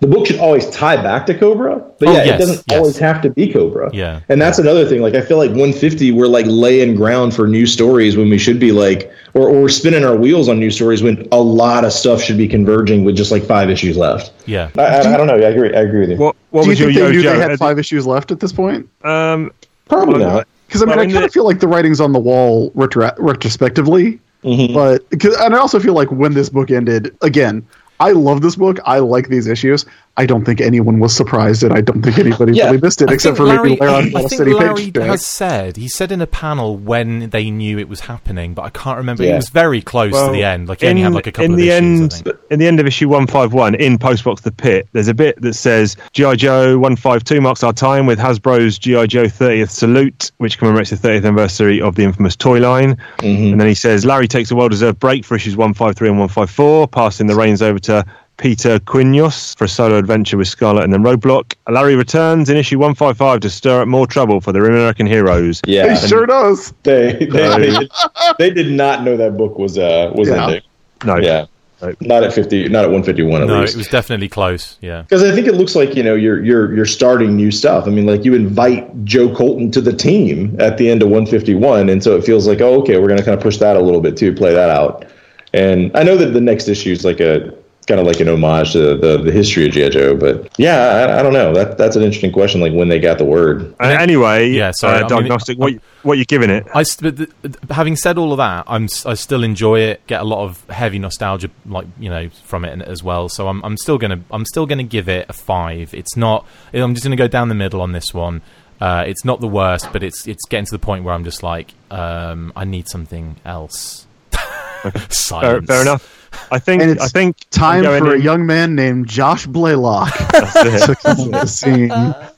[SPEAKER 5] The book should always tie back to Cobra, but
[SPEAKER 3] Oh,
[SPEAKER 5] yeah,
[SPEAKER 3] yes,
[SPEAKER 5] it doesn't
[SPEAKER 3] yes.
[SPEAKER 5] always have to be Cobra.
[SPEAKER 3] Yeah.
[SPEAKER 5] And that's another thing. Like I feel like 150, we're like laying ground for new stories when we should be like, or, or spinning our wheels on new stories when a lot of stuff should be converging with just like five issues left.
[SPEAKER 3] Yeah.
[SPEAKER 5] I, I, I don't know. I agree. I agree with you.
[SPEAKER 2] What what
[SPEAKER 4] Do you
[SPEAKER 2] was your
[SPEAKER 4] think they knew
[SPEAKER 2] yo
[SPEAKER 4] they had five issues left at this point?
[SPEAKER 2] Um,
[SPEAKER 5] Probably
[SPEAKER 2] well,
[SPEAKER 5] not.
[SPEAKER 4] Because I mean,
[SPEAKER 2] Well,
[SPEAKER 4] I
[SPEAKER 2] in
[SPEAKER 4] kind of feel like the writing's on the wall retro- retrospectively,
[SPEAKER 5] Mm-hmm.
[SPEAKER 4] but 'cause- and I also feel like when this book ended, again, I love this book. I like these issues. I don't think anyone was surprised, and I don't think anybody
[SPEAKER 5] Yeah.
[SPEAKER 4] really missed it,
[SPEAKER 3] I
[SPEAKER 4] except
[SPEAKER 3] think
[SPEAKER 4] for maybe
[SPEAKER 3] Larry,
[SPEAKER 4] Larry
[SPEAKER 3] I think
[SPEAKER 4] City
[SPEAKER 3] Larry
[SPEAKER 4] Page.
[SPEAKER 3] has said he said in a panel when they knew it was happening, but I can't remember. It was very close to the end. Like he only had like a couple
[SPEAKER 2] in
[SPEAKER 3] of
[SPEAKER 2] the
[SPEAKER 3] issues.
[SPEAKER 2] end,
[SPEAKER 3] I think.
[SPEAKER 2] in the end of issue one five one in Postbox the Pit, there's a bit that says GI Joe one five two marks our time with Hasbro's GI Joe 30th salute, which commemorates the 30th anniversary of the infamous toy line. Mm-hmm. And then he says Larry takes a well-deserved break for issues one five three and one five four, passing the reins over to. Peter Quinones for a solo adventure with Scarlet and then Roadblock. Larry returns in issue 155 to stir up more trouble for the American heroes.
[SPEAKER 5] Yeah.
[SPEAKER 4] He sure does.
[SPEAKER 5] They they, they, did, they did not know that book was uh was
[SPEAKER 4] Yeah.
[SPEAKER 5] ending.
[SPEAKER 2] No,
[SPEAKER 5] Yeah.
[SPEAKER 2] Nope.
[SPEAKER 5] Not at 50. Not at 151 at
[SPEAKER 3] No,
[SPEAKER 5] least.
[SPEAKER 3] it was definitely close. Yeah.
[SPEAKER 5] Because I think it looks like you know you're you're you're starting new stuff. I mean, like you invite Joe Colton to the team at the end of 151, and so it feels like oh, okay, we're going to kind of push that a little bit too, play that out. And I know that the next issue is like a kind of like an homage to the the history of GI Joe, but yeah, I, I don't know. That that's an interesting question. Like when they got the word.
[SPEAKER 2] Uh, anyway,
[SPEAKER 3] Yeah, sorry, I
[SPEAKER 2] uh,
[SPEAKER 3] mean,
[SPEAKER 2] diagnostic. what, what you giving it?
[SPEAKER 3] I st- but th- having said all of that, I'm s- I still enjoy it. Get a lot of heavy nostalgia, like you know, from it as well. So I'm I'm still gonna I'm still gonna give it a five. It's not. I'm just gonna go down the middle on this one. Uh, it's not the worst, but it's it's getting to the point where I'm just like, um, I need something else.
[SPEAKER 2] Fair,
[SPEAKER 3] Silence.
[SPEAKER 2] fair enough. I think.
[SPEAKER 4] And it's
[SPEAKER 2] I think
[SPEAKER 4] Time
[SPEAKER 2] going
[SPEAKER 4] for a
[SPEAKER 2] in-
[SPEAKER 4] young man named Josh Blaylock to come the scene.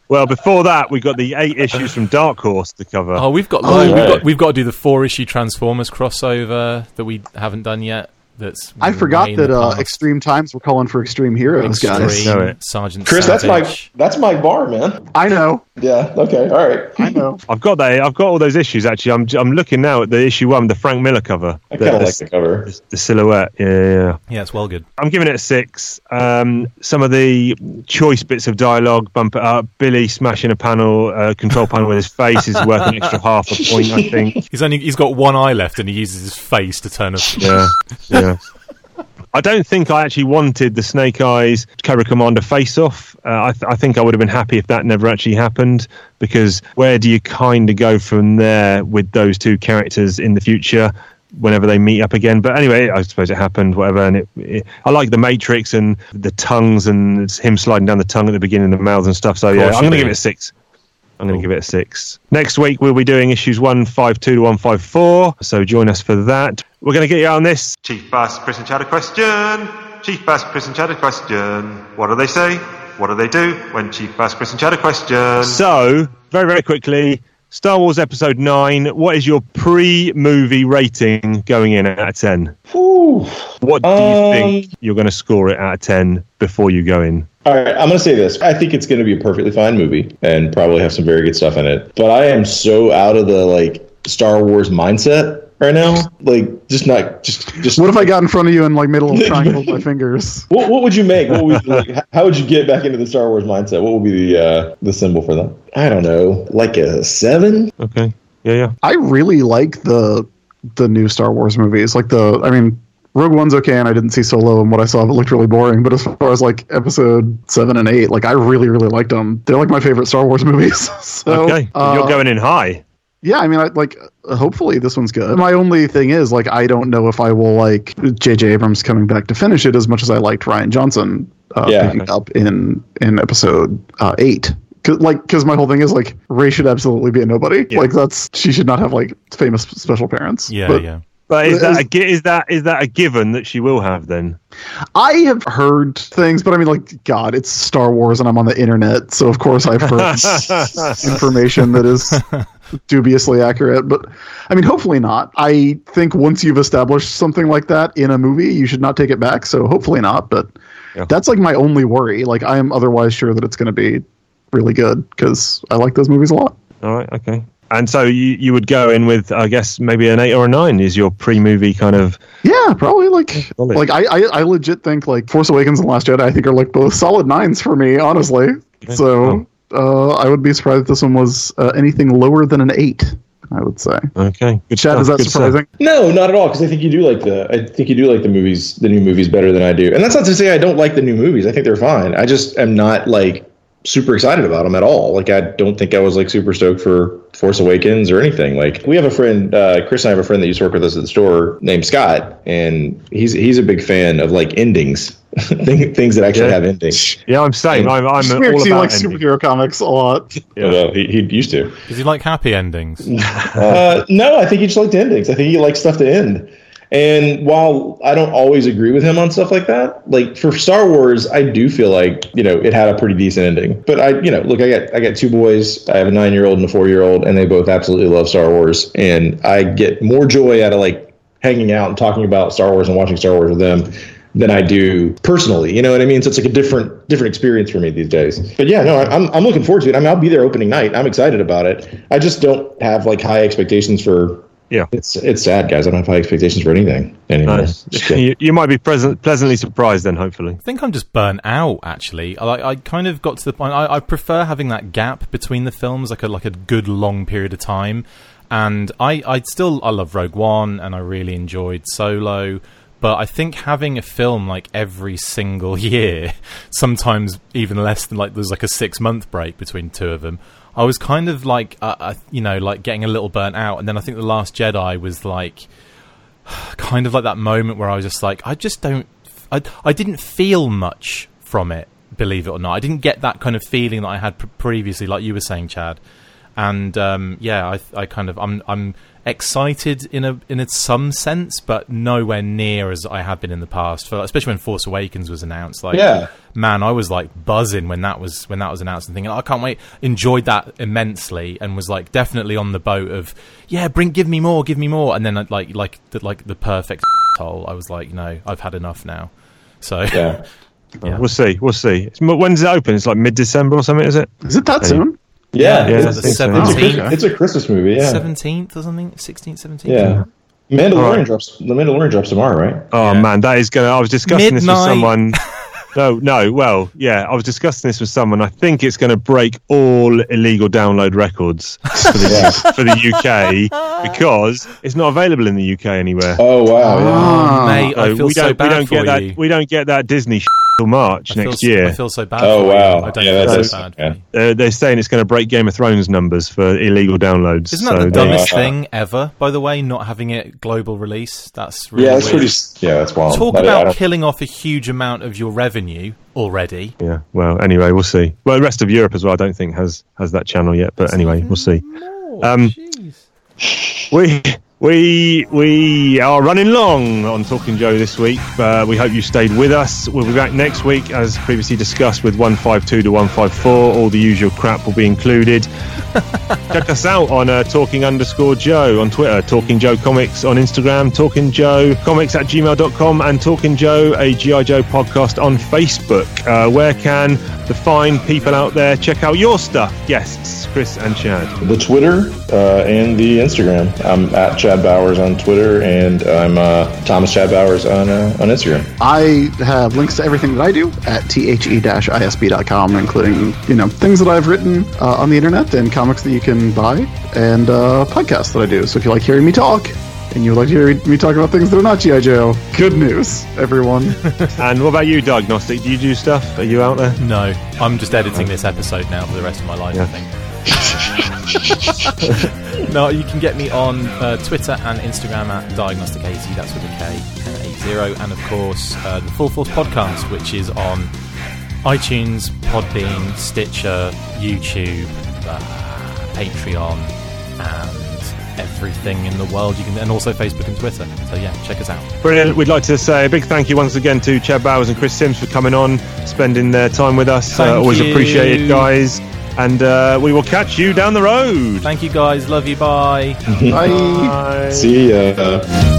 [SPEAKER 2] Well, before that, we got the eight issues from Dark Horse to cover.
[SPEAKER 3] Oh, we've got,
[SPEAKER 4] Oh,
[SPEAKER 3] we've
[SPEAKER 5] right.
[SPEAKER 3] got we've got to do the four issue Transformers crossover that we haven't done yet. That's
[SPEAKER 4] I forgot
[SPEAKER 3] way in the
[SPEAKER 4] that uh. Extreme Times were calling for Extreme Heroes, guys.
[SPEAKER 3] Extreme,
[SPEAKER 2] Know it.
[SPEAKER 3] Sergeant
[SPEAKER 5] Chris, that's my
[SPEAKER 3] Savage.
[SPEAKER 5] that's my bar, man.
[SPEAKER 4] I know.
[SPEAKER 5] Yeah. Okay. All right.
[SPEAKER 4] I know.
[SPEAKER 2] I've got that. I've got all those issues. Actually, I'm I'm looking now at the issue one, the Frank Miller cover,
[SPEAKER 5] I
[SPEAKER 2] the,
[SPEAKER 5] kind of like the cover.
[SPEAKER 2] the- the silhouette. Yeah, yeah, yeah.
[SPEAKER 3] Yeah, it's well good.
[SPEAKER 2] I'm giving it a six. Um, some of the choice bits of dialogue bump it up. Billy smashing a panel, uh, control panel with his face is worth an extra half a point, I think.
[SPEAKER 3] He's only he's got one eye left, and he uses his face to turn a.
[SPEAKER 2] Yeah, yeah. I don't think I actually wanted the Snake Eyes Cobra Commander face off. Uh, I, th- I think I would have been happy if that never actually happened because where do you kind of go from there with those two characters in the future whenever they meet up again? But anyway, I suppose it happened, whatever. And it, it, I like the Matrix and the tongues and him sliding down the tongue at the beginning of the mouths and stuff. So yeah, I'm going to give it a six. I'm going to give it a six. Next week, we'll be doing issues 152 to 154. So join us for that. We're going to get you on this.
[SPEAKER 1] Chief Bass, Chris and Chad a question. Chief Bass, Chris and Chad a question. What do they say? What do they do when Chief Bass, Chris and Chad a question?
[SPEAKER 2] So, very, very quickly, Star Wars Episode 9, what is your pre movie rating going in out of 10?
[SPEAKER 5] Whew.
[SPEAKER 2] What do you
[SPEAKER 5] Um,
[SPEAKER 2] think you're going to score it out of 10 before you go in?
[SPEAKER 5] All right, I'm going to say this. I think it's going to be a perfectly fine movie and probably have some very good stuff in it. But I am so out of the like Star Wars mindset right now. Like, just not just just.
[SPEAKER 4] What if I got in front of you and like made a little triangle with my fingers?
[SPEAKER 5] What, what would you make? What would like, how would you get back into the Star Wars mindset? What would be the uh, the symbol for that? I don't know, like a seven.
[SPEAKER 2] Okay. Yeah, yeah.
[SPEAKER 4] I really like the the new Star Wars movies. Like the, I mean, Rogue One's okay, and I didn't see Solo, and what I saw of it looked really boring. But as far as like Episode seven and eight, like I really, really liked them. They're like my favorite Star Wars movies. so,
[SPEAKER 2] Okay.
[SPEAKER 4] uh,
[SPEAKER 2] you're going in high.
[SPEAKER 4] yeah, I mean, I, like, uh, hopefully this one's good. My only thing is, like, I don't know if I will like J.J. Abrams coming back to finish it as much as I liked Rian Johnson uh,
[SPEAKER 5] Yeah.
[SPEAKER 4] picking up in in episode uh, eight. Cause, like, because my whole thing is like Rey should absolutely be a nobody. Like, that's she should not have like famous special parents.
[SPEAKER 3] Yeah,
[SPEAKER 4] But
[SPEAKER 3] yeah.
[SPEAKER 2] But is that a, is that is that a given that she will have then?
[SPEAKER 4] I have heard things, but I mean, like, God, it's Star Wars, and I'm on the internet, so of course I've heard information that is dubiously accurate. But I mean, hopefully not. I think once you've established something like that in a movie, you should not take it back. So hopefully not. But
[SPEAKER 2] Yeah.
[SPEAKER 4] that's like my only worry. Like, I am otherwise sure that it's going to be really good because I like those movies a lot.
[SPEAKER 2] All right, okay. And so you, you would go in with, I guess, maybe an eight or a nine is your pre-movie kind of.
[SPEAKER 4] Yeah, probably like
[SPEAKER 2] Solid.
[SPEAKER 4] like I, I I legit think like Force Awakens and Last Jedi I think are like both solid nines for me, honestly. So uh, I would be surprised if this one was uh, anything lower than an eight. I would say.
[SPEAKER 2] Okay, good
[SPEAKER 4] Chad,
[SPEAKER 2] stuff,
[SPEAKER 4] is that
[SPEAKER 2] good stuff.
[SPEAKER 4] surprising?
[SPEAKER 5] No, not at all. Because I think you do like the. I think you do like the movies, the new movies better than I do. And that's not to say I don't like the new movies. I think they're fine. I just am not like super excited about them at all. Like I don't think I was like super stoked for Force Awakens or anything. Like we have a friend, uh, Chris and I have a friend that used to work with us at the store named Scott, and he's he's a big fan of like endings, things that actually
[SPEAKER 2] Yeah.
[SPEAKER 5] have endings.
[SPEAKER 2] Yeah, I'm saying I'm, I'm
[SPEAKER 4] Weird,
[SPEAKER 2] all
[SPEAKER 4] he
[SPEAKER 2] about
[SPEAKER 4] likes
[SPEAKER 2] ending.
[SPEAKER 4] superhero comics a lot.
[SPEAKER 5] Although he, he used to.
[SPEAKER 3] Does he like happy endings?
[SPEAKER 5] Uh, no, I think he just liked endings. I think he likes stuff to end. And while I don't always agree with him on stuff like that, like for Star Wars, I do feel like you know it had a pretty decent ending. But I, you know, look, I got I got two boys. I have a nine year old and a four year old, and they both absolutely love Star Wars. And I get more joy out of like hanging out and talking about Star Wars and watching Star Wars with them than I do personally. You know what I mean? So it's like a different different experience for me these days. But yeah, no, I- I'm I'm looking forward to it. I mean, I'll be there opening night. I'm excited about it. I just don't have like high expectations for.
[SPEAKER 2] Yeah.
[SPEAKER 5] It's it's sad, guys. I don't have high expectations for anything anymore.
[SPEAKER 2] Nice. You, you might be present, pleasantly surprised then, hopefully.
[SPEAKER 3] I think I'm just burnt out. Actually, I, I kind of got to the point. I, I prefer having that gap between the films, like a like a good long period of time. And I, I still I love Rogue One, and I really enjoyed Solo. But I think having a film like every single year, sometimes even less than like there's like a six month break between two of them. I was kind of like, uh, uh, you know, like getting a little burnt out. And then I think the Last Jedi was like kind of like that moment where I was just like, I just don't, I, I didn't feel much from it, believe it or not. I didn't get that kind of feeling that I had pr- previously, like you were saying, Chad. And um, yeah, I, I kind of, I'm, I'm excited in a, in a some sense, but nowhere near as I have been in the past. For especially when Force Awakens was announced, like,
[SPEAKER 5] Yeah.
[SPEAKER 3] man, I was like buzzing when that was when that was announced and thinking, I can't wait. Enjoyed that immensely and was like definitely on the boat of, yeah, bring, give me more, give me more. And then uh, like like the, like the perfect hole, I was like, no, I've had enough now. So
[SPEAKER 5] Yeah.
[SPEAKER 3] Yeah.
[SPEAKER 2] We'll see. We'll see. It's, when's it open? It's like mid-December or something, is it?
[SPEAKER 4] Is it that soon?
[SPEAKER 5] Yeah.
[SPEAKER 3] Yeah,
[SPEAKER 5] it's,
[SPEAKER 3] the
[SPEAKER 5] it's, a, it's a Christmas movie. Yeah.
[SPEAKER 3] seventeenth or something, sixteenth, seventeenth.
[SPEAKER 5] Yeah. Mandalorian
[SPEAKER 2] All right.
[SPEAKER 5] drops. The Mandalorian drops tomorrow, right?
[SPEAKER 2] Oh
[SPEAKER 3] Yeah.
[SPEAKER 2] man, that is gonna. I was discussing this with someone. No, no. Well, yeah, I was discussing this with someone. I think it's going to break all illegal download records for the, for the UK because it's not available in the UK anywhere.
[SPEAKER 5] Oh wow. yeah.
[SPEAKER 4] Ah.
[SPEAKER 3] Mate, I feel
[SPEAKER 2] we
[SPEAKER 3] so
[SPEAKER 2] don't, we
[SPEAKER 3] bad
[SPEAKER 2] don't
[SPEAKER 3] for
[SPEAKER 2] get that.
[SPEAKER 3] you.
[SPEAKER 2] We don't get that Disney till March
[SPEAKER 3] I
[SPEAKER 2] next
[SPEAKER 3] so-
[SPEAKER 2] year.
[SPEAKER 3] I feel so bad.
[SPEAKER 5] Oh,
[SPEAKER 3] for
[SPEAKER 5] wow.
[SPEAKER 3] You. I don't
[SPEAKER 5] Yeah,
[SPEAKER 3] feel
[SPEAKER 5] that's-
[SPEAKER 3] so bad.
[SPEAKER 5] yeah.
[SPEAKER 2] Uh, they're saying it's going to break Game of Thrones numbers for illegal downloads.
[SPEAKER 3] Isn't that
[SPEAKER 2] so
[SPEAKER 3] the dumbest thing ever? By the way, not having it global release. That's really
[SPEAKER 5] Yeah, that's
[SPEAKER 3] weird.
[SPEAKER 5] pretty. Yeah, that's wild.
[SPEAKER 3] Talk
[SPEAKER 5] But I- I
[SPEAKER 3] about killing off a huge amount of your revenue already.
[SPEAKER 2] Yeah. Well, anyway, we'll see. Well, the rest of Europe as well. I don't think has has that channel yet. But anyway, we'll see. Um, We we we are running long on Talking Joe this week. Uh, we hope you stayed with us. We'll be back next week, as previously discussed, with 152 to 154. All the usual crap will be included. Check us out on uh, Talking underscore Joe on Twitter, Talking Joe Comics on Instagram, Talking Joe Comics at gmail.com, and Talking Joe, a G.I. Joe podcast on Facebook. Uh, where can the fine people out there check out your stuff? Guests, Chris and Chad.
[SPEAKER 5] the Twitter uh, and the Instagram. I'm at Chad Bowers on Twitter, and I'm uh, Thomas Chad Bowers on uh, on Instagram.
[SPEAKER 4] I have links to everything that I do at the-isb.com, including you know things that I've written uh, on the internet and comics that you can buy, and uh, podcasts that I do. So if you like hearing me talk, and you would like to hear me talk about things that are not GI Joe, good news, everyone.
[SPEAKER 2] And what about you, Diagnostic? Do you do stuff? Are you out there?
[SPEAKER 3] No, I'm just editing this episode now for the rest of my life.
[SPEAKER 2] Yeah.
[SPEAKER 3] I think. no, you can get me on uh, Twitter and Instagram at Diagnostic 80, that's with a K, and 80. And of course, uh, the Full Force podcast, which is on iTunes, Podbean, Stitcher, YouTube, uh, Patreon, and everything in the world. You can, and also Facebook and Twitter. So yeah, check us out.
[SPEAKER 2] Brilliant. We'd like to say a big thank you once again to Chad Bowers and Chris Sims for coming on, spending their time with us. Uh, always
[SPEAKER 3] you.
[SPEAKER 2] appreciated, guys. And uh, we will catch you down the road.
[SPEAKER 3] Thank you guys. Love you. Bye.
[SPEAKER 4] Bye.
[SPEAKER 2] Bye.
[SPEAKER 5] See ya.